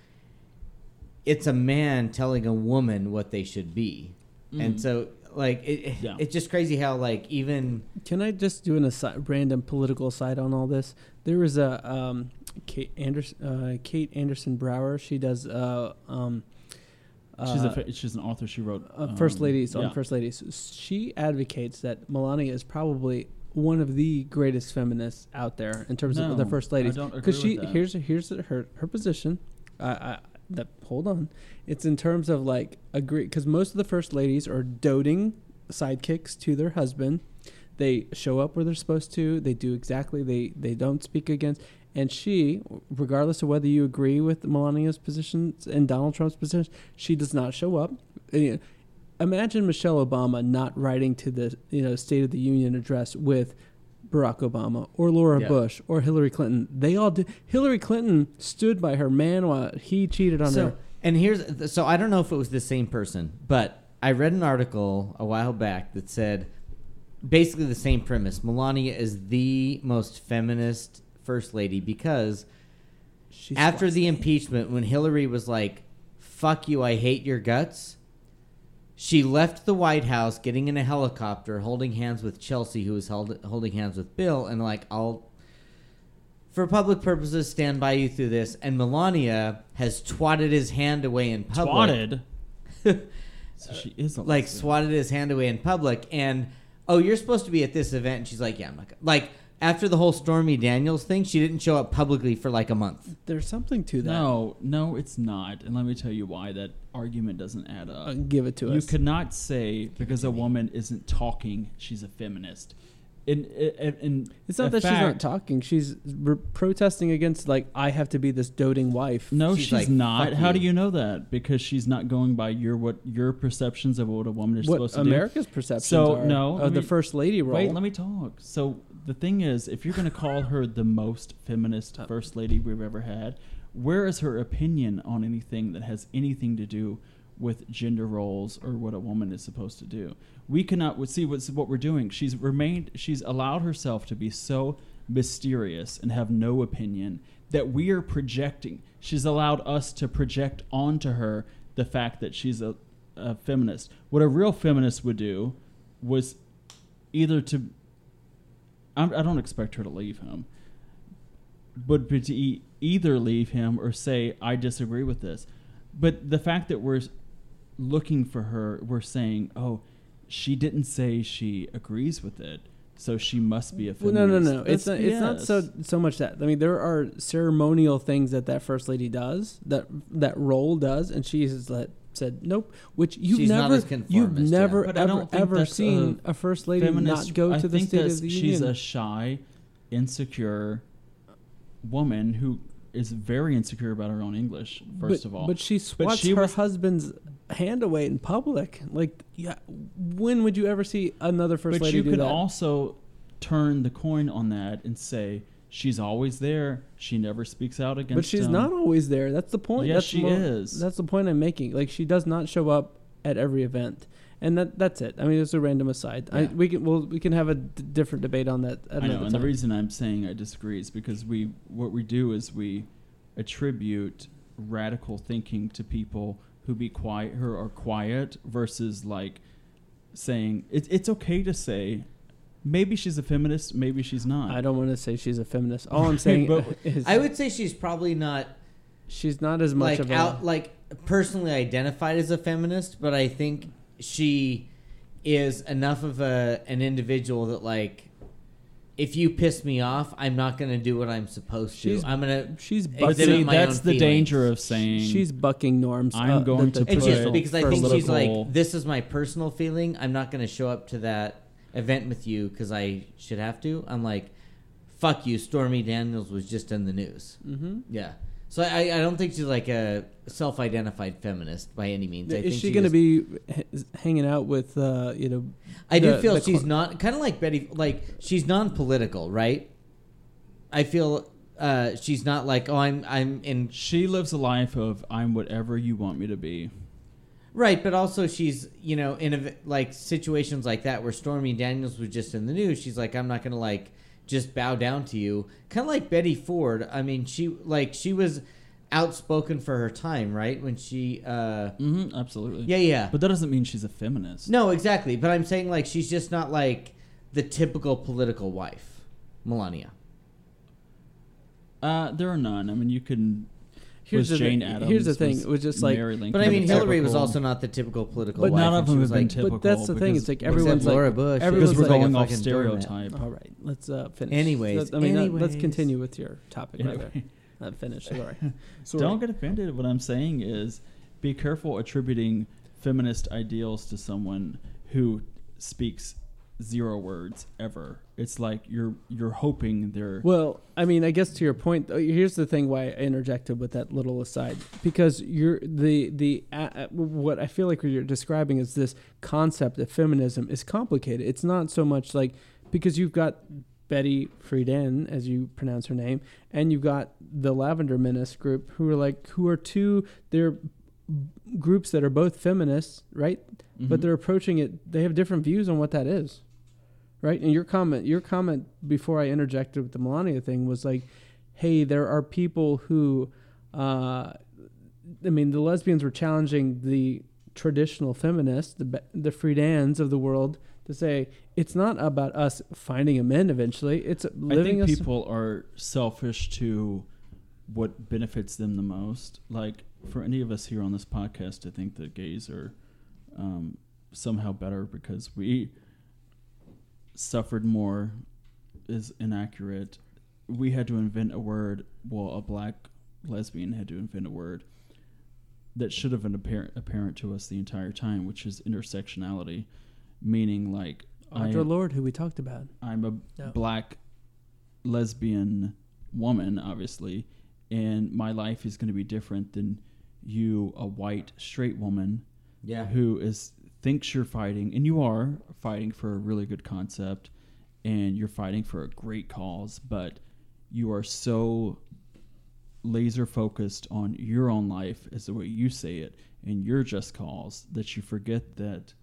S3: it's a man telling a woman what they should be. And
S2: Mhm.
S3: so, like, it,
S2: Yeah.
S3: it's just crazy how, like, even.
S1: Can I just do an aside, random political aside on all this? There was a um, Kate Anderson, uh, Kate Anderson Brower. She does. Uh, um,
S2: she's a
S1: uh,
S2: she's an author. She wrote
S1: uh, First
S2: um,
S1: Ladies on
S2: yeah.
S1: First Ladies. She advocates that Melania is probably one of the greatest feminists out there in terms of the First Ladies. Because she
S2: with that.
S1: here's here's her her position. I, I that hold on. It's in terms of like agree because most of the First Ladies are doting sidekicks to their husband. They show up where they're supposed to. They do exactly. They they don't speak against. And she, regardless of whether you agree with Melania's positions and Donald Trump's positions, she does not show up. Imagine Michelle Obama not writing to the you know State of the Union address with Barack Obama or Laura
S3: Yeah.
S1: Bush or Hillary Clinton. They all did. Hillary Clinton stood by her man while he cheated on
S3: so,
S1: her.
S3: And here's so I don't know if it was the same person, but I read an article a while back that said basically the same premise. Melania is the most feminist first lady because
S1: She's
S3: after the impeachment, when Hillary was like, "Fuck you, I hate your guts," she left the White House, getting in a helicopter, holding hands with Chelsea, who was held, holding hands with Bill, and like, "I'll." For public purposes, stand by you through this. And Melania has twatted his hand away in public.
S2: Twatted. so she is
S3: like
S2: lesbian.
S3: swatted his hand away in public and oh you're supposed to be at this event and she's like yeah i'm not gonna. like after the whole stormy daniels thing she didn't show up publicly for like a month
S1: there's something to that.
S2: No, no, it's not. And let me tell you why that argument doesn't add up.
S1: Uh, give it to
S2: you
S1: us.
S2: could not say because a woman isn't talking, she's a feminist. In, in, in
S1: It's not
S2: in
S1: that she's not talking. She's re- protesting against like I have to be this doting wife.
S2: No,
S3: She's
S2: she's,
S3: like,
S2: not.
S3: "Fuck
S2: How do
S3: you."
S2: you know that? Because she's not going by your what your perceptions of what a woman is
S1: what
S2: supposed to be.
S1: America's perceptions
S2: So,
S1: are
S2: no, let
S1: of the first lady
S2: do.
S1: role.
S2: Wait, let me talk. So the thing is, if you're going to call her the most feminist first lady we've ever had, where is her opinion on anything that has anything to do with gender roles or what a woman is supposed to do? We cannot see what's what we're doing. She's remained. She's allowed herself to be so mysterious and have no opinion that we are projecting. She's allowed us to project onto her the fact that she's a, a feminist. What a real feminist would do was either to I'm, I don't expect her to leave him, but, but to e- either leave him or say I disagree with this. But the fact that we're looking for her, we're saying, oh, she didn't say she agrees with it, so she must be a
S1: Well,
S2: feminist.
S1: no, no, no. It's not, it's not so so much that. I mean, there are ceremonial things that that first lady does that that role does, and she has let, said nope. Which you've
S3: She's not
S1: never
S3: as
S1: you've
S3: conformist,
S1: never
S3: yeah.
S2: But I
S1: ever
S2: don't think
S1: ever
S2: that's
S1: seen
S2: a
S1: a, first lady
S2: feminist.
S1: not go
S2: I
S1: to the
S2: think
S1: State
S2: that's-
S1: of the
S2: she's
S1: Union.
S2: a shy, insecure woman who is very insecure about her own English. First
S1: but,
S2: of all,
S1: but she swats
S2: she
S1: her
S2: was-
S1: husband's hand away in public. Like, yeah, when would you ever see another first
S2: but
S1: lady
S2: you
S1: do
S2: could
S1: that?
S2: also turn the coin on that and say she's always there. She never speaks out against.
S1: but she's
S2: him.
S1: not always there. That's the point.
S2: Yes,
S1: that's
S2: she is.
S1: That's the point I'm making. Like, she does not show up at every event. And that that's it. I mean, it's a random aside. I, we can well we can have a d- different debate on that. At
S2: I know,
S1: another
S2: and the reason I'm saying I disagree is because we what we do is we attribute radical thinking to people who be quiet who are quiet versus like saying it's it's okay to say maybe she's a feminist, maybe she's not.
S1: I don't want to say she's a feminist. All I'm saying
S2: But-
S1: is
S3: i would say she's probably not
S1: she's not as much
S3: like
S1: of a
S3: out like personally identified as a feminist but i think she is enough of a an individual that like if you piss me off, I'm not going to do what I'm supposed to.
S1: She's-
S3: I'm going to
S1: She's
S2: But
S3: Exhibit
S2: see,
S3: my
S2: that's the
S3: feelings.
S2: danger of saying
S1: she's bucking norms.
S2: I'm going to
S3: It's
S2: put-
S3: just because I
S2: for
S3: think she's
S2: political-
S3: like, this is my personal feeling. I'm not going to show up to that event with you because I should have to. I'm like, fuck you. Stormy Daniels was just in the news.
S1: hmm
S3: Yeah. So I, I don't think she's like a self-identified feminist by any means. I
S1: Is
S3: think
S1: she going to be h- hanging out with uh, you know?
S3: I do feel she's
S1: cl-
S3: not kind of like Betty. Like she's non-political, right? I feel uh, she's not like oh I'm I'm in
S2: she lives a life of I'm whatever you want me to be.
S3: Right, but also she's you know in a, like situations like that where Stormy Daniels was just in the news. She's like, I'm not gonna like just bow down to you. Kind of like Betty Ford. I mean, she like she was outspoken for her time, right? When she, uh,
S2: hmm absolutely.
S3: yeah, yeah.
S2: But that doesn't mean she's a feminist.
S3: no, exactly. But I'm saying like she's just not like the typical political wife, Melania.
S2: Uh, there are none. I mean, you can.
S1: Here's
S2: was
S1: the
S2: Jane
S1: thing.
S2: Adams.
S1: Here's the thing. It was just like,
S2: Mary Lincoln
S3: But I mean,
S2: was
S3: Hillary was also not the typical political
S2: But
S3: wife.
S2: none of them
S3: was
S2: have been
S3: like,
S2: typical.
S1: but that's the thing. It's like everyone's like,
S3: Laura Bush.
S1: everyone's
S2: we're
S1: like
S2: going
S3: a
S2: off stereotype.
S1: All right, let's uh, finish.
S3: Anyways,
S1: Let- I mean, uh, let's continue with your topic. Rather,
S2: Anyway.
S1: not finish. Sorry.
S2: Don't get offended. What I'm saying is, be careful attributing feminist ideals to someone who speaks zero words ever. It's like you're you're hoping they're.
S1: Well, I mean, I guess to your point, here's the thing: why I interjected with that little aside, because you're the the uh, what I feel like what you're describing is this concept of feminism is complicated. It's not so much like because you've got Betty Friedan, as you pronounce her name, and you've got the Lavender Menace group, who are like who are two they're groups that are both feminists, right? but
S2: Mhm.
S1: they're approaching it they have different views on what that is right and your comment your comment before i interjected with the melania thing was like hey there are people who uh i mean the lesbians were challenging the traditional feminists the the Friedans of the world to say it's not about us finding a man eventually it's living.
S2: I
S1: think
S2: people are selfish to what benefits them the most. Like for any of us here on this podcast to think that gays are um, somehow better because we suffered more is inaccurate. We had to invent a word. Well, a black lesbian had to invent a word that should have been apparent, apparent to us the entire time, which is intersectionality, meaning like I-
S1: Audre Lorde who we talked about
S2: I'm a
S1: Yeah.
S2: black lesbian woman, obviously, and my life is going to be different than you, a white straight woman
S3: yeah.
S2: who is thinks you're fighting, and you are fighting for a really good concept, and you're fighting for a great cause, but you are so laser focused on your own life as the way you say it and your just cause that you forget that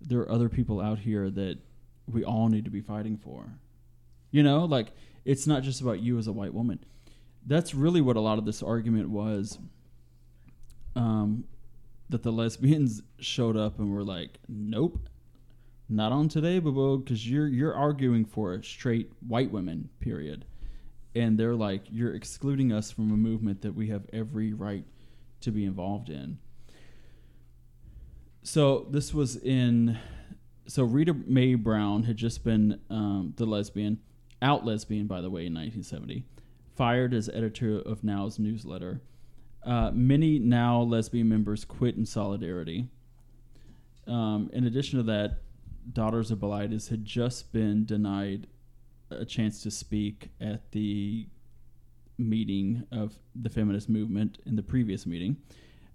S2: there are other people out here that we all need to be fighting for. You know, like it's not just about you as a white woman. That's really what a lot of this argument was. Um, that the lesbians showed up and were like, "Nope, not on today, boo because you're you're arguing for straight white women, period." And they're like, "You're excluding us from a movement that we have every right to be involved in." So this was in. So Rita Mae Brown had just been um, the lesbian, out lesbian by the way, in 1970, fired as editor of NOW's newsletter. Uh, many NOW lesbian members quit in solidarity. Um, in addition to that, Daughters of Bilitis had just been denied a chance to speak at the meeting of the feminist movement in the previous meeting.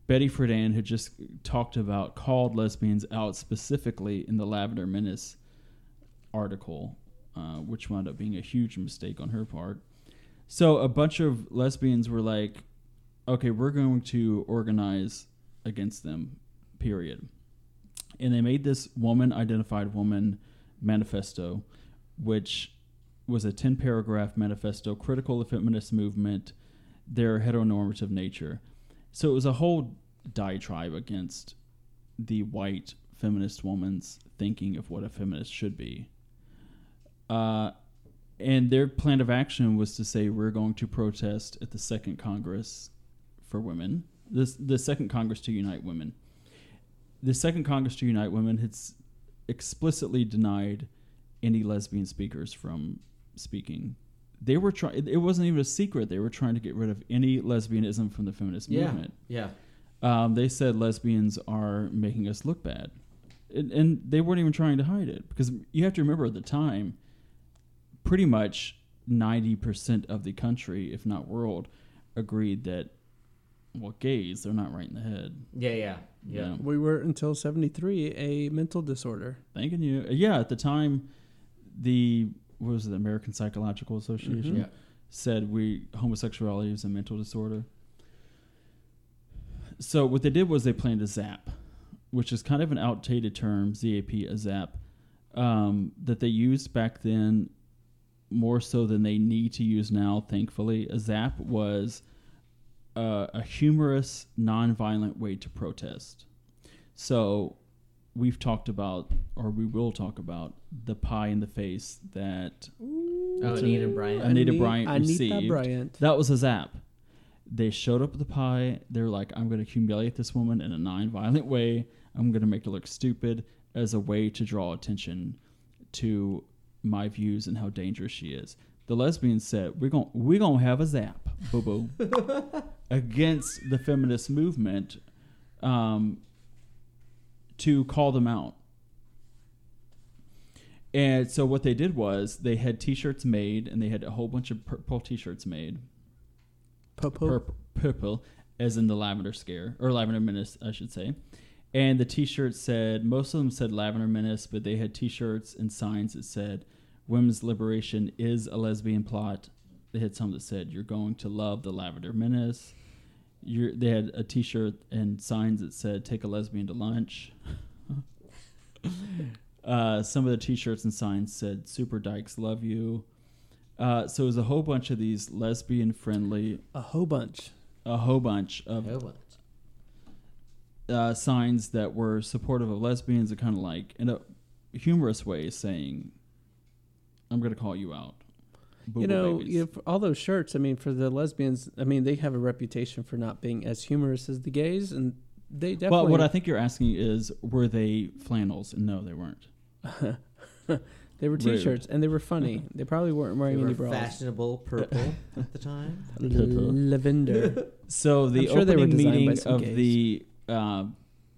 S2: Betty Friedan had just talked about called lesbians out specifically in the Lavender Menace article, uh, which wound up being a huge mistake on her part. So a bunch of lesbians were like, okay, we're going to organize against them, period. And they made this woman identified woman manifesto, which was a 10 paragraph manifesto critical of feminist movement, their heteronormative nature. So it was a whole diatribe against the white feminist woman's thinking of what a feminist should be. Uh, and their plan of action was to say we're going to protest at the second Congress for women, this the second Congress to unite women. the Second Congress to Unite Women had explicitly denied any lesbian speakers from speaking. They were trying. It wasn't even a secret. They were trying to get rid of any lesbianism from the feminist
S3: Yeah.
S2: movement.
S3: Yeah.
S2: Um, they said lesbians are making us look bad, and, and they weren't even trying to hide it because you have to remember at the time, pretty much ninety percent of the country, if not world, agreed that well, gays they're not right in the head.
S3: Yeah. Yeah. Yeah.
S2: Yeah.
S1: We were until 73 a mental disorder.
S2: Thanking you. Yeah, at the time, the what was it, the American Psychological Association
S1: Mhm.
S3: Yeah.
S2: said we homosexuality is a mental disorder. So what they did was they planned a ZAP, which is kind of an outdated term, ZAP, a ZAP, um, that they used back then more so than they need to use now. Thankfully, a ZAP was uh, a humorous, nonviolent way to protest. So we've talked about, or we will talk about, the pie in the face that
S3: Oh, Anita Bryant.
S2: Anita
S1: Ani-
S2: Bryant
S1: Anita
S2: received.
S1: Bryant.
S2: that was a zap. They showed up at the pie. They're like, I'm going to humiliate this woman in a non-violent way. I'm going to make her look stupid as a way to draw attention to my views and how dangerous she is. The lesbians said, "We're going, we're going to have a zap, boo boo, against the feminist movement, um, to call them out." And so what they did was they had T-shirts made, and they had a whole bunch of purple T-shirts made,
S1: Popo.
S2: purple, purple, as in the lavender scare or lavender menace, I should say. And the T-shirts said most of them said lavender menace, but they had T-shirts and signs that said "Women's liberation is a lesbian plot." They had some that said "You're going to love the lavender menace." You're, they had a T-shirt and signs that said "Take a lesbian to lunch." uh, some of the T-shirts and signs said "Super Dykes love you." Uh, so it was a whole bunch of these lesbian-friendly
S1: A whole bunch.
S2: a whole bunch of
S3: Oh, what?
S2: uh, signs that were supportive of lesbians and kind of like in a humorous way saying, "I'm going to call you out." Boo-boo
S1: you know, you know, all those shirts. I mean, for the lesbians, I mean, they have a reputation for not being as humorous as the gays, and they definitely.
S2: well, what I think you're asking is, were they flannels? No, they weren't.
S1: they were T-shirts, and they were funny. they probably weren't
S3: They
S1: wearing any
S3: were
S1: bras.
S3: fashionable purple at the time.
S1: Lavender.
S2: So the
S1: I'm sure they were
S2: opening meeting of
S1: gays.
S2: the uh,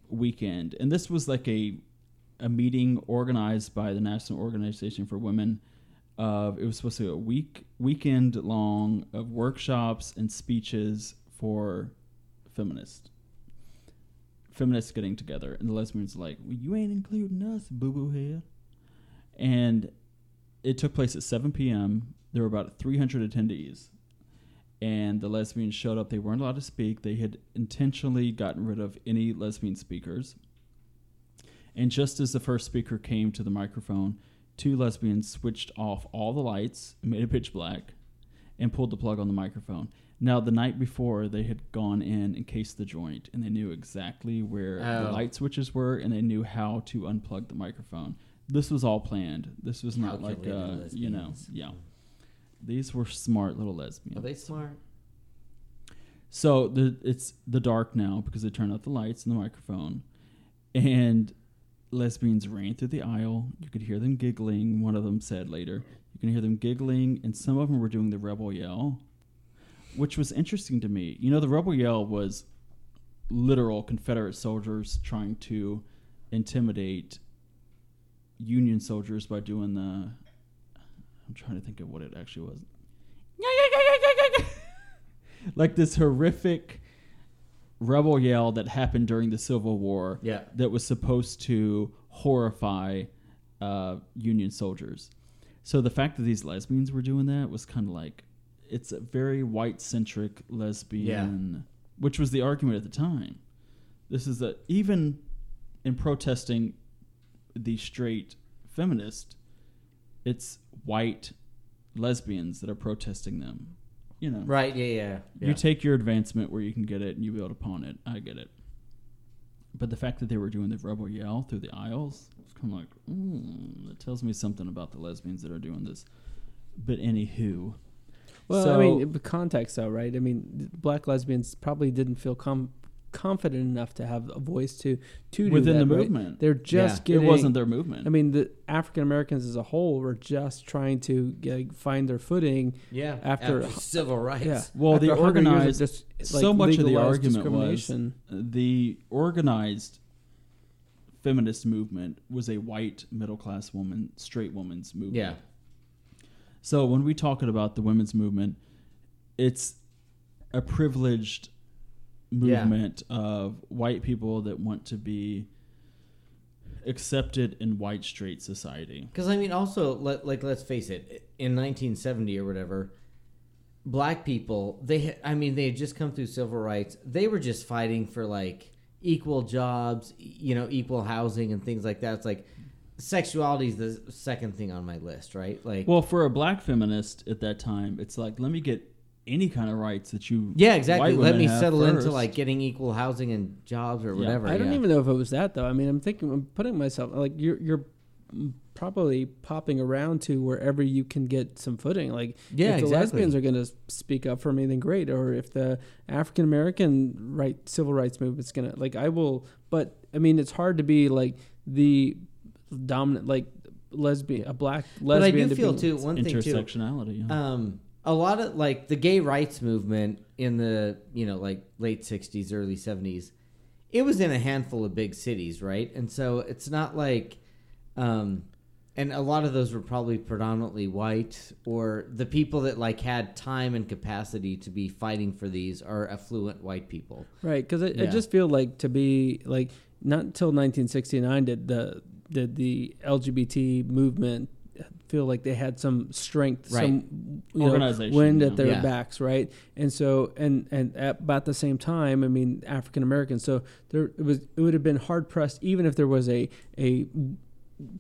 S2: weekend, and this was like a a meeting organized by the National Organization for Women. Of it was supposed to be a week weekend long of workshops and speeches for feminists. Feminists getting together, and the lesbians like, well, "You ain't including us, boo boo head." And it took place at 7 p.m. There were about 300 attendees and the lesbians showed up. They weren't allowed to speak. They had intentionally gotten rid of any lesbian speakers. And just as the first speaker came to the microphone, two lesbians switched off all the lights, made it pitch black, and pulled the plug on the microphone. Now, the night before, they had gone in and cased the joint, and they knew exactly where the
S3: Oh.
S2: light switches were, and they knew how to unplug the microphone. This was all planned. This was not like, uh, you know, yeah. These were smart little lesbians.
S3: Are they smart?
S2: So the it's the dark now because they turned out the lights and the microphone, and lesbians ran through the aisle. You could hear them giggling. One of them said later, you can hear them giggling, and some of them were doing the rebel yell, which was interesting to me. You know, the rebel yell was literal Confederate soldiers trying to intimidate Union soldiers by doing the. I'm trying to think of what it actually was. like this horrific rebel yell that happened during the Civil War
S3: Yeah.
S2: that was supposed to horrify uh, Union soldiers. So the fact that these lesbians were doing that was kind of like it's a very white centric lesbian, which was the argument at the time. This is a even in protesting the straight feminist, it's white lesbians that are protesting them. You know,
S3: Right. Yeah. Yeah. yeah.
S2: you take your advancement where you can get it and you build upon it. I get it. But the fact that they were doing the rebel yell through the aisles, it's kind of like, mm, that tells me something about the lesbians that are doing this. But anywho,
S1: Well,
S2: So-
S1: I mean, the context though, right? I mean, black lesbians probably didn't feel com- confident enough to have a voice to to do
S2: within
S1: that,
S2: the
S1: right?
S2: movement.
S1: They're just
S3: Yeah.
S1: getting.
S2: it wasn't their movement.
S1: I mean, the African Americans as a whole were just trying to get, find their footing.
S3: Yeah.
S1: After-
S3: civil rights.
S1: Yeah.
S2: Well,
S1: After
S2: the
S1: 100 of
S2: organized-
S1: just,
S2: so much of the argument was
S1: discrimination.
S2: the organized feminist movement was a white middle class woman, straight woman's movement.
S3: Yeah.
S2: So when we talking about the women's movement, it's a privileged
S3: Yeah.
S2: movement of white people that want to be accepted in white straight society.
S3: Because I mean, also, let, like, let's face it. In 1970 or whatever, black people, they, I mean, they had just come through civil rights. They were just fighting for like equal jobs, you know, equal housing and things like that. It's like sexuality is the second thing on my list, right? Like,
S2: Well, for a black feminist at that time, it's like let me get any kind of rights that you
S3: yeah, exactly.
S2: white
S3: Let me
S2: have
S3: settle into like getting equal housing and jobs or
S2: Yeah.
S3: whatever.
S1: I don't
S3: yeah.
S1: even know if it was that though. I mean, I'm thinking, I'm putting myself like you're you're probably popping around to wherever you can get some footing. Like,
S3: Yeah,
S1: if the
S3: exactly.
S1: lesbians are going to speak up for me, then great. Or if the African American right civil rights movement's going to like, I will. But I mean, it's hard to be like the dominant like lesbian, a black lesbian
S3: But I
S1: lesbian.
S3: do
S1: to
S3: feel too one thing too.
S2: intersectionality. yeah.
S3: um, a lot of like the gay rights movement in the you know like late 60s early 70s it was in a handful of big cities right? And so it's not like um and a lot of those were probably predominantly white or the people that like had time and capacity to be fighting for these are affluent white people.
S1: Right, because I, I just feel like to be like not until 1969 did the did the LGBT movement feel like they had some strength,
S3: Right.
S1: some you know,
S2: Organization,
S1: wind at their
S3: Yeah.
S1: backs, right? And so and and at about the same time, I mean, African Americans. So there it was it would have been hard pressed even if there was a a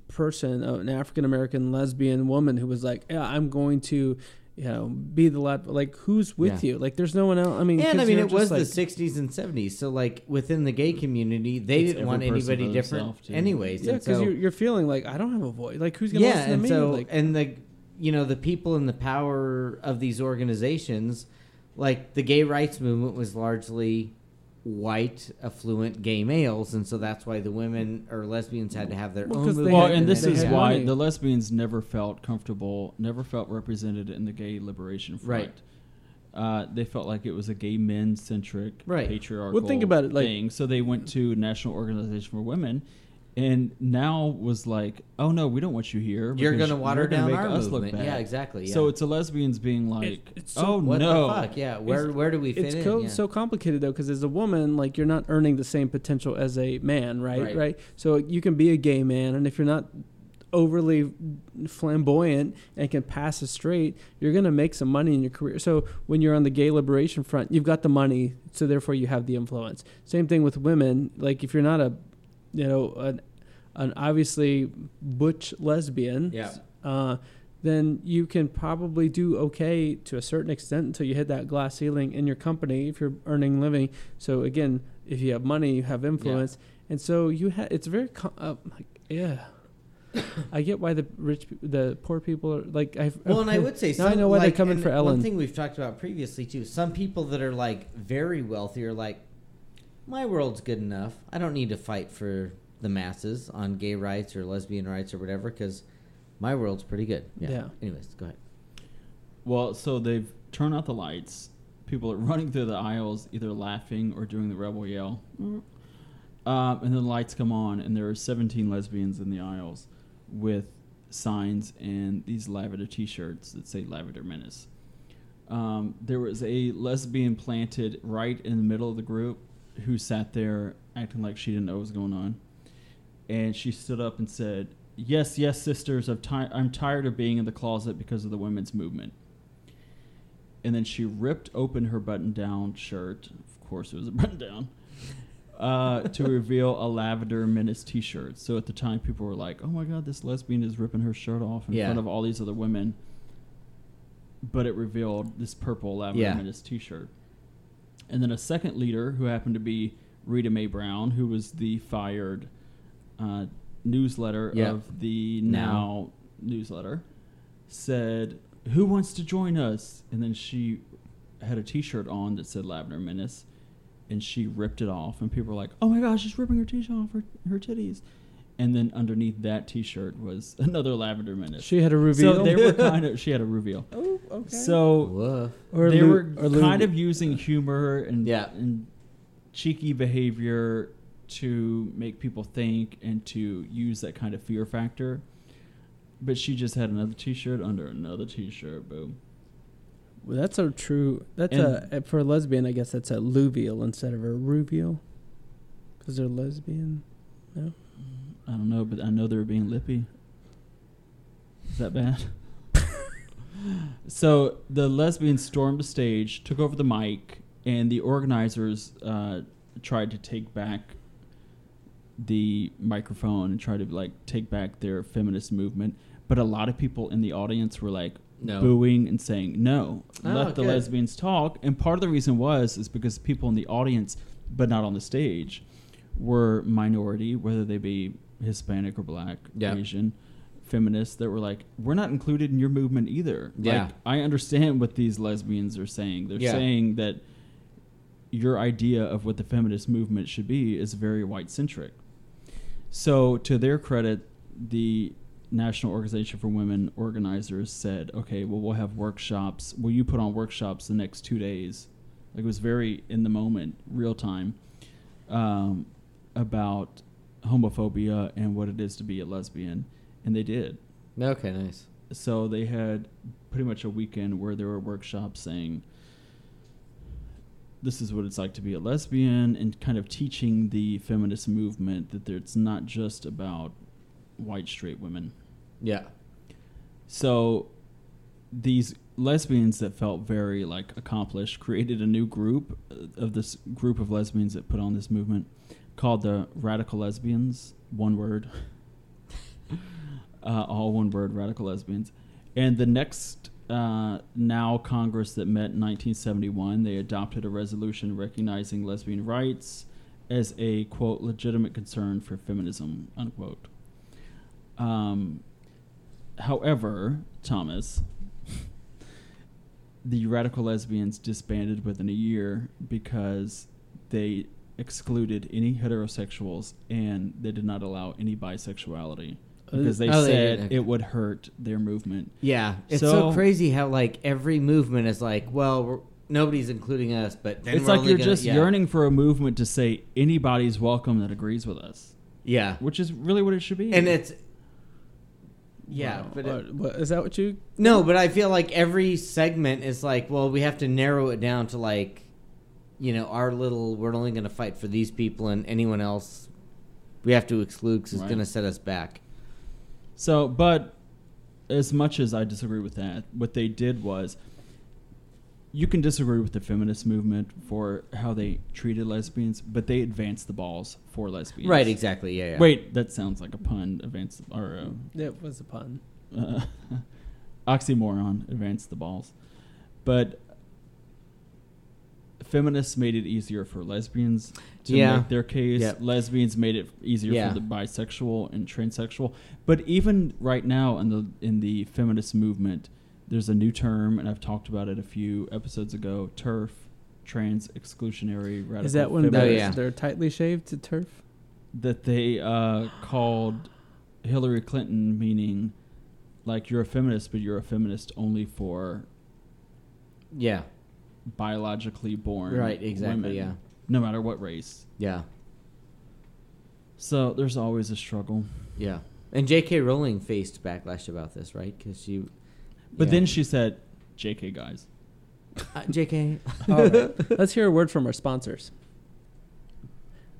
S1: person, an African American lesbian woman who was like, yeah, I'm going to. You know, be the lad. Like, who's with
S3: Yeah.
S1: you? Like, there's no one else. I mean,
S3: and i
S1: 'cause
S3: mean
S1: you're
S3: it was
S1: like-
S3: the 60s and 70s so like within the gay community they
S2: It's
S3: didn't want
S2: person
S3: anybody
S2: for
S3: different
S2: themselves, too.
S3: anyways
S1: Yeah,
S3: and
S1: because
S3: so-
S1: you're, you're feeling like I don't have a voice. Like who's gonna
S3: yeah,
S1: listen to
S3: and
S1: me?
S3: so
S1: like,
S3: and the you know the people in the power of these organizations, like the gay rights movement was largely white affluent gay males, and so that's why the women or lesbians had to have their
S1: Well,
S3: own
S1: 'cause they
S3: movement.
S2: well,
S1: had-
S2: and this
S1: they
S2: is
S1: had
S2: why
S1: money.
S2: the lesbians never felt comfortable, never felt represented in the gay liberation front.
S3: Right.
S2: Uh, they felt like it was a gay men centric,
S3: Right.
S2: patriarchal
S1: Well, think about it, like-
S2: thing. So they went to National Organization for Women, and NOW was like, "Oh no, we don't want you here.
S3: You're going to water
S2: you're gonna
S3: down
S2: make
S3: our
S2: us look
S3: movement.
S2: bad."
S3: Yeah, exactly. Yeah.
S2: So it's the lesbians being like,
S1: it's so-
S2: "Oh
S3: what
S2: no,
S3: the fuck? Yeah, where where do we fit
S1: it's
S3: in?
S1: co-
S3: yeah.
S1: so complicated though, because as a woman, like you're not earning the same potential as a man, right?
S3: Right.
S1: Right. So you can be a gay man, and if you're not overly flamboyant and can pass as straight, you're gonna make some money in your career. So when you're on the gay liberation front, you've got the money, so therefore you have the influence. Same thing with women. Like if you're not a, you know, an, an obviously butch lesbian,
S3: Yeah.
S1: uh, then you can probably do okay to a certain extent until you hit that glass ceiling in your company if you're earning living. So again, if you have money, you have influence, and so you have. It's very com- uh, like yeah. I get why the rich, the poor people are like. I've,
S3: Well, and I would say
S1: now I
S3: some,
S1: know why
S3: like,
S1: they come in
S3: and
S1: for Ellen.
S3: One thing we've talked about previously too. Some people that are like very wealthy are like, my world's good enough. I don't need to fight for the masses on gay rights or lesbian rights or whatever because my world's pretty good. Yeah.
S1: Yeah.
S3: Anyways, go ahead.
S2: Well, so they've turned out the lights. People are running through the aisles, either laughing or doing the rebel yell. Um, and then the lights come on, and there are 17 lesbians in the aisles with signs and these lavender T-shirts that say "Lavender Menace." Um, there was a lesbian planted right in the middle of the group who sat there acting like she didn't know what was going on, and she stood up and said, "Yes, yes, sisters, I'm, ti- I'm tired of being in the closet because of the women's movement." and then she ripped open her button-down shirt. Of course, it was a button-down. Uh, to reveal a lavender menace T-shirt. So at the time, people were like, "Oh my God, this lesbian is ripping her shirt off in
S3: Yeah.
S2: front of all these other women." But it revealed this purple lavender
S3: Yeah.
S2: menace T-shirt. And then a second leader, who happened to be Rita Mae Brown, who was the fired uh, newsletter
S3: Yeah.
S2: of the
S3: NOW.
S2: NOW newsletter, said, "Who wants to join us?" And then she had a T-shirt on that said "Lavender Menace," and she ripped it off, and people were like, "Oh my gosh, she's ripping her t-shirt off her, her titties." And then underneath that T-shirt was another Lavender Menace.
S1: She had a reveal.
S2: So they were kind of. She had a reveal.
S1: oh, okay.
S2: So
S3: Woof.
S1: or
S2: they
S1: Lu-
S2: were
S1: or Lu-
S2: kind of using humor and
S3: Yeah.
S2: and cheeky behavior to make people think and to use that kind of fear factor. But she just had another T-shirt under another T-shirt. Boom.
S1: Well, that's a true. That's
S2: And-
S1: a for a lesbian. I guess that's a luvial instead of a ruvial, because they're lesbian. No.
S2: I don't know, but I know they were being lippy. Is that bad? so the lesbians stormed the stage, took over the mic, and the organizers uh, tried to take back the microphone and try to like take back their feminist movement. But a lot of people in the audience were like
S3: No.
S2: booing and saying no,
S3: Oh,
S2: let the lesbians talk. And part of the reason was is because people in the audience, but not on the stage, were minority, whether they be Hispanic or Black,
S3: Yeah.
S2: Asian, feminists that were like, we're not included in your movement either.
S3: Yeah.
S2: Like, I understand what these lesbians are saying. They're
S3: Yeah.
S2: saying that your idea of what the feminist movement should be is very white centric. So, to their credit, the National Organization for Women organizers said, okay, well, we'll have workshops. Will you put on workshops the next two days? Like, it was very in the moment, real time, um, about homophobia and what it is to be a lesbian. And they did.
S3: Okay, nice.
S2: So, they had pretty much a weekend where there were workshops saying, this is what it's like to be a lesbian and kind of teaching the feminist movement that it's not just about white straight women.
S3: Yeah.
S2: So these lesbians that felt very like accomplished created a new group uh, of this group of lesbians that put on this movement called the Radical Lesbians, one word. uh, all one word, Radical Lesbians. And the next uh, NOW Congress that met in 1971, they adopted a resolution recognizing lesbian rights as a quote legitimate concern for feminism unquote. Um, however, Thomas, the radical lesbians disbanded within a year because they excluded any heterosexuals and they did not allow any bisexuality uh, because they
S3: Oh,
S2: said
S3: did, okay.
S2: it would hurt their movement.
S3: Yeah, it's so,
S2: So-
S3: crazy how like every movement is like, well, we're, nobody's including us, but then
S2: it's
S3: we're
S2: like
S3: only
S2: you're
S3: gonna-
S2: just
S3: yeah.
S2: yearning for a movement to say anybody's welcome that agrees with us,
S3: Yeah,
S2: which is really what it should be.
S3: and it's yeah,
S1: Wow.
S3: but it-
S1: What- what- is that what you?
S3: no, but I feel like every segment is like, well, we have to narrow it down to like, you know, our little. We're only going to fight for these people, and anyone else we have to exclude because it's
S2: Right.
S3: going to set us back.
S2: So, but as much as I disagree with that, what they did was you can disagree with the feminist movement for how they treated lesbians, but they advanced the balls for lesbians.
S3: Right? Exactly. Yeah. yeah.
S2: Wait, that sounds like a pun. Advance or uh,
S1: It was a pun.
S2: uh, oxymoron. Advance the balls, but feminists made it easier for lesbians to
S3: Yeah.
S2: make their case.
S3: Yep.
S2: Lesbians made it easier
S3: Yeah.
S2: for the bisexual and transsexual. But even right now in the in the feminist movement, there's a new term, and I've talked about it a few episodes ago. TERF, trans exclusionary radical.
S1: Is that when
S3: Oh,
S1: they're,
S3: yeah.
S1: they're tightly shaved to turf?
S2: that they uh, called Hillary Clinton, meaning like you're a feminist, but you're a feminist only for
S3: Yeah.
S2: Biologically born
S3: Right. Exactly.
S2: women,
S3: Yeah.
S2: no matter what race.
S3: Yeah.
S2: So there's always a struggle.
S3: Yeah. And J.K. Rowling faced backlash about this, right? Because she.
S2: But
S3: yeah.
S2: then she said, "JK guys."
S3: Uh, J.K.
S1: All right. Let's hear a word from our sponsors.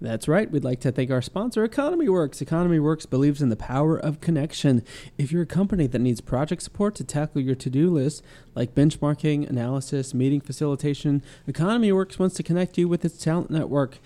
S1: That's right. We'd like to thank our sponsor, Economy Works. Economy Works believes in the power of connection. If you're a company that needs project support to tackle your to do list, like benchmarking, analysis, meeting facilitation, Economy Works wants to connect you with its talent network.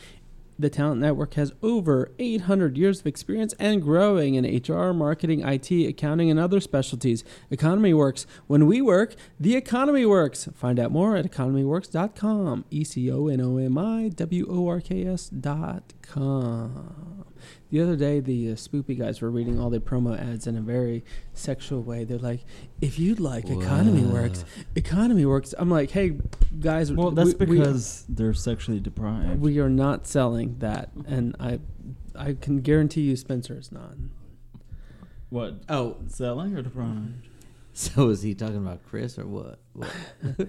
S1: The Talent Network has over 800 years of experience and growing in HR, marketing, IT, accounting, and other specialties. Economy Works. When we work, the economy works. Find out more at economyworks.com. E C O N O M I W O R K S dot com. The other day, the uh, Spoopy guys were reading all the promo ads in a very sexual way. They're like, "If you'd like economy works, economy works." I'm like, "Hey, guys,
S2: Well, that's
S1: we- we-
S2: because they're sexually deprived.
S1: we are not selling that, and I, I can guarantee you, Spencer is not."
S2: what?
S3: Oh,
S2: Selling or deprived?
S3: so is he talking about Chris or what? what?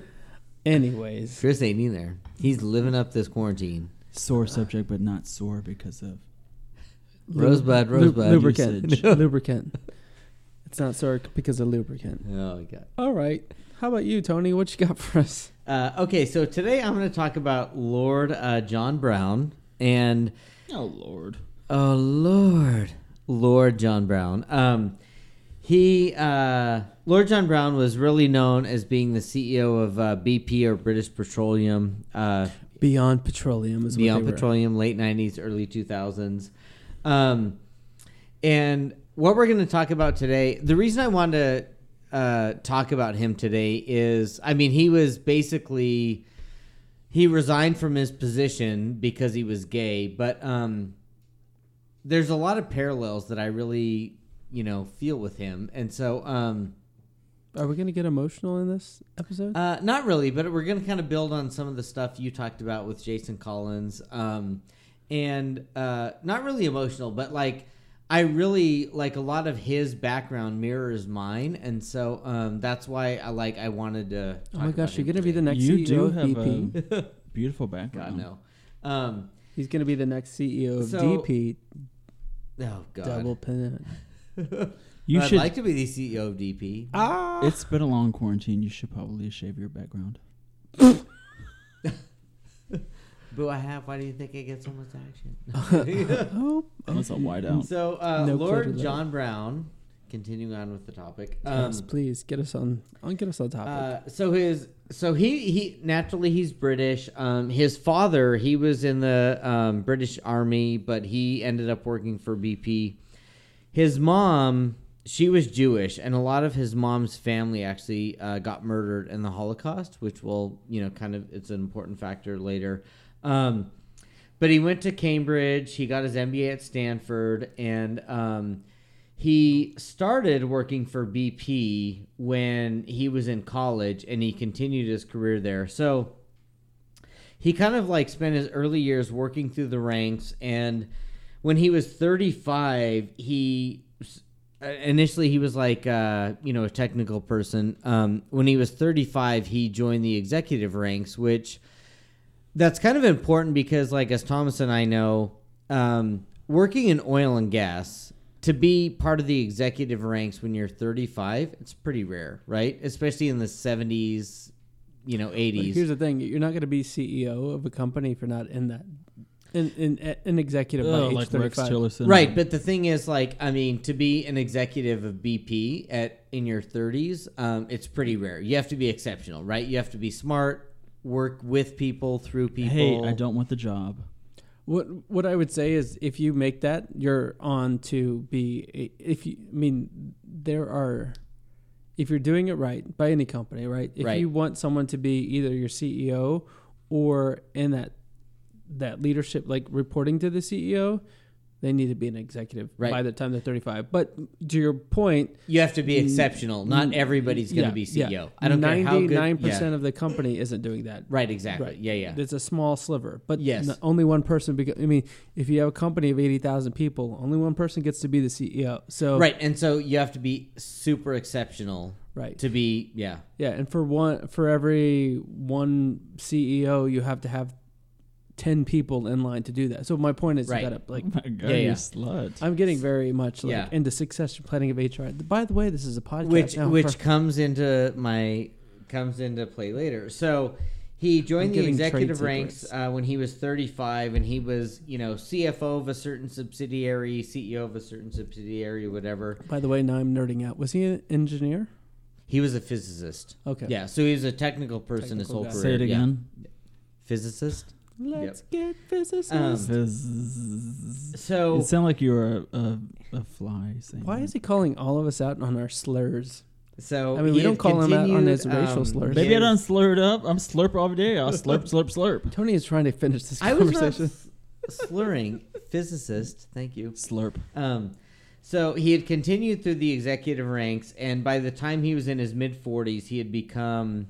S1: Anyways,
S3: Chris ain't either. He's living up this quarantine.
S2: Sore subject, but not sore because of.
S3: Rosebud, rosebud.
S1: lubricant,
S2: usage.
S1: lubricant. It's not sorry because of lubricant.
S3: Oh my god.
S1: All right. How about you, Tony? What you got for us?
S3: Uh, okay, so today I'm going to talk about Lord uh, John Browne and
S2: Oh Lord.
S3: oh Lord, Lord John Browne. Um, he uh, Lord John Browne was really known as being the CEO of uh, BP or British Petroleum. Uh,
S1: Beyond Petroleum is
S3: Beyond
S1: what they were.
S3: Petroleum, late '90s, early 2000s. Um, and what we're going to talk about today, the reason I wanted to uh, talk about him today is, I mean, he was basically he resigned from his position because he was gay, but um, there's a lot of parallels that I really, you know, feel with him, and so. Um,
S1: Are we gonna get emotional in this episode?
S3: uh, not really, but we're going to kind of build on some of the stuff you talked about with Jason Collins. Um, and uh, not really emotional, but like I really like a lot of his background mirrors mine, and so um, that's why I like I wanted to.
S1: oh
S3: talk
S1: my
S3: about
S1: gosh, you're gonna be the next
S2: you
S1: CEO
S2: do
S1: of
S2: have
S1: BP.
S2: a beautiful background.
S3: God no. Um,
S1: He's gonna be the next CEO of
S3: So-
S1: DP.
S3: oh God.
S1: Double pin.
S2: You
S3: I'd
S2: should.
S3: like to be the CEO of DP.
S1: Ah.
S2: it's been a long quarantine. You should probably shave your background.
S3: But I have. Why do you think I get so much action?
S1: oh.
S2: That's a wide out.
S3: so uh,
S1: No
S3: Lord. John Browne. Continuing on with the topic.
S1: yes,
S3: Um,
S1: please get us on. On get us on topic.
S3: Uh, so his so he he naturally he's British. Um, his father he was in the um, British Army, but he ended up working for BP. His mom she was Jewish, and a lot of his mom's family actually uh, got murdered in the Holocaust, which will you know kind of it's an important factor later. Um, but he went to Cambridge. He got his MBA at Stanford, and um, he started working for BP when he was in college, and he continued his career there. So he kind of like spent his early years working through the ranks, and when he was 35, he uh, initially he was like uh, you know a technical person. Um, when he was 35, he joined the executive ranks, which that's kind of important because like as thomas and i know um, working in oil and gas to be part of the executive ranks when you're 35 it's pretty rare right especially in the 70s you know
S1: But
S3: 80s
S1: here's the thing: you're not gonna be CEO of a company if you're not in that. In, in, an executive by
S2: Oh,
S1: age
S2: like Rex
S1: 35.
S2: Tillerson.
S3: right but the thing is like i mean to be an executive of bp at in your 30s um, it's pretty rare you have to be exceptional right you have to be smart work with people through people
S2: Hey, I don't want the job.
S1: What what I would say is if you make that, you're on to be. If you, I mean, there are. If you're doing it right by any company, right? If
S3: Right.
S1: you want someone to be either your CEO or in that that leadership, like reporting to the CEO, they need to be an executive
S3: Right.
S1: by the time they're 35. But to your point,
S3: You have to be exceptional. Not everybody's going to
S1: yeah,
S3: be CEO.
S1: yeah.
S3: I don't care how good.
S1: 99%
S3: yeah.
S1: of the company isn't doing that.
S3: Right, exactly.
S1: Right.
S3: Yeah, yeah.
S1: It's a small sliver, but
S3: Yes.
S1: n- only one person. Because I mean, if you have a company of eighty thousand people, only one person gets to be the CEO. So
S3: Right, and so you have to be super exceptional
S1: right,
S3: to be. Yeah,
S1: yeah. And for one, for every one CEO, you have to have ten people in line to do that. So my point is,
S3: Right.
S1: you gotta like.
S2: Oh my god,
S3: Yeah,
S2: you
S3: yeah.
S2: slut.
S1: I'm getting very much like
S3: Yeah.
S1: into succession planning of HR. By the way, this is a podcast
S3: which
S1: now
S3: which
S1: for-
S3: comes into my comes into play later. So he joined
S1: I'm
S3: the executive ranks uh, when he was 35, and he was you know CFO of a certain subsidiary, CEO of a certain subsidiary, whatever.
S1: by the way, now I'm nerding out. Was he an engineer?
S3: He was a physicist.
S1: Okay.
S3: Yeah, so he was a technical person his
S1: Technical
S3: whole
S1: guy.
S3: career.
S2: Say it
S3: yeah.
S2: again.
S3: Physicist.
S1: Let's get physicists.
S3: Um, So
S2: It sounded like you were a, a, a fly. Saying
S1: Why
S2: that.
S1: is he calling all of us out on our slurs?
S3: so
S1: I mean,
S3: he
S1: we don't call him out on
S3: continued,
S1: his racial
S3: um,
S1: slurs.
S2: Maybe I
S3: his-
S2: done slurred up. I'm slurp all day. I'll slurp, slurp, slurp.
S1: Tony is trying to finish this
S3: I was not
S1: conversation.
S3: s- slurring. physicist. Thank you.
S2: Slurp.
S3: Um, so he had continued through the executive ranks, and by the time he was in his mid 40s, he had become,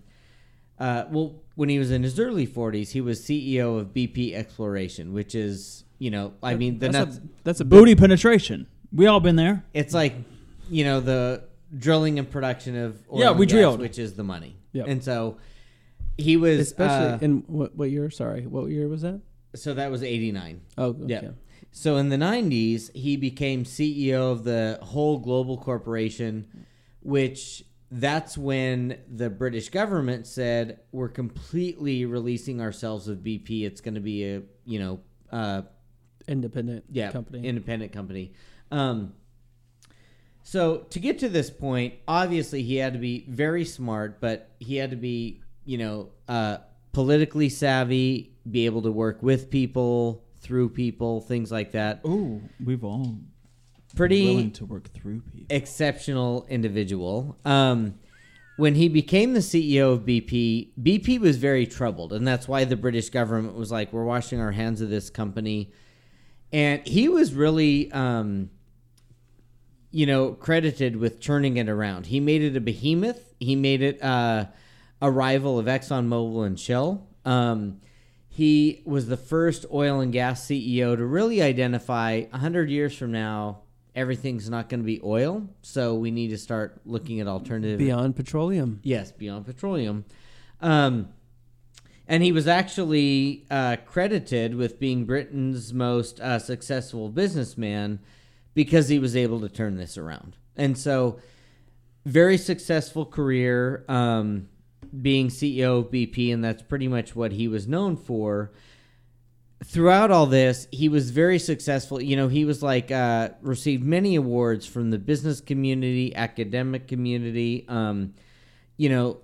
S3: uh, well, when he was in his early 40s, he was CEO of BP Exploration, which is, you know, I mean, the
S1: that's
S3: nuts.
S1: a, that's a big-
S2: Booty penetration. We all been there.
S3: it's like, you know, the drilling and production of oil
S2: Yeah,
S3: and
S2: we
S3: gas,
S2: drilled.
S3: which is the money.
S1: Yep.
S3: And so he was,
S1: especially
S3: uh,
S1: in what, what year? Sorry, what year was that?
S3: so that was 89.
S1: Oh, okay.
S3: Yeah. So in the 90s, he became CEO of the whole global corporation, which that's when the British government said we're completely releasing ourselves of BP. It's going to be a, you know, uh,
S1: independent
S3: yeah,
S1: company.
S3: independent company. Um, so to get to this point, obviously he had to be very smart, but he had to be, you know, uh, politically savvy, be able to work with people, through people, things like that.
S2: Oh, we've all
S3: Pretty
S2: willing to work through people.
S3: exceptional individual. Um, when he became the CEO of BP, BP was very troubled, and that's why the British government was like, "We're washing our hands of this company." And he was really, um, you know, credited with turning it around. He made it a behemoth. He made it uh, a rival of ExxonMobil and Shell. Um, he was the first oil and gas CEO to really identify 100 years from now, everything's not going to be oil. So we need to start looking at alternative.
S1: Beyond petroleum.
S3: Yes, beyond petroleum. Um, and he was actually uh, credited with being Britain's most uh, successful businessman because he was able to turn this around. And so, very successful career um, being CEO of BP, and that's pretty much what he was known for. Throughout all this, he was very successful. You know, he was like uh, received many awards from the business community, academic community. Um, you know,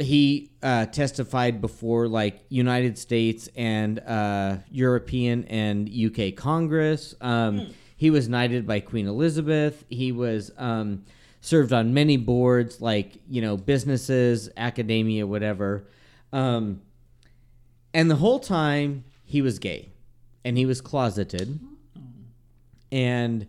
S3: he uh, testified before like United States and uh, European and UK Congress. Um, He was knighted by Queen Elizabeth. He was um, served on many boards, like you know businesses, academia, whatever. Um, and the whole time he was gay, and he was closeted, and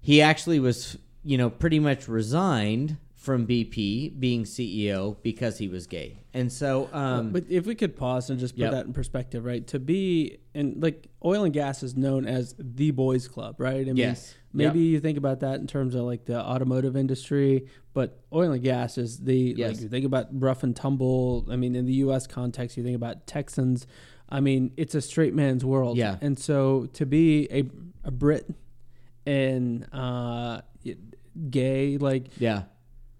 S3: he actually was you know pretty much resigned from BP being CEO because he was gay. And so um
S1: but if we could pause and just put
S3: Yep.
S1: that in perspective, right? To be and like oil and gas is known as the boys club, right? I mean,
S3: Yes.
S1: Maybe
S3: Yep.
S1: you think about that in terms of like the automotive industry, but oil and gas is the
S3: Yes.
S1: like you think about rough and tumble. I mean, in the U.S. context, you think about Texans. I mean, it's a straight man's world.
S3: Yeah.
S1: And so to be a a Brit and uh, gay, like
S3: yeah.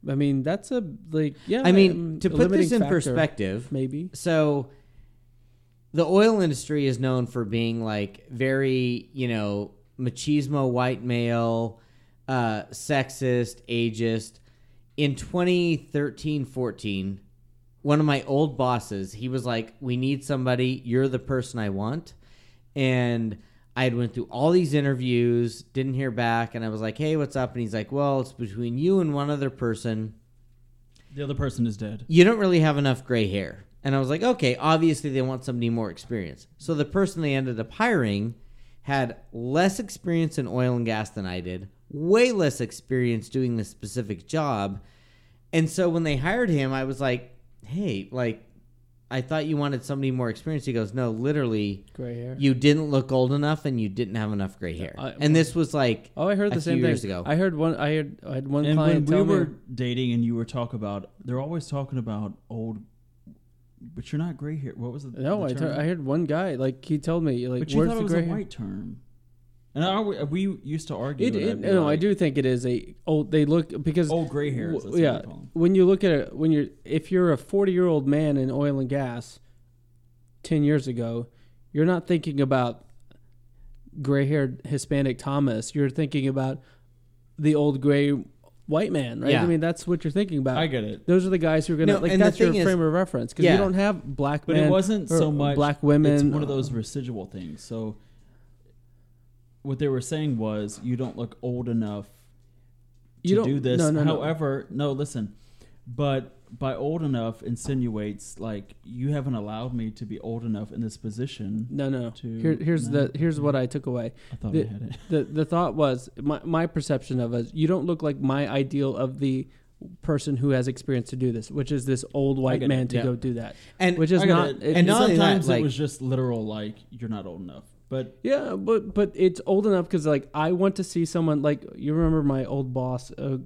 S1: I mean, that's a like yeah.
S3: I mean,
S1: um,
S3: to put this in
S1: factor,
S3: perspective,
S1: maybe.
S3: so the oil industry is known for being like very, you know, machismo, white male, uh, sexist, ageist. In 2013 14, one of my old bosses, he was like, We need somebody, you're the person I want. And I had went through all these interviews, didn't hear back, and I was like, Hey, what's up? And he's like, Well, it's between you and one other person
S2: The other person is dead.
S3: you don't really have enough gray hair. And I was like, okay, obviously they want somebody more experienced. So the person they ended up hiring had less experience in oil and gas than I did, way less experience doing this specific job. And so when they hired him, I was like, hey, like, I thought you wanted somebody more experienced. He goes, no, literally,
S1: Gray hair.
S3: you didn't look old enough and you didn't have enough gray hair.
S1: I-
S3: and this was like,
S1: Oh, I heard
S3: a
S1: the same
S3: few
S1: thing.
S3: years ago.
S1: I heard one. I heard. I had one
S2: And
S1: client
S2: when we
S1: tell
S2: were
S1: me.
S2: dating and you were talking about, they're always talking about old, but you're not gray hair. What was the
S1: No,
S2: the
S1: I,
S2: term?
S1: t- I heard one guy like he told me like
S2: but you
S1: where's
S2: thought
S1: the
S2: it was
S1: gray
S2: a
S1: hair?
S2: white term. And I, we used to argue.
S1: It, it,
S2: I'd be
S1: no, I do think it is a old. They look because
S2: Old gray hairs.
S1: w-
S2: That's
S1: yeah,
S2: what they call 'em.
S1: when you look at it, when you're if you're a 40 year old man in oil and gas, 10 years ago, you're not thinking about gray haired Hispanic Thomas. You're thinking about the old gray white man, right?
S3: Yeah.
S1: I mean, that's what you're thinking about.
S2: I get it.
S1: Those are the guys who are gonna
S3: No,
S1: like. That's your
S3: thing is-
S1: frame of reference because
S3: Yeah.
S1: you don't have black
S2: But
S1: men.
S2: it wasn't
S1: or
S2: so much
S1: black women.
S2: It's one of those residual things. So what they were saying was you don't look old enough to
S1: You don't-
S2: do this.
S1: no, no, no.
S2: However, no. listen. But by old enough insinuates like you haven't allowed me to be old enough in this position.
S1: No, no.
S2: To-
S1: Here, here's
S2: no.
S1: the here's what I took away.
S2: I thought
S1: The-
S2: I had it.
S1: the The thought was my my perception of us. You don't look like my ideal of the person who has experience to do this, which is this old white man
S2: it,
S1: to
S3: yeah.
S1: go do that.
S3: and
S1: Which is not.
S2: it.
S3: and not
S2: sometimes
S3: like-
S2: it was just literal like you're not old enough. But
S1: Yeah, but but it's old enough because like I want to see someone like you remember my old boss, uh,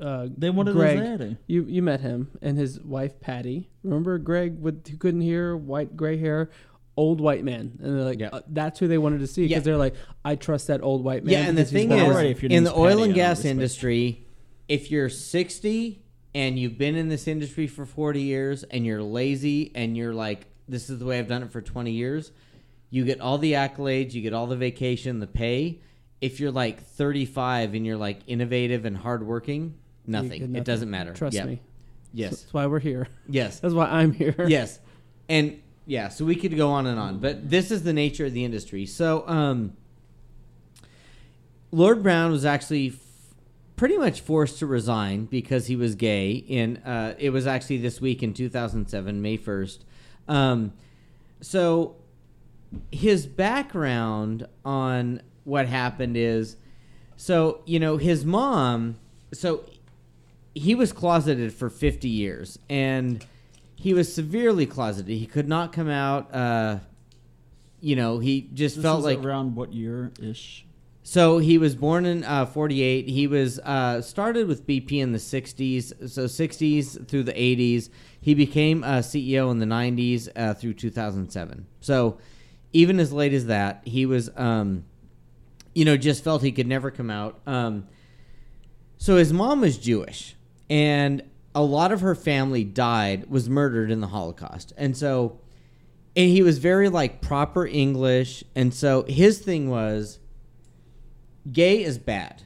S1: uh,
S2: they wanted
S1: Greg.
S2: a daddy.
S1: You you met him and his wife Patty. Remember Greg with who couldn't hear, white gray hair, old white man, and they're like
S3: Yeah.
S1: uh, that's who they wanted to see because
S3: Yeah.
S1: they're like I trust that old white man.
S3: yeah, and the thing is,
S2: right, if
S3: in the oil
S2: Patty, I
S3: and gas industry, if you're 60 and you've been in this industry for 40 years and you're lazy and you're like, this is the way I've done it for 20 years, you get all the accolades, you get all the vacation, the pay. If you're like 35 and you're like innovative and hardworking,
S1: You
S3: nothing. It doesn't matter.
S1: Trust
S3: Yep.
S1: me.
S3: Yes.
S1: That's why we're here.
S3: Yes.
S1: That's why I'm here.
S3: yes. And yeah, so we could go on and on, but this is the nature of the industry. So, um, Lord Browne was actually f- pretty much forced to resign because he was gay. In uh, it was actually this week in 2007, May 1st. Um, so his background on what happened is, so you know his mom. So he was closeted for 50 years and he was severely closeted he could not come out uh you know he just
S2: This
S3: felt like
S2: around what year ish?
S3: so he was born in uh, 48 he was uh, started with bp in the 60s so 60s through the 80s he became a ceo in the 90s uh, through 2007 so even as late as that he was um, you know just felt he could never come out. Um, so his mom was Jewish, and a lot of her family died, was murdered in the Holocaust, and so, and he was very like proper English, and so his thing was, gay is bad,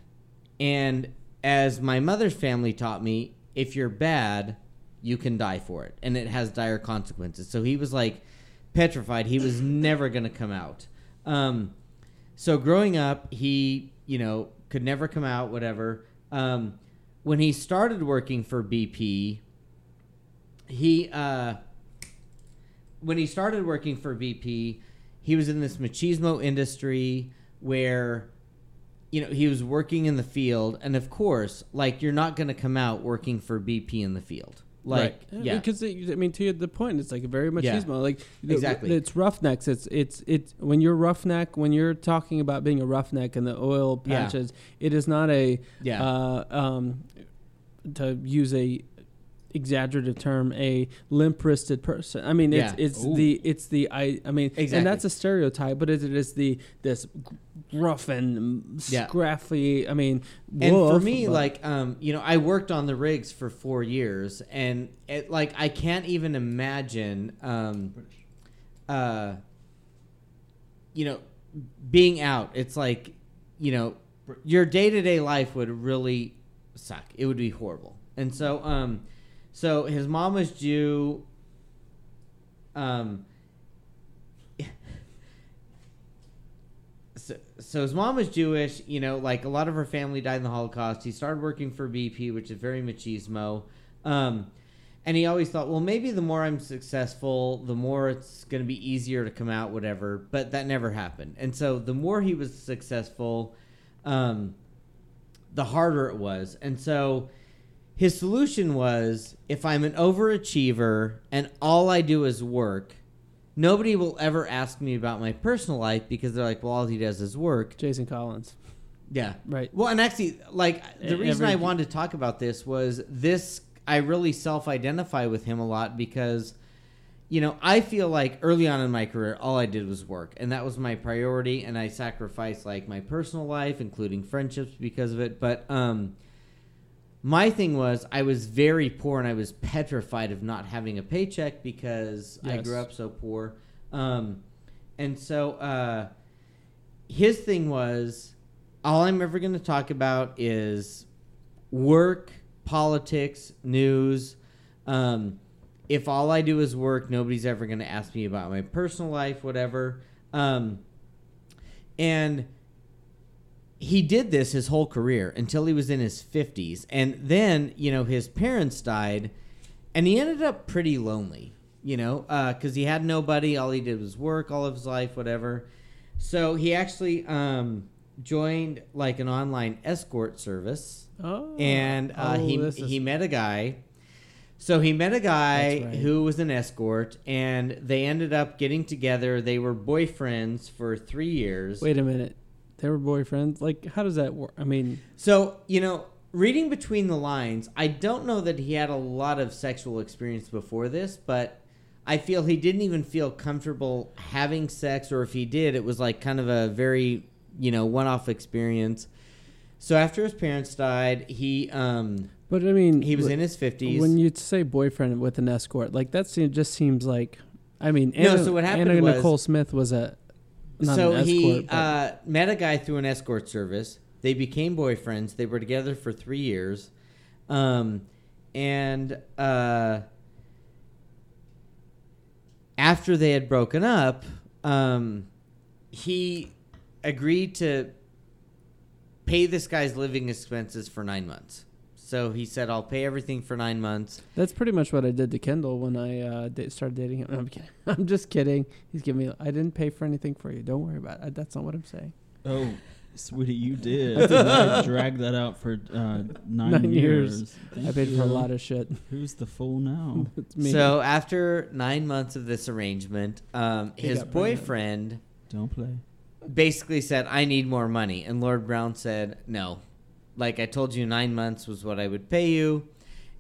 S3: and as my mother's family taught me, if you're bad, you can die for it, and it has dire consequences. So he was like petrified; he was never going to come out. Um, so growing up, he you know could never come out, whatever. Um, when he started working for BP, he uh, when he started working for BP, he was in this machismo industry where you know he was working in the field, and of course, like you're not going to come out working for BP in the field, like
S1: Right.
S3: yeah,
S1: Because they, I mean, to the point, it's like very
S3: Yeah.
S1: machismo. Like the-
S3: Exactly.
S1: it's roughnecks. It's it's it's when you're roughneck. When you're talking about being a roughneck in the oil
S3: Yeah.
S1: patches, it is not a
S3: Yeah.
S1: uh, um, to use a exaggerative term, a limp-wristed person. I mean, it's
S3: Yeah.
S1: it's
S2: Ooh.
S1: the it's the I I mean,
S3: Exactly.
S1: and that's a stereotype, but it is the this rough and
S3: Yeah.
S1: scraffy. I mean,
S3: and for me like um you know i worked on the rigs for four years and it like i can't even imagine um uh you know being out it's like you know your day-to-day life would really suck it would be horrible and so um so his mom was jew um so, so his mom was Jewish, you know, like a lot of her family died in the Holocaust. He started working for BP, which is very machismo. Um, and he always thought, well, maybe the more I'm successful, the more it's going to be easier to come out, whatever. But that never happened. And so the more he was successful, um, the harder it was. And so his solution was if I'm an overachiever and all I do is work, nobody will ever ask me about my personal life because they're like, well, all he does is work.
S1: Jason Collins,
S3: Yeah.
S1: right?
S3: Well, and actually, like the reason
S1: every-
S3: I wanted to talk about this was this. I really self-identify with him a lot because, you know, I feel like early on in my career, all I did was work, and that was my priority, and I sacrificed like my personal life, including friendships, because of it. But um, my thing was, I was very poor, and I was petrified of not having a paycheck because I grew up so poor, um, and so. Uh, his thing was all I'm ever going to talk about is work, politics, news. Um, if all I do is work, nobody's ever going to ask me about my personal life, whatever. Um, and he did this his whole career until he was in his 50s. And then, you know, his parents died. and he ended up pretty lonely, you know, because he had nobody. All he did was work all of his life, whatever. So he actually um, joined like an online escort service,
S1: Oh,
S3: and uh,
S1: Oh,
S3: he
S1: is-
S3: he met a guy. So he met a guy
S1: right.
S3: who was an escort, and they ended up getting together. They were boyfriends for three years.
S1: Wait a minute, they were boyfriends. Like, how does that work? I mean,
S3: So, you know, reading between the lines, I don't know that he had a lot of sexual experience before this, but I feel he didn't even feel comfortable having sex, or if he did, it was like kind of a very, you know, one off experience. So after his parents died, he um
S1: but I mean,
S3: he was in his fifties.
S1: When you say boyfriend with an escort, like that seem, just seems like, I mean,
S3: No,
S1: Anna,
S3: so what happened
S1: Anna
S3: was-
S1: Nicole Smith was a not
S3: so
S1: escort,
S3: he uh, met a guy through an escort service. They became boyfriends. They were together for three years, um, and uh, after they had broken up, um, he agreed to pay this guy's living expenses for nine months. So he said, "I'll pay everything for nine months."
S1: That's pretty much what I did to Kendall when I uh, da- started dating him. I'm kidding. I'm just kidding. He's giving me. I didn't pay for anything for you. Don't worry about it. That's not what I'm saying.
S2: Oh, sweetie, you did. I dragged that out for uh, nine,
S1: Nine years.
S2: years.
S1: I paid for a lot of shit.
S2: Who's the fool now?
S1: it's me.
S3: So after nine months of this arrangement, um, his
S1: got pregnant.
S3: boyfriend
S2: Don't play.
S3: basically said, "I need more money," and Lord Browne said, "No." Like I told you, nine months was what I would pay you,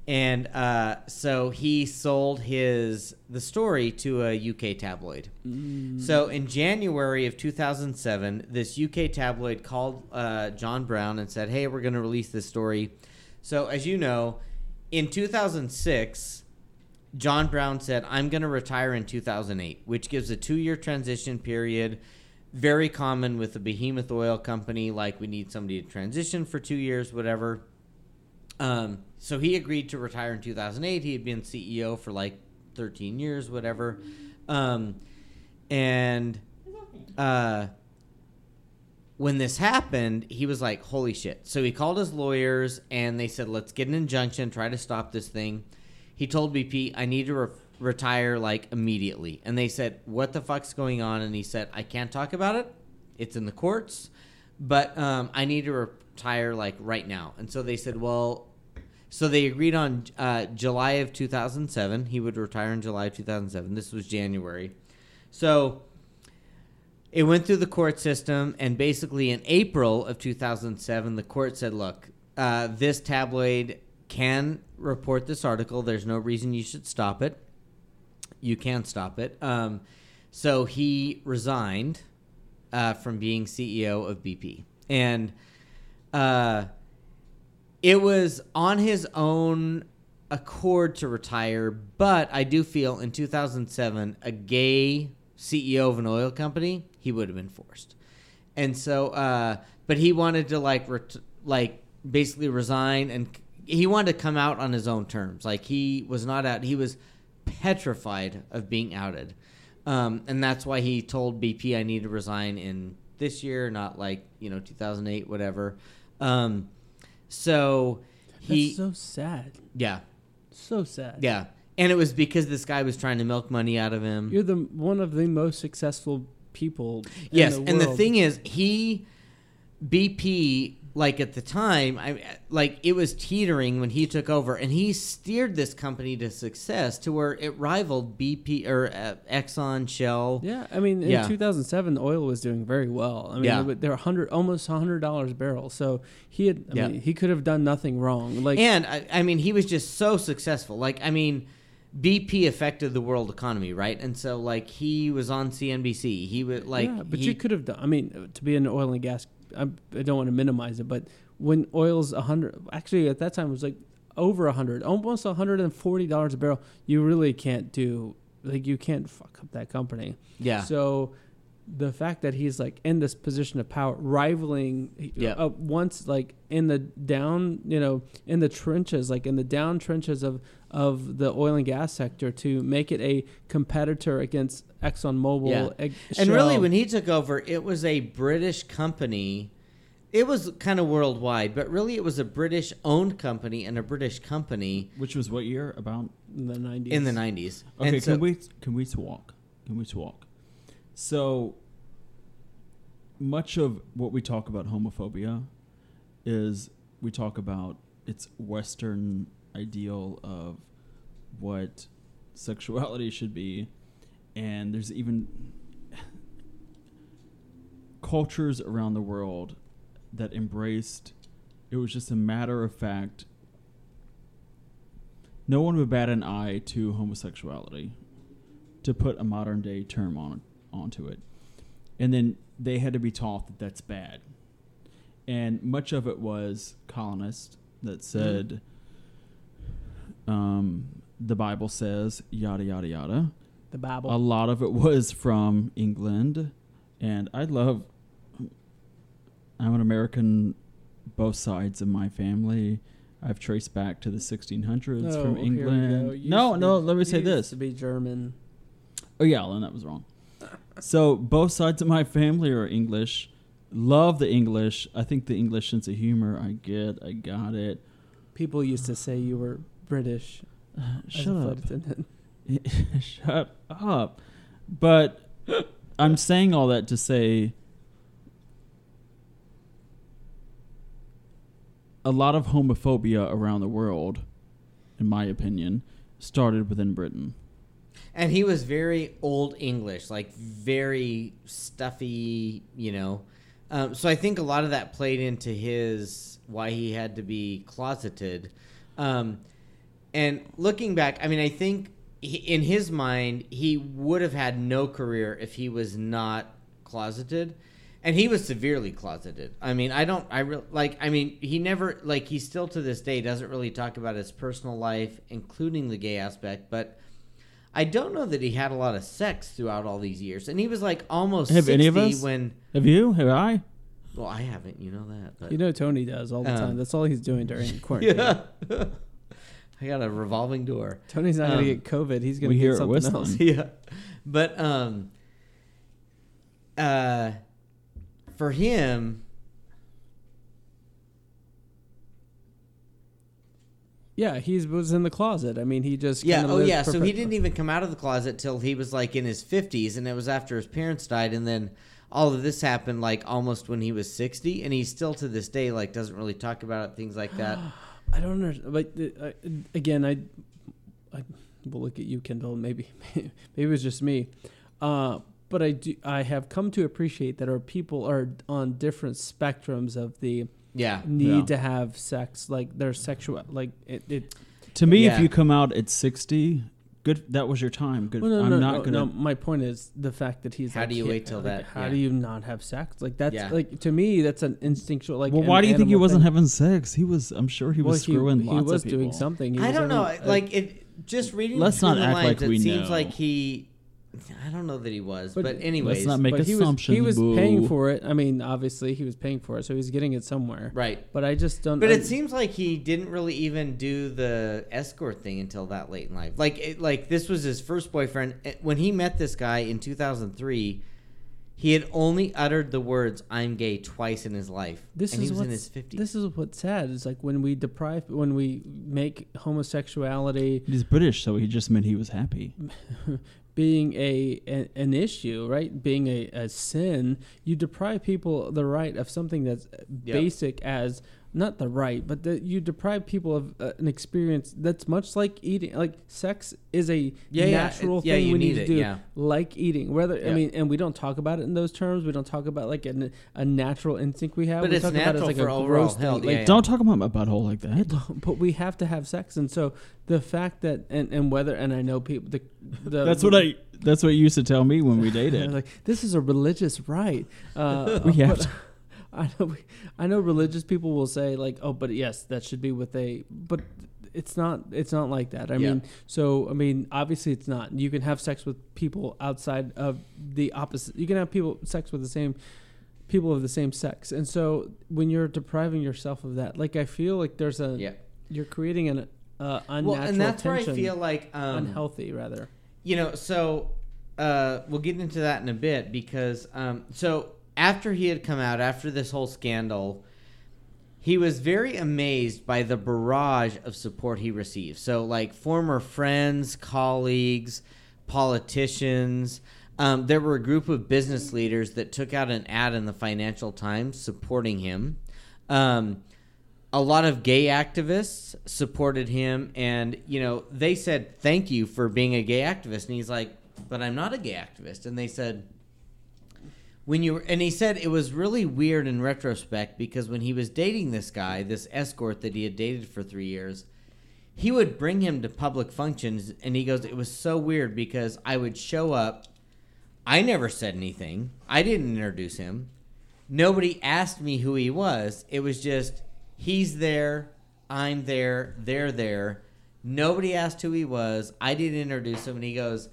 S3: and uh, so he sold his the story to a UK tabloid.
S1: Mm.
S3: So in January of 2007, this UK tabloid called uh, John Browne and said, "Hey, we're going to release this story." So as you know, in 2006, John Browne said, "I'm going to retire in 2008," which gives a two-year transition period. Very common with a behemoth oil company, like we need somebody to transition for two years, whatever. Um, so he agreed to retire in 2008. He had been CEO for like 13 years, whatever. Um, and uh, when this happened, he was like, holy shit. So he called his lawyers and they said, let's get an injunction, try to stop this thing. He told BP, I need to re- retire like immediately. And they said, what the fuck's going on? And he said, I can't talk about it. It's in the courts, but um, I need to retire like right now. And so they said, well, so they agreed on uh, July of 2007. He would retire in July of 2007. This was January. So it went through the court system, and basically in April of 2007, the court said, "Look, uh, this tabloid can report this article. There's no reason you should stop it. You can stop it." Um, so he resigned uh, from being CEO of BP, and uh, it was on his own accord to retire. But I do feel in 2007, a gay CEO of an oil company, he would have been forced. And so, uh, but he wanted to like, ret- like basically resign, and he wanted to come out on his own terms. Like he was not out; he was petrified of being outed, um, and that's why he told BP, "I need to resign in this year, not like you know 2008, whatever." Um, so he,
S1: That's so sad.
S3: yeah,
S1: So sad.
S3: yeah, and it was because this guy was trying to milk money out of him.
S1: You're the one of the most successful people.
S3: Yes,
S1: the
S3: and the thing is, he BP like at the time, I like it was teetering when he took over, and he steered this company to success to where it rivaled BP or uh, Exxon, Shell.
S1: Yeah, I mean, in
S3: Yeah.
S1: 2007, oil was doing very well. I mean,
S3: Yeah.
S1: they were hundred, almost hundred dollars a barrel. So he had, I
S3: Yeah.
S1: mean, he could have done nothing wrong. Like,
S3: and I, I mean, he was just so successful. Like, I mean, BP affected the world economy, right? And so, like, he was on CNBC. He was like,
S1: yeah, but
S3: he-
S1: you could have done. I mean, to be an oil and gas, I, I don't want to minimize it, but when oil's a hundred, actually at that time it was like over a hundred, almost a hundred and forty dollars a barrel. You really can't do like you can't fuck up that company.
S3: yeah,
S1: So the fact that he's like in this position of power, rivaling,
S3: Yeah.
S1: uh, once like in the down, you know, in the trenches, like in the down trenches of of the oil and gas sector, to make it a competitor against ExxonMobil.
S3: Yeah.
S1: Eg-
S3: And really, when he took over, it was a British company it was kind of worldwide, but really it was a British owned company and a British company
S2: Which was what year? About
S1: in the 90s.
S3: in the 90s.
S2: Okay,
S3: And so-
S2: can we can we talk? Can we talk? So much of what we talk about homophobia is we talk about its Western ideal of what sexuality should be, and there's even cultures around the world that embraced. It was just a matter of fact. No one would bat an eye to homosexuality to put a modern day term on onto it. And then they had to be taught that that's bad. And much of it was colonists that mm. said, um, the Bible says, yada, yada, yada.
S1: The Babel.
S2: A lot of it was from England. And I love, I'm an American, both sides of my family. I've traced back to the 1600s
S1: Oh,
S2: from
S1: here we go.
S2: England. No, no,
S1: be-
S2: let me say this.
S1: to be German.
S2: Oh yeah, Alan, that was wrong. So both sides of my family are English. Love the English. I think the English sense of humor. I get. I got it.
S1: People used to say you were British. as a
S2: Shut up. Shut up. But I'm saying all that to say a lot of homophobia around the world, in my opinion, started within Britain.
S3: And he was very old English, like very stuffy, you know. Um, so I think a lot of that played into his why he had to be closeted. Um, and looking back, I mean, I think he, in his mind, he would have had no career if he was not closeted. And he was severely closeted. I mean, I don't, I re- like, I mean, he never, like, he still to this day doesn't really talk about his personal life, including the gay aspect, but I don't know that he had a lot of sex throughout all these years. And he was like almost
S2: Have
S3: 60
S2: any of us?
S3: when,
S2: Have you? Have I?
S3: well, I haven't, you know that. But
S1: You know Tony does all the
S3: Um,
S1: time. That's all he's doing during quarantine.
S3: yeah. I got a revolving door.
S1: Tony's not
S3: Um,
S1: gonna get COVID. He's gonna get something
S2: whistling.
S1: else.
S3: yeah. But um uh for him
S1: Yeah, he was in the closet. I mean, he just
S3: Yeah, oh
S1: lived
S3: yeah, so he didn't even come out of the closet till he was like in his 50s and it was after his parents died and then all of this happened like almost when he was 60 and he still to this day like doesn't really talk about it things like that.
S1: I don't understand. But uh, uh, again, I, I will look at you, Kendall. Maybe, maybe it was just me. Uh, but I do. I have come to appreciate that our people are on different spectrums of the
S3: Yeah.
S1: need
S2: Yeah.
S1: to have sex. Like their sexual, like it. it
S2: To me,
S3: Yeah.
S2: if you come out at 60, good. That was your time. Good.
S1: well, no,
S2: I'm
S1: no,
S2: not
S1: no,
S2: gonna.
S1: no. My point is the fact that he's.
S3: How
S1: like,
S3: do you wait till
S1: like,
S3: that?
S1: How
S3: Yeah.
S1: do you not have sex? Like that's
S3: Yeah.
S1: like to me that's an instinctual. Like
S2: well, why do you think he
S1: animal
S2: wasn't
S1: thing.
S2: having sex? He was. I'm sure he was
S1: Well,
S2: screwing
S1: he,
S2: lots
S1: was
S2: of people.
S1: doing something. He
S3: I don't know.
S1: having,
S3: like it, just reading
S2: Let's not
S3: the
S2: act
S3: lines,
S2: like
S3: it
S2: we
S3: seems like he. I don't know that he was, but,
S1: But
S3: anyways,
S2: not make
S1: but he was,
S2: assumptions,
S1: he was paying for it. I mean, obviously he was paying for it, so he's getting it somewhere.
S3: right.
S1: But I just don't.
S3: But
S1: I-
S3: it seems like he didn't really even do the escort thing until that late in life. Like, it, like this was his first boyfriend. Eh, When he met this guy in 2003, he had only uttered the words "I'm gay" twice in his life,
S1: This
S3: and
S1: is
S3: he was in his 50s.
S1: This is what's sad. Is like when we deprive, when we make homosexuality
S2: He's British, so he just meant he was happy.
S1: being a, a an issue, right? Being a, a sin, you deprive people the right of something that's basic as not the right, but that you deprive people of uh, an experience that's much like eating. Like sex is a
S3: Yeah, yeah,
S1: natural
S3: it- yeah,
S1: thing
S3: you
S1: we need,
S3: need
S1: to
S3: it,
S1: do,
S3: yeah.
S1: like eating. Whether I mean, and we don't talk about it in those terms. We don't talk about like a, a natural instinct we have.
S3: But
S1: we
S3: it's
S1: talk about it
S3: natural
S1: as like
S3: for
S1: a
S3: overall
S1: gross thing.
S3: health,
S1: Like,
S3: yeah,
S2: Don't talk about my butthole like that.
S1: but we have to have sex, and so the fact that and, and whether and I know people the, the
S2: That's what I. That's what you used to tell me when we dated.
S1: like this is a religious right. Uh,
S2: We have
S1: but
S2: to-
S1: I know we, I know religious people will say like oh but yes that should be with a but it's not it's not like that. I
S3: Yeah.
S1: mean so I mean obviously it's not. You can have sex with people outside of the opposite. You can have people sex with the same people of the same sex, and so when you're depriving yourself of that, like I feel like there's a
S3: yeah.
S1: you're creating an uh, unnatural
S3: Well, and that's where I feel like um,
S1: unhealthy rather.
S3: you know so uh, we'll get into that in a bit because um, so after he had come out after this whole scandal, he was very amazed by the barrage of support he received. So, like former friends, colleagues, politicians. Um, there were a group of business leaders that took out an ad in the Financial Times supporting him. Um, a lot of gay activists supported him, and you know they said thank you for being a gay activist, and he's like, but I'm not a gay activist, and they said when you and he said it was really weird in retrospect because when he was dating this guy, this escort that he had dated for three years, he would bring him to public functions, and he goes, it was so weird because I would show up, I never said anything, I didn't introduce him, nobody asked me who he was. It was just he's there, I'm there, they're there. Nobody asked who he was. I didn't introduce him, and he goes,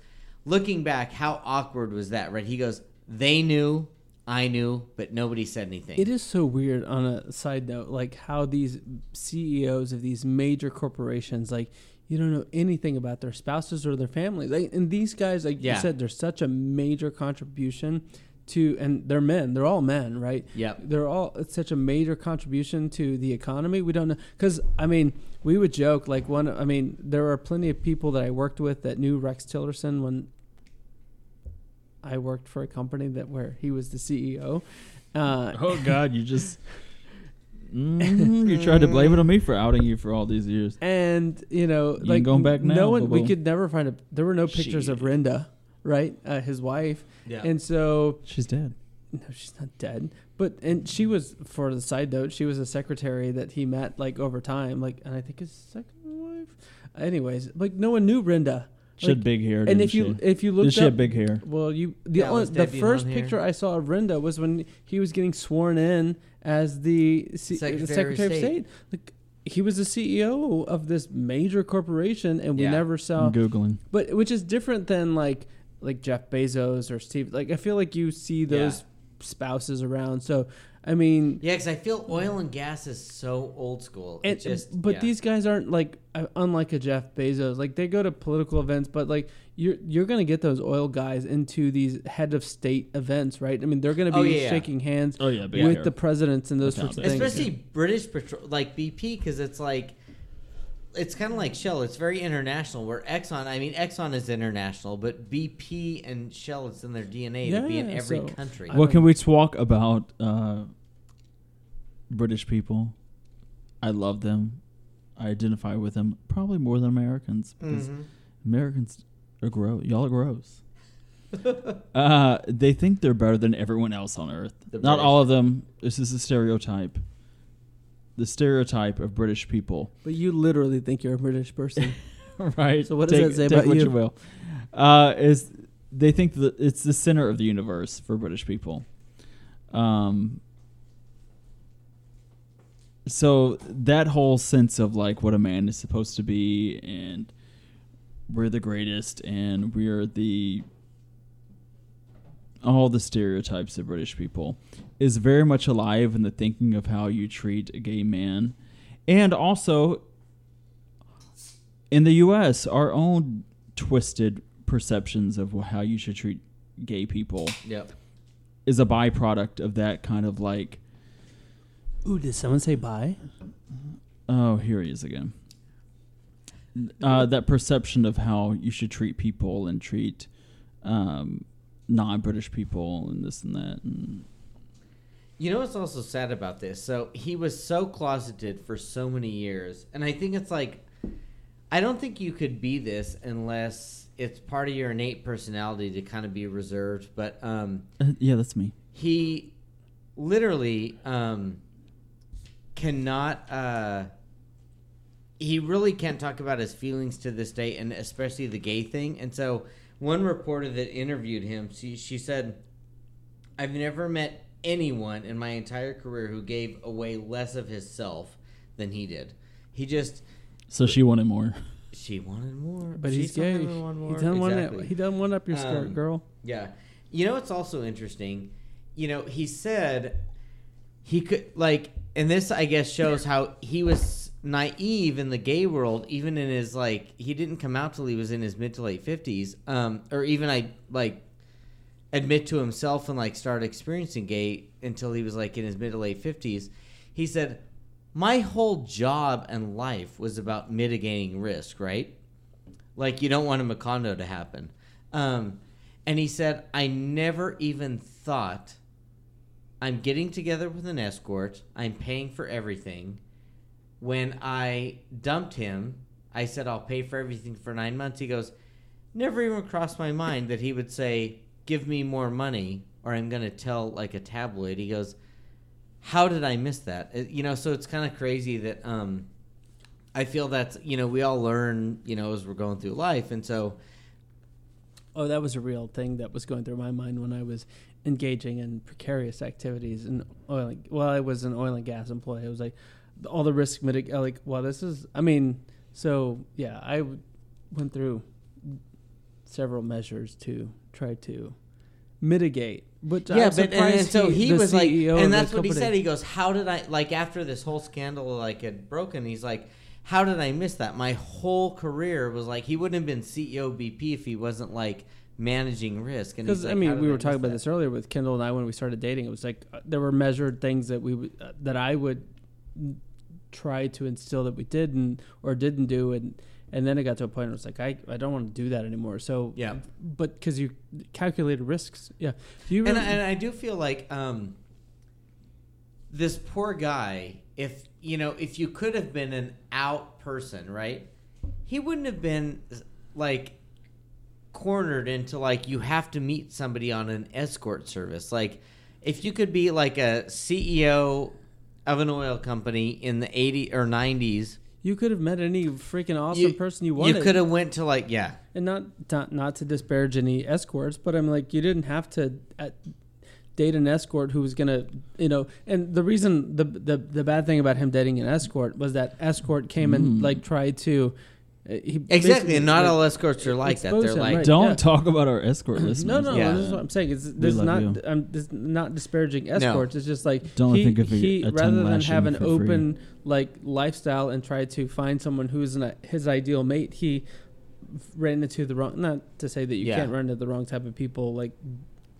S3: looking back, how awkward was that? Right? He goes, they knew, I knew, but nobody said anything.
S1: It is so weird on a side note, like how these CEOs of these major corporations, like you don't know anything about their spouses or their families. Like, and these guys, like
S3: Yeah.
S1: you said, they're such a major contribution to, and they're men. They're all men, right?
S3: Yeah.
S1: They're all it's such a major contribution to the economy. We don't know because I mean we would joke like one. I mean there are plenty of people that I worked with that knew Rex Tillerson when I worked for a company that where he was the CEO. Uh,
S2: Oh God, you just Mhm, you tried to blame it on me for outing you for all these years.
S1: and you know,
S2: ain't
S1: like
S2: going back now,
S1: no one we
S2: boo-boo.
S1: could never find a. There were no pictures of Renda, right? Uh, his wife,
S3: yeah.
S1: and so
S2: She's dead.
S1: no, she's not dead. But and she was for the side note, she was a secretary that he met like over time, like, and I think his second wife. Anyways, like no one knew Renda.
S2: She had big hair.
S1: and if you
S2: she?
S1: if you
S2: did
S1: looked
S2: she
S1: up,
S2: have big hair?
S1: well, you the
S3: Yeah,
S1: only, the first
S3: blonde hair?
S1: picture I saw of Renda was when he was getting sworn in as the, C-
S3: Secretary
S1: the
S3: of
S1: Secretary of
S3: State.
S1: State. Like he was the CEO of this major corporation, and we
S3: Yeah.
S1: never saw.
S2: I'm googling.
S1: But which is different than like like Jeff Bezos or Steve. Like I feel like you see those
S3: Yeah.
S1: spouses around. So I mean,
S3: Yeah, because I feel oil and gas is so old school.
S1: and,
S3: It's just,
S1: but
S3: yeah.
S1: these guys aren't like uh, unlike a Jeff Bezos. Like they go to political events, but like you're you're gonna get those oil guys into these head of state events, right? I mean, they're gonna be
S3: Oh, yeah, yeah.
S1: shaking hands
S2: Oh yeah,
S1: with
S2: hair.
S1: the presidents and those sorts of things.
S2: they-
S3: especially British petrol, like BP, because it's like it's kind of like Shell. It's very international. Where Exxon, I mean, Exxon is international, but BP and Shell, it's in their DNA to be in every
S1: so
S3: country.
S1: I
S2: Well, can we talk about uh, British people? I love them. I identify with them probably more than Americans because
S3: Mhm.
S2: Americans are gross. Y'all are gross. uh, they think they're better than everyone else on Earth.
S3: The
S2: Not
S3: British.
S2: all of them. This is a stereotype. The stereotype of British people.
S1: But you literally think you're a British person.
S2: right.
S1: So what does
S2: Take-
S1: that say about
S2: what
S1: you?
S2: will. Uh, is they think that it's the center of the universe for British people. Um. So that whole sense of like what a man is supposed to be, and we're the greatest, and we're the all the stereotypes of British people is very much alive in the thinking of how you treat a gay man, and also in the U.S., our own twisted perceptions of how you should treat gay people
S3: Yep.
S2: is a byproduct of that kind of like,
S1: Ooh, did someone say bye?
S2: oh, here he is again. Uh, that perception of how you should treat people and treat um, non-British people and this and that. And
S3: You know what's also sad about this? So he was so closeted for so many years, and I think it's like, I don't think you could be this unless it's part of your innate personality to kind of be reserved. But um,
S2: uh, yeah, that's me.
S3: he literally um, cannot. Uh, he really can't talk about his feelings to this day, and especially the gay thing. And so, one reporter that interviewed him, she she said, "I've never met anyone in my entire career who gave away less of himself than he did. He just."
S2: So she wanted more.
S3: She wanted more,
S1: But
S3: She
S1: he's
S3: saw
S1: gay.
S3: him
S1: He
S3: and wanted more.
S1: doesn't want it. He doesn't want up your skirt,
S3: Um,
S1: girl.
S3: Yeah. You know what's also interesting? You know, he said he could like and this I guess shows how he was naive in the gay world even in his like he didn't come out till he was in his mid to late 50s um or even I like admit to himself and like start experiencing gay until he was like in his mid to late 50s. He said, My whole job and life was about mitigating risk, right? Like, you don't want a Macondo to happen. Um, and he said, I never even thought I'm getting together with an escort, I'm paying for everything. When I dumped him, I said, I'll pay for everything for nine months. He goes, Never even crossed my mind that he would say, Give me more money, or I'm going to tell like a tabloid. He goes, How did I miss that? Uh, You know, so it's kind of crazy that um, I feel that's, you know, we all learn, you know, as we're going through life. And so,
S1: Oh, that was a real thing that was going through my mind when I was engaging in precarious activities in oil. Well, I was an oil and gas employee. I was like all the risk mitig. Like, well, this is. I mean, so yeah, I w- went through several measures to try to mitigate. But
S3: yeah,
S1: I'm
S3: but and, and so he,
S1: the
S3: was like,
S1: CEO of
S3: and that's what he said. He goes, "How did I like after this whole scandal like had broken?" He's like, "How did I miss that? My whole career was like he wouldn't have been CEO BP if he wasn't like managing risk." And
S1: Because
S3: he's
S1: I mean, we were talking about
S3: that?"
S1: this earlier with Kendall and I when we started dating. It was like uh, there were measured things that we would, uh, that I would try to instill that we did and or didn't do, and and then it got to a point where it's like I, I don't want to do that anymore. So
S3: Yeah.
S1: but because you calculated risks, yeah. Do you
S3: and I, and I do feel like um, this poor guy. If you know, if you could have been an out person, right? He wouldn't have been like cornered into like you have to meet somebody on an escort service. Like if you could be like a CEO of an oil company in the 80s or 90s,
S1: you could have met any freaking awesome
S3: you,
S1: person you wanted.
S3: You could have went to like yeah.
S1: and not, not not to disparage any escorts, but I'm like you didn't have to uh, date an escort who was gonna, you know. And the reason the the the bad thing about him dating an escort was that escort came and
S2: Mm.
S1: like tried to. Uh, He
S3: Exactly, and not
S1: like,
S3: all escorts are like that. They're
S1: him,
S3: like
S1: right.
S2: Don't
S1: yeah.
S2: talk about our escort listeners.
S1: No, no,
S3: Yeah.
S1: this is what I'm saying. It's, this is not.
S2: you.
S1: I'm this not disparaging escorts. It's just like
S2: Don't
S1: he,
S2: think of it
S1: he
S2: a
S1: rather than have an
S2: lashing for free.
S1: open like lifestyle and try to find someone who's an, his ideal mate. He ran into the wrong. Not to say that you
S3: Yeah.
S1: can't run into the wrong type of people like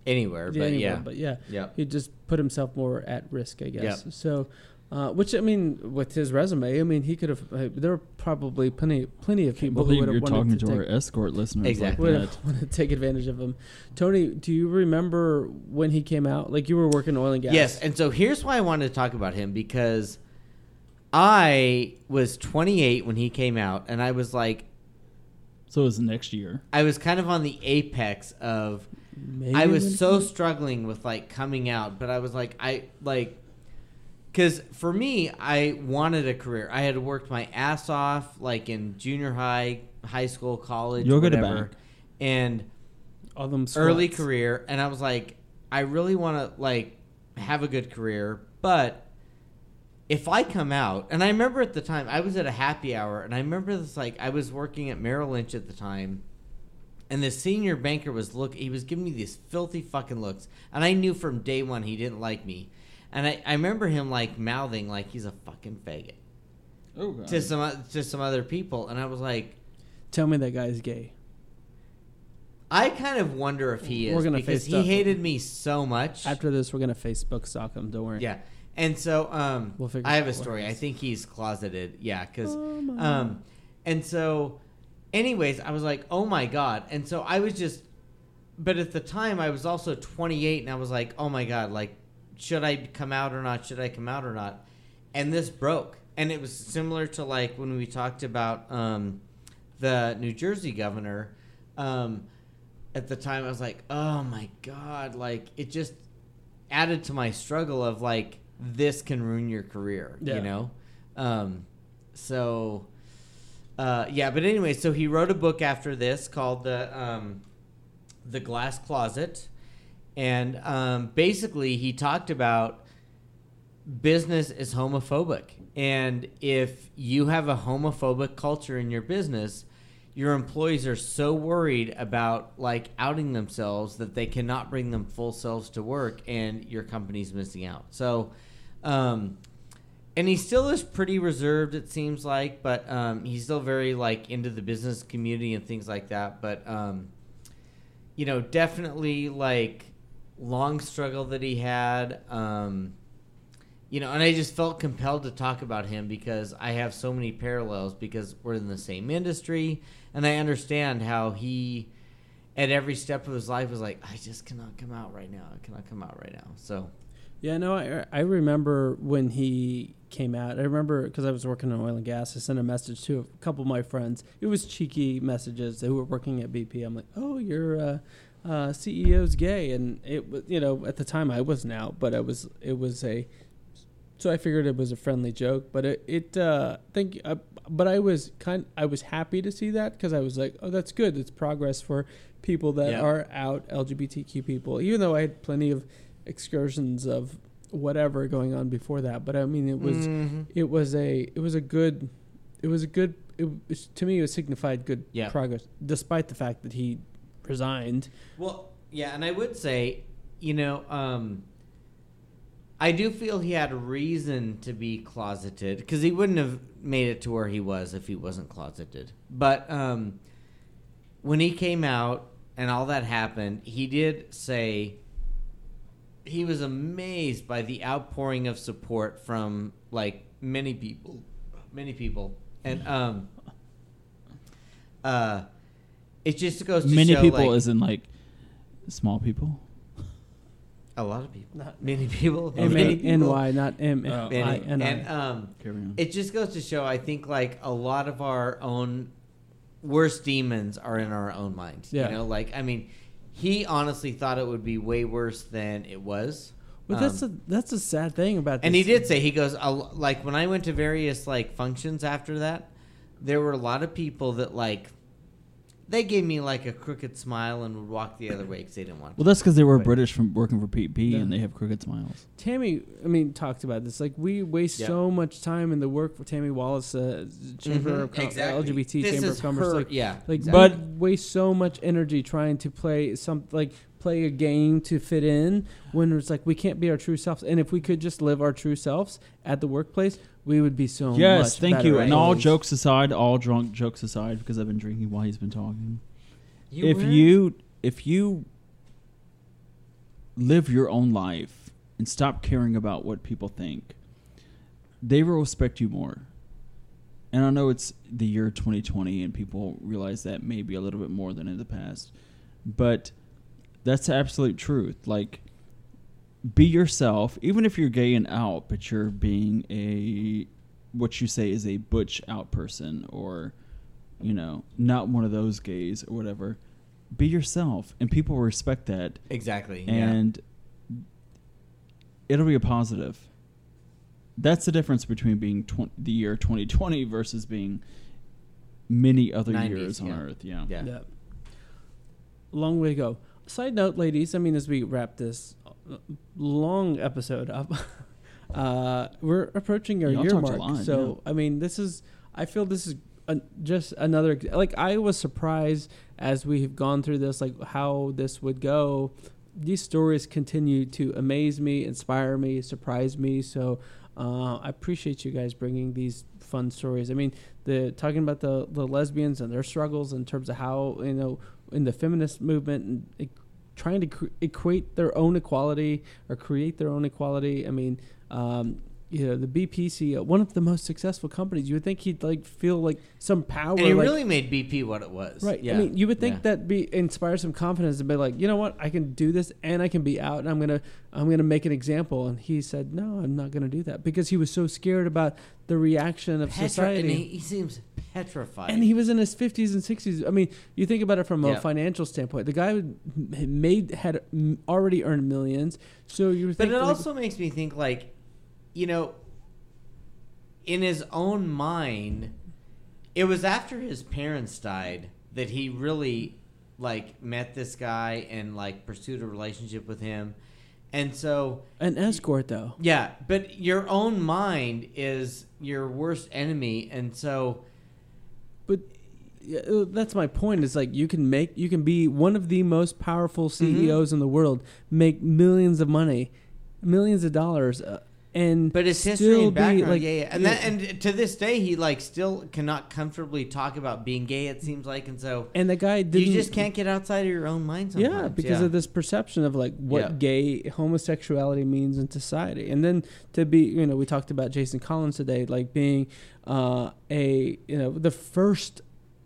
S3: anywhere, but
S1: anywhere,
S3: yeah,
S1: but yeah,
S3: yeah.
S1: he just put himself more at risk, I guess.
S3: Yep.
S1: So. Uh, which I mean, with his resume, I mean, he could have. Uh, there were probably plenty, plenty of
S2: I
S1: people who
S2: believe
S1: would have
S2: you're
S1: wanted
S2: talking
S1: to
S2: to,
S1: take
S2: our escort listeners
S3: Exactly.
S1: would
S2: like
S1: have
S2: that.
S1: want to take advantage of him. Tony, do you remember when he came out? Like you were working oil and gas.
S3: Yes, and so here's why I wanted to talk about him because I was 28 when he came out, and I was like,
S2: So it was next year.
S3: I was kind of on the apex of.
S1: Maybe
S3: I was so struggling with like coming out, but I was like, I like, because for me, I wanted a career. I had worked my ass off, like in junior high, high school, college,
S2: it
S3: whatever,
S2: back.
S3: and
S1: all them
S3: early career and i was like i really want to like have a good career but if i come out and i remember at the time i was at a happy hour and i remember this like i was working at merrill lynch at the time and the senior banker was look he was giving me these filthy fucking looks and i knew from day one he didn't like me and i, I remember him like mouthing like he's a fucking faggot
S2: Oh god.
S3: to some to some other people and i was like
S1: Tell me that guy's gay.
S3: i kind of wonder if he is
S1: We're gonna
S3: because
S1: face
S3: he
S1: stuff.
S3: hated me so much
S1: After this, we're gonna Facebook stalk him. Don't worry.
S3: Yeah. And so um
S1: We'll figure
S3: I have
S1: out
S3: a
S1: what
S3: story. I
S1: happens.
S3: think he's closeted. Yeah, cuz
S1: Oh my
S3: um and so anyways, I was like, "Oh my god." And so I was just but at the time I was also 28 and I was like, "Oh my god, like should I come out or not? Should I come out or not?" And this broke. And it was similar to like when we talked about um the New Jersey governor um at the time I was like, "Oh my god, like it just added to my struggle of like this can ruin your career,
S1: Yeah.
S3: you know? Um so uh yeah, but anyway, so he wrote a book after this called the um The Glass Closet and um basically he talked about business is homophobic. And if you have a homophobic culture in your business, your employees are so worried about like outing themselves that they cannot bring them full selves to work and your company's missing out. So um and he still is pretty reserved it seems like, but um he's still very like into the business community and things like that, but um you know, definitely like long struggle that he had. Um, you know, and I just felt compelled to talk about him because I have so many parallels because we're in the same industry, and I understand how he, at every step of his life, was like, I just cannot come out right now. I cannot come out right now. So,
S1: Yeah, no, I I remember when he came out. I remember because I was working in oil and gas. I sent a message to a couple of my friends. It was cheeky messages who were working at BP. I'm like, oh, your uh, uh, CEO's gay, and it was you know at the time I wasn't out, but it was it was a. So I figured it was a friendly joke, but it it uh, think uh, but I was kind I was happy to see that because I was like, oh, that's good. It's progress for people that
S3: Yeah.
S1: are out LGBTQ people. Even though I had plenty of excursions of whatever going on before that, but I mean it was
S3: Mhm.
S1: it was a it was a good it was a good it to me it was signified good
S3: Yeah.
S1: progress despite the fact that he resigned.
S3: Well, yeah, and I would say, you know, um, I do feel he had reason to be closeted because he wouldn't have made it to where he was if he wasn't closeted. But um, when he came out and all that happened, he did say he was amazed by the outpouring of support from like many people, many people, and um, uh, it just goes to show.
S2: Many
S3: show,
S2: people,
S3: like,
S2: as in like small people.
S3: a lot of people,
S1: Not-
S3: many people,
S1: M
S3: many
S1: N Y, not M. I
S3: and um, it just goes to show. I think like a lot of our own worst demons are in our own mind.
S1: Yeah.
S3: You know, like I mean, he honestly thought it would be way worse than it was.
S1: But that's
S3: Um,
S1: a that's a sad thing about.
S3: and
S1: this.
S3: he did say he goes like when I went to various like functions after that, there were a lot of people that like they gave me like a crooked smile and would walk the other way because they didn't want.
S2: Well, that's because they were
S3: But-
S2: British from working for BP,
S1: Yeah.
S2: and they have crooked smiles.
S1: Tammy, I mean, talked about this. Like we waste
S3: Yeah.
S1: so much time in the work for Tammy Wallace, uh, Chamber
S3: Mhm,
S1: of Com-
S3: exactly.
S1: LGBT
S3: This
S1: Chamber
S3: is
S1: of Commerce.
S3: her-
S1: like,
S3: yeah,
S1: like
S3: exactly.
S2: But-
S1: waste so much energy trying to play some like play a game to fit in when it's like we can't be our true selves. And if we could just live our true selves at the workplace, we would be so
S2: yes,
S1: much
S2: thank
S1: better
S2: you. And all jokes aside, all drunk jokes aside, because I've been drinking while he's been talking. if
S3: were?
S2: you if you live your own life and stop caring about what people think, they will respect you more. And I know it's the year 2020 and people realize that maybe a little bit more than in the past. But that's the absolute truth. Like be yourself, even if you're gay and out, but you're being a what you say is a butch out person or you know, not one of those gays or whatever. Be yourself, and people will respect that,
S3: exactly. yeah.
S2: and it'll be a positive. That's the difference between being tw- the year 2020 versus being many other
S3: 90s,
S2: years on
S3: yeah.
S2: Earth. Yeah.
S3: Yeah.
S1: Yeah. Long way to go. Side note, ladies. I mean, as we wrap this uh, long episode up, uh, we're approaching our
S2: Y'all
S1: year mark.
S2: lot,
S1: so, I mean, this is. I feel this is an just another. Like, I was surprised as we have gone through this, like how this would go. These stories continue to amaze me, inspire me, surprise me. So, uh, I appreciate you guys bringing these fun stories. I mean, the talking about the the lesbians and their struggles in terms of how you know in the feminist movement and trying to equate their own equality or create their own equality. I mean, um, you know, the BP CEO, one of the most successful companies. You would think he'd like feel like some power.
S3: and he
S1: like,
S3: really made BP what it was.
S1: Right.
S3: Yeah.
S1: I mean, you would think
S3: Yeah.
S1: that be inspire some confidence to be like, you know what, I can do this and I can be out and I'm gonna I'm gonna make an example. And he said, no, I'm not gonna do that because he was so scared about the reaction of
S3: Petra-
S1: society.
S3: and he, he seems petrified.
S1: And he was in his 50s and 60s. I mean, you think about it from a
S3: Yeah.
S1: financial standpoint. The guy had made had already earned millions. So you were
S3: But it
S1: thinking, like,
S3: also makes me think like, you know, in his own mind, it was after his parents died that he really like met this guy and like pursued a relationship with him. And so,
S1: an escort though.
S3: yeah, but your own mind is your worst enemy and so
S1: But yeah, uh, that's my point. Is like you can make you can be one of the most powerful
S3: Mm-hmm.
S1: CEOs in the world, make millions of money, millions of dollars. Uh, and
S3: But his history and background,
S1: like,
S3: yeah, yeah, and that, and to this day, he like still cannot comfortably talk about being gay. It seems like, and so
S1: and the guy didn't.
S3: you just can't get outside of your own mind. Sometimes.
S1: Yeah, because of this perception of like what
S3: Yeah.
S1: gay homosexuality means in society, and then to be, you know, we talked about Jason Collins today, like being uh, a, you know, the first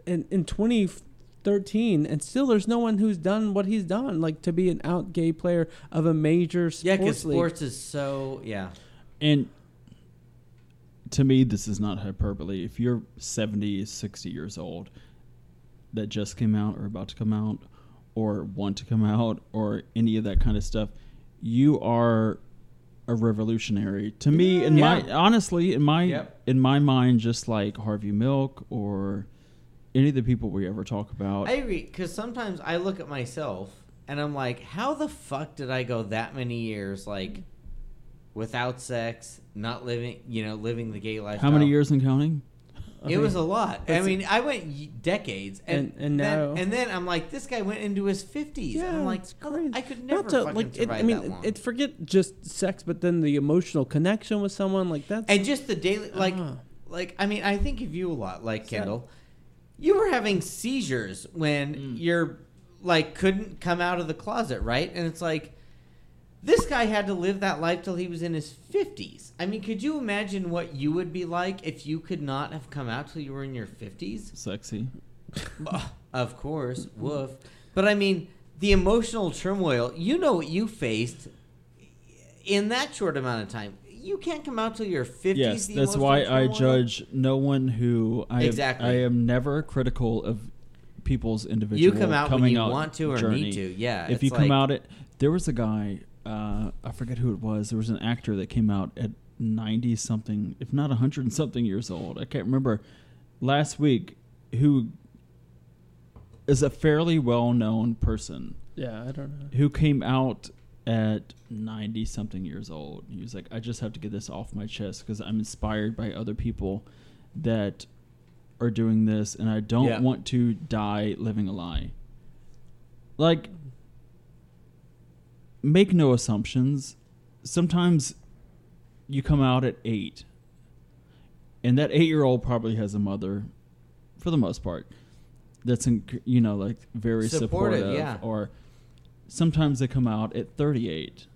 S1: in in 2013, and still there's no one who's done what he's done, like to be an out gay player of a major sports
S3: Yeah, because sports is so yeah.
S2: And to me, this is not hyperbole. If you're 70, 60 years old that just came out or about to come out or want to come out or any of that kind of stuff, you are a revolutionary. To me, in my honestly, in my
S3: Yep.
S2: in my mind, just like Harvey Milk or any of the people we ever talk about.
S3: I agree because sometimes I look at myself and I'm like, how the fuck did I go that many years like without sex, not living, you know, living the gay lifestyle?
S2: how many years and counting?
S3: It was a lot. I mean, I went decades, and
S1: And- and
S3: then,
S1: now-
S3: and then I'm like, this guy went into his fifties.
S1: Yeah,
S3: I'm like, "Oh,
S1: crazy.
S3: I could never
S1: Not to,
S3: fucking
S1: like, it,
S3: survive
S1: I mean,
S3: that long.
S1: it forget just sex, but then the emotional connection with someone, like that's
S3: and just the daily, like,
S1: Ah.
S3: like I mean, I think of you a lot, like
S1: What's that?
S3: Kendall. You were having seizures when
S2: Mm.
S3: you're like couldn't come out of the closet, right? And it's like. This guy had to live that life till he was in his 50s. I mean, could you imagine what you would be like if you could not have come out till you were in your 50s?
S2: Sexy.
S3: Of course, woof. But I mean, the emotional turmoil, you know what you faced in that short amount of time. You can't come out till your 50s.
S2: Yes, that's why I judge no one who I
S3: Exactly.
S2: I am never critical of people's individual.
S3: You come out when you
S2: out
S3: want to or
S2: journey.
S3: need to. Yeah.
S2: If you come out at there was a guy uh, I forget who it was. There was an actor that came out at ninety something, if not hundred and something years old. I can't remember. Last week, who is a fairly well known person
S1: yeah, I don't know.
S2: who came out at 90 something years old. He was like, I just have to get this off my chest because I'm inspired by other people that are doing this and I don't
S3: Yeah.
S2: want to die living a lie. Like, make no assumptions. Sometimes you come out at eight, and that eight year old probably has a mother, for the most part, that's, in, you know, like very
S3: Supportive,
S2: supportive.
S3: yeah.
S2: Or sometimes they come out at 38,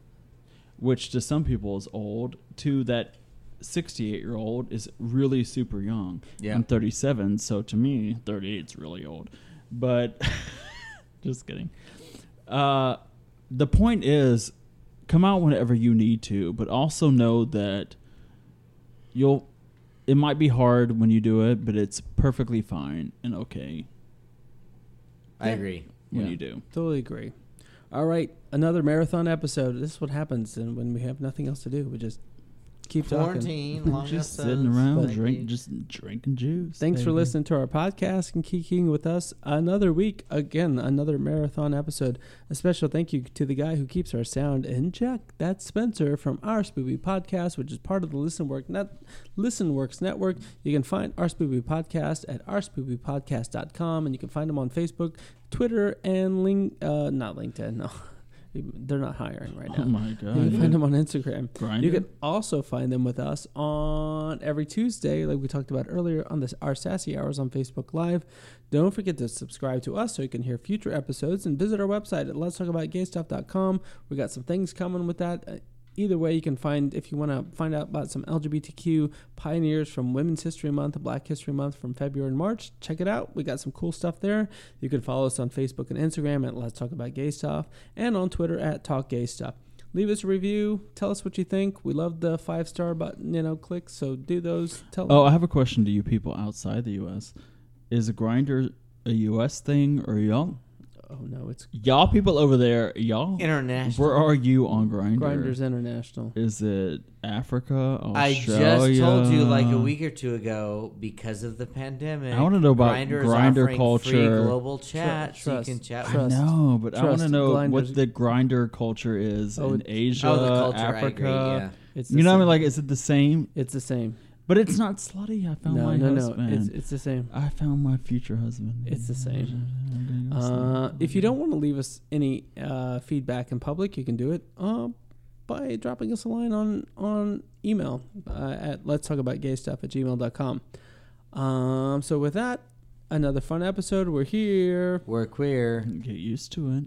S2: which to some people is old. To that 68 year old is really super young.
S3: Yeah.
S2: I'm 37, so to me, 38 is really old. But just kidding. Uh, the point is, come out whenever you need to, but also know that you'll. It might be hard when you do it, but it's perfectly fine and okay
S3: I
S1: Yeah.
S3: agree.
S2: when
S1: Yeah.
S2: you do.
S1: Totally agree. All right, another marathon episode. This is what happens, and when we have nothing else to do, we just keep talking.
S3: Quarantine, long
S2: just
S3: episodes,
S2: sitting around,
S3: like
S2: drink, just drinking juice.
S1: Thanks for listening to our podcast and kicking with us another week. Again, another marathon episode. A special thank you to the guy who keeps our sound in check. That's Spencer from our Spoopy Podcast, which is part of the Listen Work net, Listen Works network. You can find our Spoopy Podcast at ourspoopypodcast.com, and you can find them on Facebook, Twitter, and link, uh, not LinkedIn. No, they're not hiring right oh now.
S2: Oh my god!
S1: You can find them on Instagram.
S2: Grindr?
S1: You can also find them with us on every Tuesday, like we talked about earlier, on this our Sassy Hours on Facebook Live. Don't forget to subscribe to us so you can hear future episodes and visit our website at let's talk about gaystuff.com. We got some things coming with that. Uh, Either way, you can find if you want to find out about some LGBTQ pioneers from Women's History Month, Black History Month from February and March. Check it out. We got some cool stuff there. You can follow us on Facebook and Instagram at Let's Talk About Gay Stuff and on Twitter at Talk Gay Stuff leave us a review. Tell us what you think. We love the five star button, you know, clicks. So do those. Tell.
S2: Oh, I have a question to you people outside the U.S. Is a Grindr a U.S. thing or y'all?
S1: Oh no, it's
S2: Y'all people over there, y'all.
S3: International.
S2: Where are you on Grindr?
S1: Grindr's International.
S2: Is it Africa? Australia?
S3: I just told you like a week or two ago because of the pandemic.
S2: I wanna know about
S3: Grindr is
S2: Grindr culture.
S3: Free global chat, so you can chat.
S2: I
S1: Trust.
S2: know, but I want to know
S1: Grindr's-
S2: what the Grindr culture is
S1: Oh,
S2: in Asia,
S3: oh, the culture.
S2: Africa.
S3: I agree. Yeah.
S1: It's
S2: You know what I
S1: same.
S2: mean? Like, is it the same?
S1: it's the same.
S2: But it's not slutty. I found
S1: no,
S2: my
S1: no,
S2: husband.
S1: No, it's, it's the same.
S2: I found my future husband.
S1: It's the same. Uh, if you don't want to leave us any uh, feedback in public, you can do it uh, by dropping us a line on, on email uh, at let's talk about gay stuff at gmail.com. Um, so, with that, another fun episode. We're here.
S3: We're queer.
S2: Get used to it.